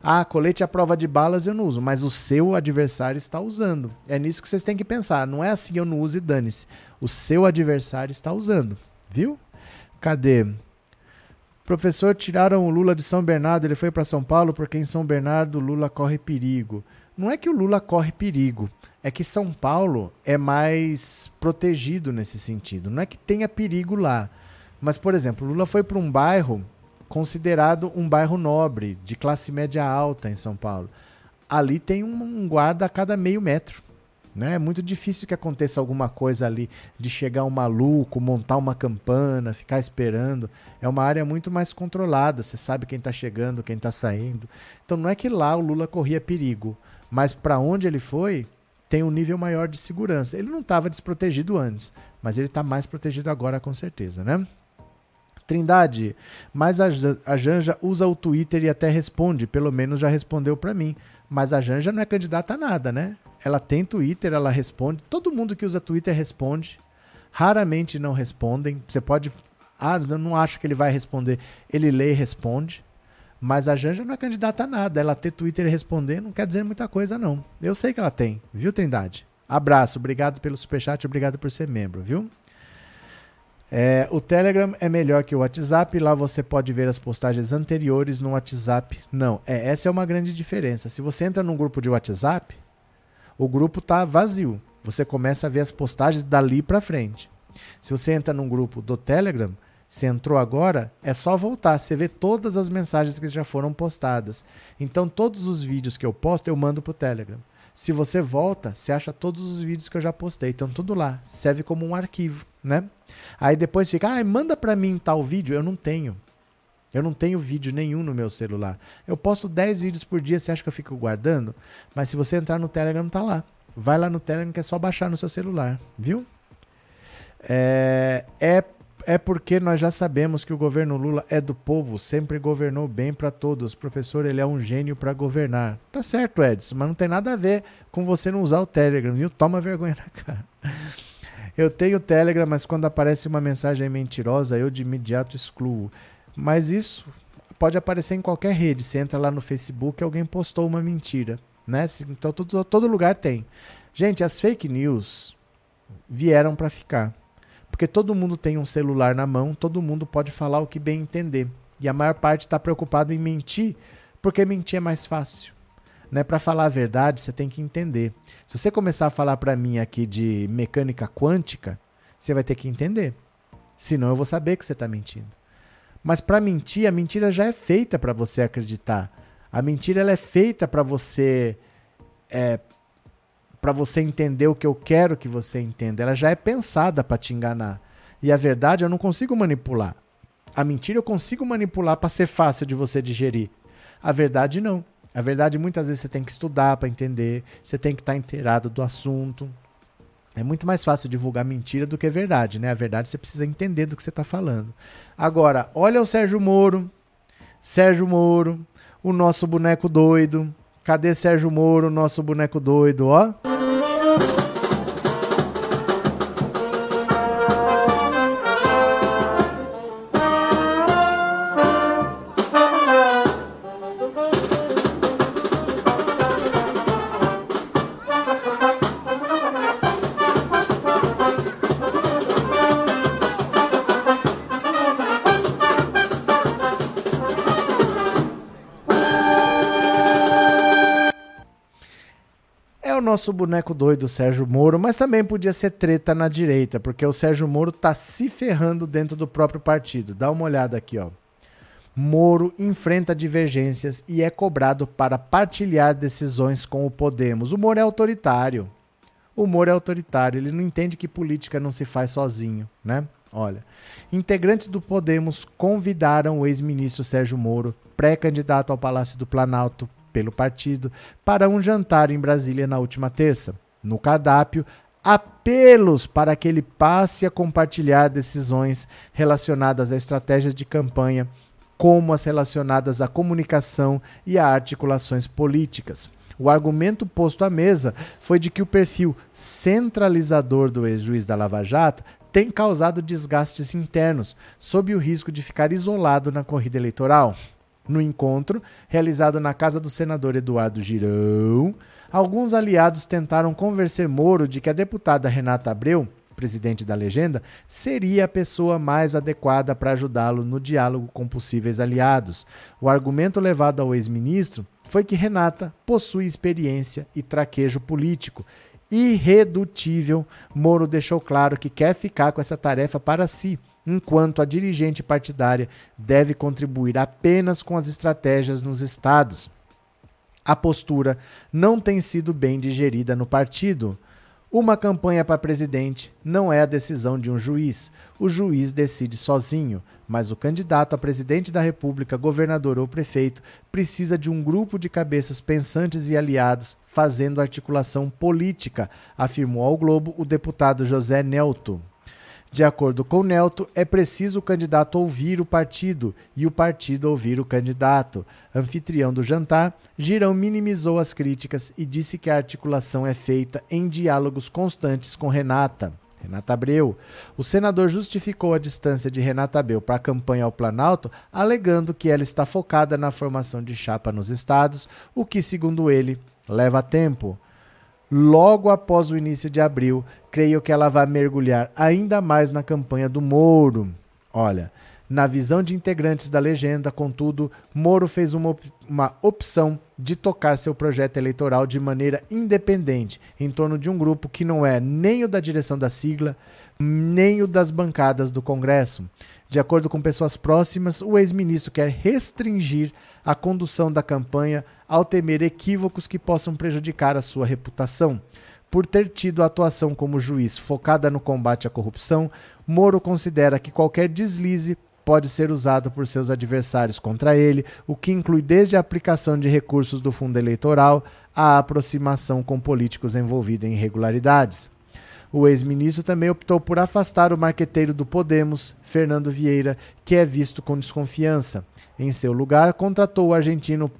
Ah, colete à prova de balas eu não uso, mas o seu adversário está usando. É nisso que vocês têm que pensar. Não é assim eu não uso e dane-se. O seu adversário está usando. Viu? Cadê? Professor, tiraram o Lula de São Bernardo, ele foi para São Paulo porque em São Bernardo Lula corre perigo. Não é que o Lula corre perigo, é que São Paulo é mais protegido nesse sentido. Não é que tenha perigo lá. Mas, por exemplo, Lula foi para um bairro considerado um bairro nobre, de classe média alta em São Paulo. Ali tem um guarda a cada meio metro. Né? É muito difícil que aconteça alguma coisa ali de chegar um maluco, montar uma campana, ficar esperando. É uma área muito mais controlada, você sabe quem está chegando, quem está saindo. Então não é que lá o Lula corria perigo, mas para onde ele foi tem um nível maior de segurança. Ele não estava desprotegido antes, mas ele está mais protegido agora com certeza, né? Trindade, mas a, a Janja usa o Twitter e até responde, pelo menos já respondeu para mim. Mas a Janja não é candidata a nada, né? Ela tem Twitter, ela responde. Todo mundo que usa Twitter responde. Raramente não respondem. Você pode. Ah, eu não acho que ele vai responder. Ele lê e responde. Mas a Janja não é candidata a nada. Ela ter Twitter e responder não quer dizer muita coisa, não. Eu sei que ela tem, viu, Trindade? Abraço, obrigado pelo superchat, obrigado por ser membro, viu? É, o Telegram é melhor que o WhatsApp, lá você pode ver as postagens anteriores no WhatsApp. Não, é, essa é uma grande diferença. Se você entra num grupo de WhatsApp, o grupo está vazio. Você começa a ver as postagens dali para frente. Se você entra num grupo do Telegram, você entrou agora, é só voltar. Você vê todas as mensagens que já foram postadas. Então, todos os vídeos que eu posto, eu mando para o Telegram. Se você volta, você acha todos os vídeos que eu já postei. Então, tudo lá. Serve como um arquivo, né? Aí depois fica, ah, manda para mim tal vídeo. Eu não tenho. Eu não tenho vídeo nenhum no meu celular. Eu posto 10 vídeos por dia, você acha que eu fico guardando? Mas se você entrar no Telegram, tá lá. Vai lá no Telegram que é só baixar no seu celular, viu? É, é é porque nós já sabemos que o governo Lula é do povo, sempre governou bem para todos. Professor, ele é um gênio para governar. Tá certo, Edson, mas não tem nada a ver com você não usar o Telegram, viu? Toma vergonha na cara. Eu tenho o Telegram, mas quando aparece uma mensagem mentirosa, eu de imediato excluo. Mas isso pode aparecer em qualquer rede. Você entra lá no Facebook, alguém postou uma mentira, né? Então todo, todo lugar tem. Gente, as fake news vieram para ficar. Porque todo mundo tem um celular na mão, todo mundo pode falar o que bem entender. E a maior parte está preocupada em mentir, porque mentir é mais fácil. Né? Para falar a verdade, você tem que entender. Se você começar a falar para mim aqui de mecânica quântica, você vai ter que entender. Senão eu vou saber que você está mentindo. Mas para mentir, a mentira já é feita para você acreditar. A mentira ela é feita para você é, para você entender o que eu quero que você entenda. Ela já é pensada para te enganar. E a verdade eu não consigo manipular. A mentira eu consigo manipular para ser fácil de você digerir. A verdade não. A verdade muitas vezes você tem que estudar para entender, você tem que estar tá inteirado do assunto. É muito mais fácil divulgar mentira do que verdade, né? A verdade você precisa entender do que você está falando. Agora, olha o Sérgio Moro. Sérgio Moro, o nosso boneco doido. Cadê Sérgio Moro, nosso boneco doido, ó? Nosso boneco doido, Sérgio Moro, mas também podia ser treta na direita, porque o Sérgio Moro tá se ferrando dentro do próprio partido. Dá uma olhada aqui, ó. Moro enfrenta divergências e é cobrado para partilhar decisões com o Podemos. O Moro é autoritário. O Moro é autoritário, ele não entende que política não se faz sozinho, né? Olha, integrantes do Podemos convidaram o ex-ministro Sérgio Moro, pré-candidato ao Palácio do Planalto pelo partido, para um jantar em Brasília na última terça. No cardápio, apelos para que ele passe a compartilhar decisões relacionadas a estratégias de campanha, como as relacionadas à comunicação e a articulações políticas. O argumento posto à mesa foi de que o perfil centralizador do ex-juiz da Lava Jato tem causado desgastes internos, sob o risco de ficar isolado na corrida eleitoral. No encontro, realizado na casa do senador Eduardo Girão, alguns aliados tentaram convencer Moro de que a deputada Renata Abreu, presidente da legenda, seria a pessoa mais adequada para ajudá-lo no diálogo com possíveis aliados. O argumento levado ao ex-ministro foi que Renata possui experiência e traquejo político irredutível, Moro deixou claro que quer ficar com essa tarefa para si, enquanto a dirigente partidária deve contribuir apenas com as estratégias nos estados. A postura não tem sido bem digerida no partido. Uma campanha para presidente não é a decisão de um juiz. O juiz decide sozinho, mas o candidato a presidente da República, governador ou prefeito precisa de um grupo de cabeças pensantes e aliados fazendo articulação política, afirmou ao Globo o deputado José Nelto. De acordo com Nelto, é preciso o candidato ouvir o partido e o partido ouvir o candidato. Anfitrião do jantar, Girão minimizou as críticas e disse que a articulação é feita em diálogos constantes com Renata. Renata Abreu. O senador justificou a distância de Renata Abreu para a campanha ao Planalto, alegando que ela está focada na formação de chapa nos estados, o que, segundo ele, leva tempo. Logo após o início de abril, creio que ela vai mergulhar ainda mais na campanha do Moro. Olha, na visão de integrantes da legenda, contudo, Moro fez uma, op uma opção de tocar seu projeto eleitoral de maneira independente, em torno de um grupo que não é nem o da direção da sigla, nem o das bancadas do Congresso. De acordo com pessoas próximas, o ex-ministro quer restringir a condução da campanha ao temer equívocos que possam prejudicar a sua reputação. Por ter tido a atuação como juiz focada no combate à corrupção, Moro considera que qualquer deslize pode ser usado por seus adversários contra ele, o que inclui desde a aplicação de recursos do fundo eleitoral à aproximação com políticos envolvidos em irregularidades. O ex-ministro também optou por afastar o marqueteiro do Podemos, Fernando Vieira, que é visto com desconfiança. Em seu lugar, contratou o argentino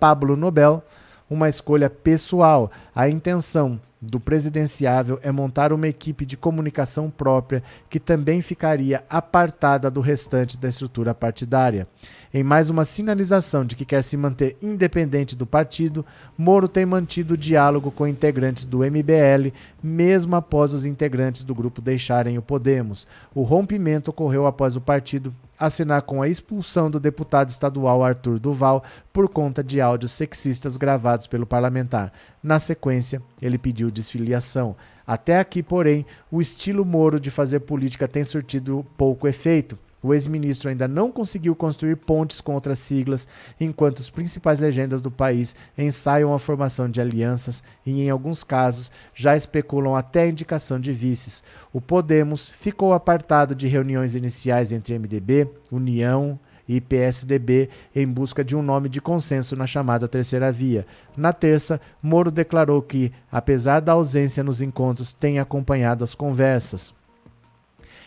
Pablo Nobel, uma escolha pessoal. A intenção do presidenciável é montar uma equipe de comunicação própria que também ficaria apartada do restante da estrutura partidária. Em mais uma sinalização de que quer se manter independente do partido, Moro tem mantido diálogo com integrantes do MBL, mesmo após os integrantes do grupo deixarem o Podemos. O rompimento ocorreu após o partido assinar com a expulsão do deputado estadual Arthur Duval por conta de áudios sexistas gravados pelo parlamentar. Na sequência, ele pediu desfiliação. Até aqui, porém, o estilo Moro de fazer política tem surtido pouco efeito. O ex-ministro ainda não conseguiu construir pontes com outras siglas, enquanto os principais legendas do país ensaiam a formação de alianças e, em alguns casos, já especulam até a indicação de vices. O Podemos ficou apartado de reuniões iniciais entre MDB, União, e PSDB em busca de um nome de consenso na chamada terceira via. Na terça, Moro declarou que, apesar da ausência nos encontros, tem acompanhado as conversas.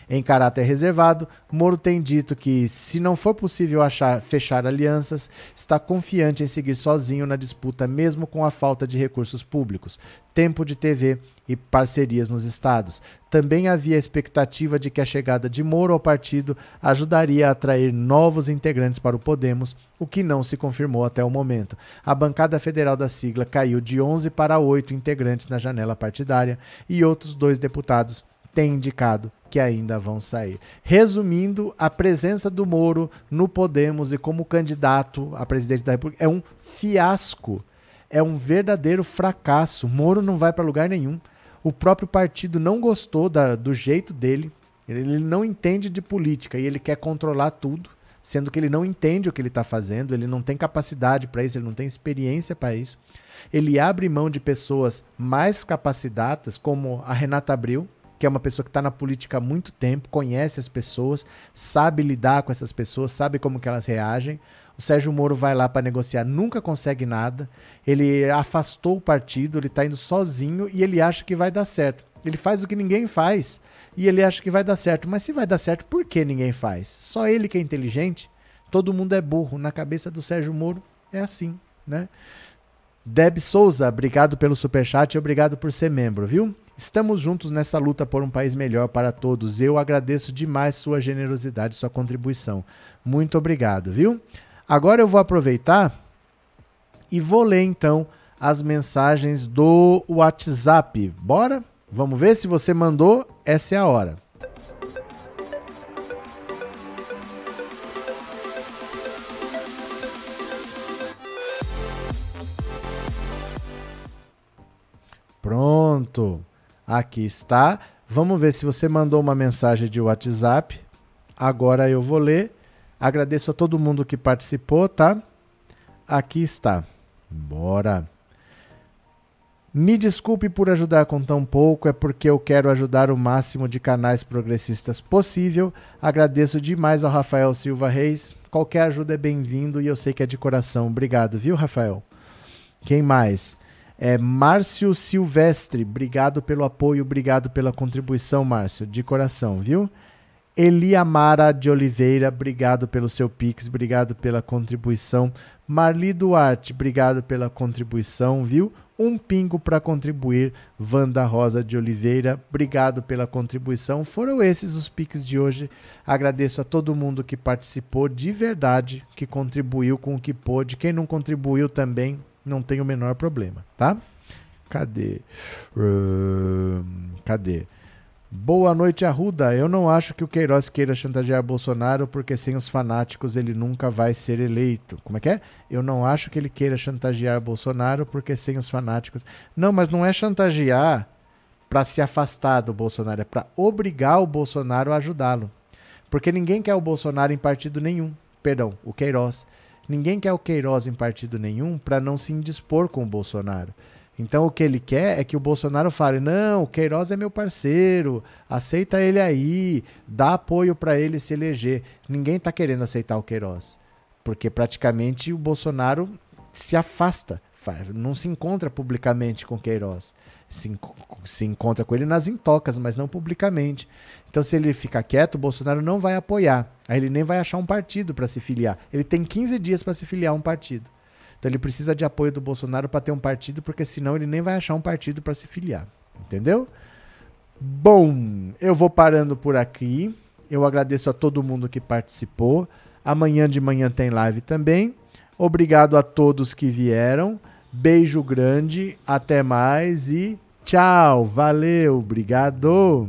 Em caráter reservado, Moro tem dito que, se não for possível achar, fechar alianças, está confiante em seguir sozinho na disputa, mesmo com a falta de recursos públicos, tempo de TV e parcerias nos estados. Também havia a expectativa de que a chegada de Moro ao partido ajudaria a atrair novos integrantes para o Podemos, o que não se confirmou até o momento. A bancada federal da sigla caiu de 11 para 8 integrantes na janela partidária e outros dois deputados têm indicado que ainda vão sair. Resumindo, a presença do Moro no Podemos e como candidato a presidente da República é um fiasco. É um verdadeiro fracasso. Moro não vai para lugar nenhum. O próprio partido não gostou da, do jeito dele. Ele não entende de política e ele quer controlar tudo sendo que ele não entende o que ele está fazendo, ele não tem capacidade para isso, ele não tem experiência para isso. Ele abre mão de pessoas mais capacitadas, como a Renata Abril, que é uma pessoa que está na política há muito tempo, conhece as pessoas, sabe lidar com essas pessoas, sabe como que elas reagem. O Sérgio Moro vai lá para negociar, nunca consegue nada. Ele afastou o partido, ele está indo sozinho e ele acha que vai dar certo. Ele faz o que ninguém faz e ele acha que vai dar certo. Mas se vai dar certo, por que ninguém faz? Só ele que é inteligente? Todo mundo é burro. Na cabeça do Sérgio Moro é assim, né? Deb Souza, obrigado pelo superchat e obrigado por ser membro, viu? Estamos juntos nessa luta por um país melhor para todos. Eu agradeço demais sua generosidade, sua contribuição. Muito obrigado, viu? Agora eu vou aproveitar e vou ler então as mensagens do WhatsApp. Bora? Vamos ver se você mandou. Essa é a hora. Pronto. Aqui está. Vamos ver se você mandou uma mensagem de WhatsApp. Agora eu vou ler. Agradeço a todo mundo que participou, tá? Aqui está. Bora. Me desculpe por ajudar com tão pouco, é porque eu quero ajudar o máximo de canais progressistas possível. Agradeço demais ao Rafael Silva Reis. Qualquer ajuda é bem-vindo e eu sei que é de coração. Obrigado, viu, Rafael? Quem mais? É Márcio Silvestre. Obrigado pelo apoio, obrigado pela contribuição, Márcio, de coração, viu? Eliamara de Oliveira, obrigado pelo seu Pix, obrigado pela contribuição. Marli Duarte, obrigado pela contribuição, viu? Um pingo para contribuir. Vanda Rosa de Oliveira, obrigado pela contribuição. Foram esses os Pix de hoje. Agradeço a todo mundo que participou de verdade, que contribuiu com o que pôde. Quem não contribuiu também, não tem o menor problema, tá? Cadê? Uh, cadê? Boa noite, Arruda. Eu não acho que o Queiroz queira chantagear Bolsonaro, porque sem os fanáticos ele nunca vai ser eleito. Como é que é? Eu não acho que ele queira chantagear Bolsonaro, porque sem os fanáticos. Não, mas não é chantagear para se afastar do Bolsonaro, é para obrigar o Bolsonaro a ajudá-lo. Porque ninguém quer o Bolsonaro em partido nenhum. Perdão, o Queiroz. Ninguém quer o Queiroz em partido nenhum para não se indispor com o Bolsonaro. Então o que ele quer é que o Bolsonaro fale: não, o Queiroz é meu parceiro, aceita ele aí, dá apoio para ele se eleger. Ninguém está querendo aceitar o Queiroz, porque praticamente o Bolsonaro se afasta, não se encontra publicamente com Queiroz. Se, se encontra com ele nas intocas, mas não publicamente. Então, se ele ficar quieto, o Bolsonaro não vai apoiar. Aí ele nem vai achar um partido para se filiar. Ele tem 15 dias para se filiar a um partido. Então ele precisa de apoio do Bolsonaro para ter um partido, porque senão ele nem vai achar um partido para se filiar. Entendeu? Bom, eu vou parando por aqui. Eu agradeço a todo mundo que participou. Amanhã de manhã tem live também. Obrigado a todos que vieram. Beijo grande, até mais e tchau. Valeu, obrigado.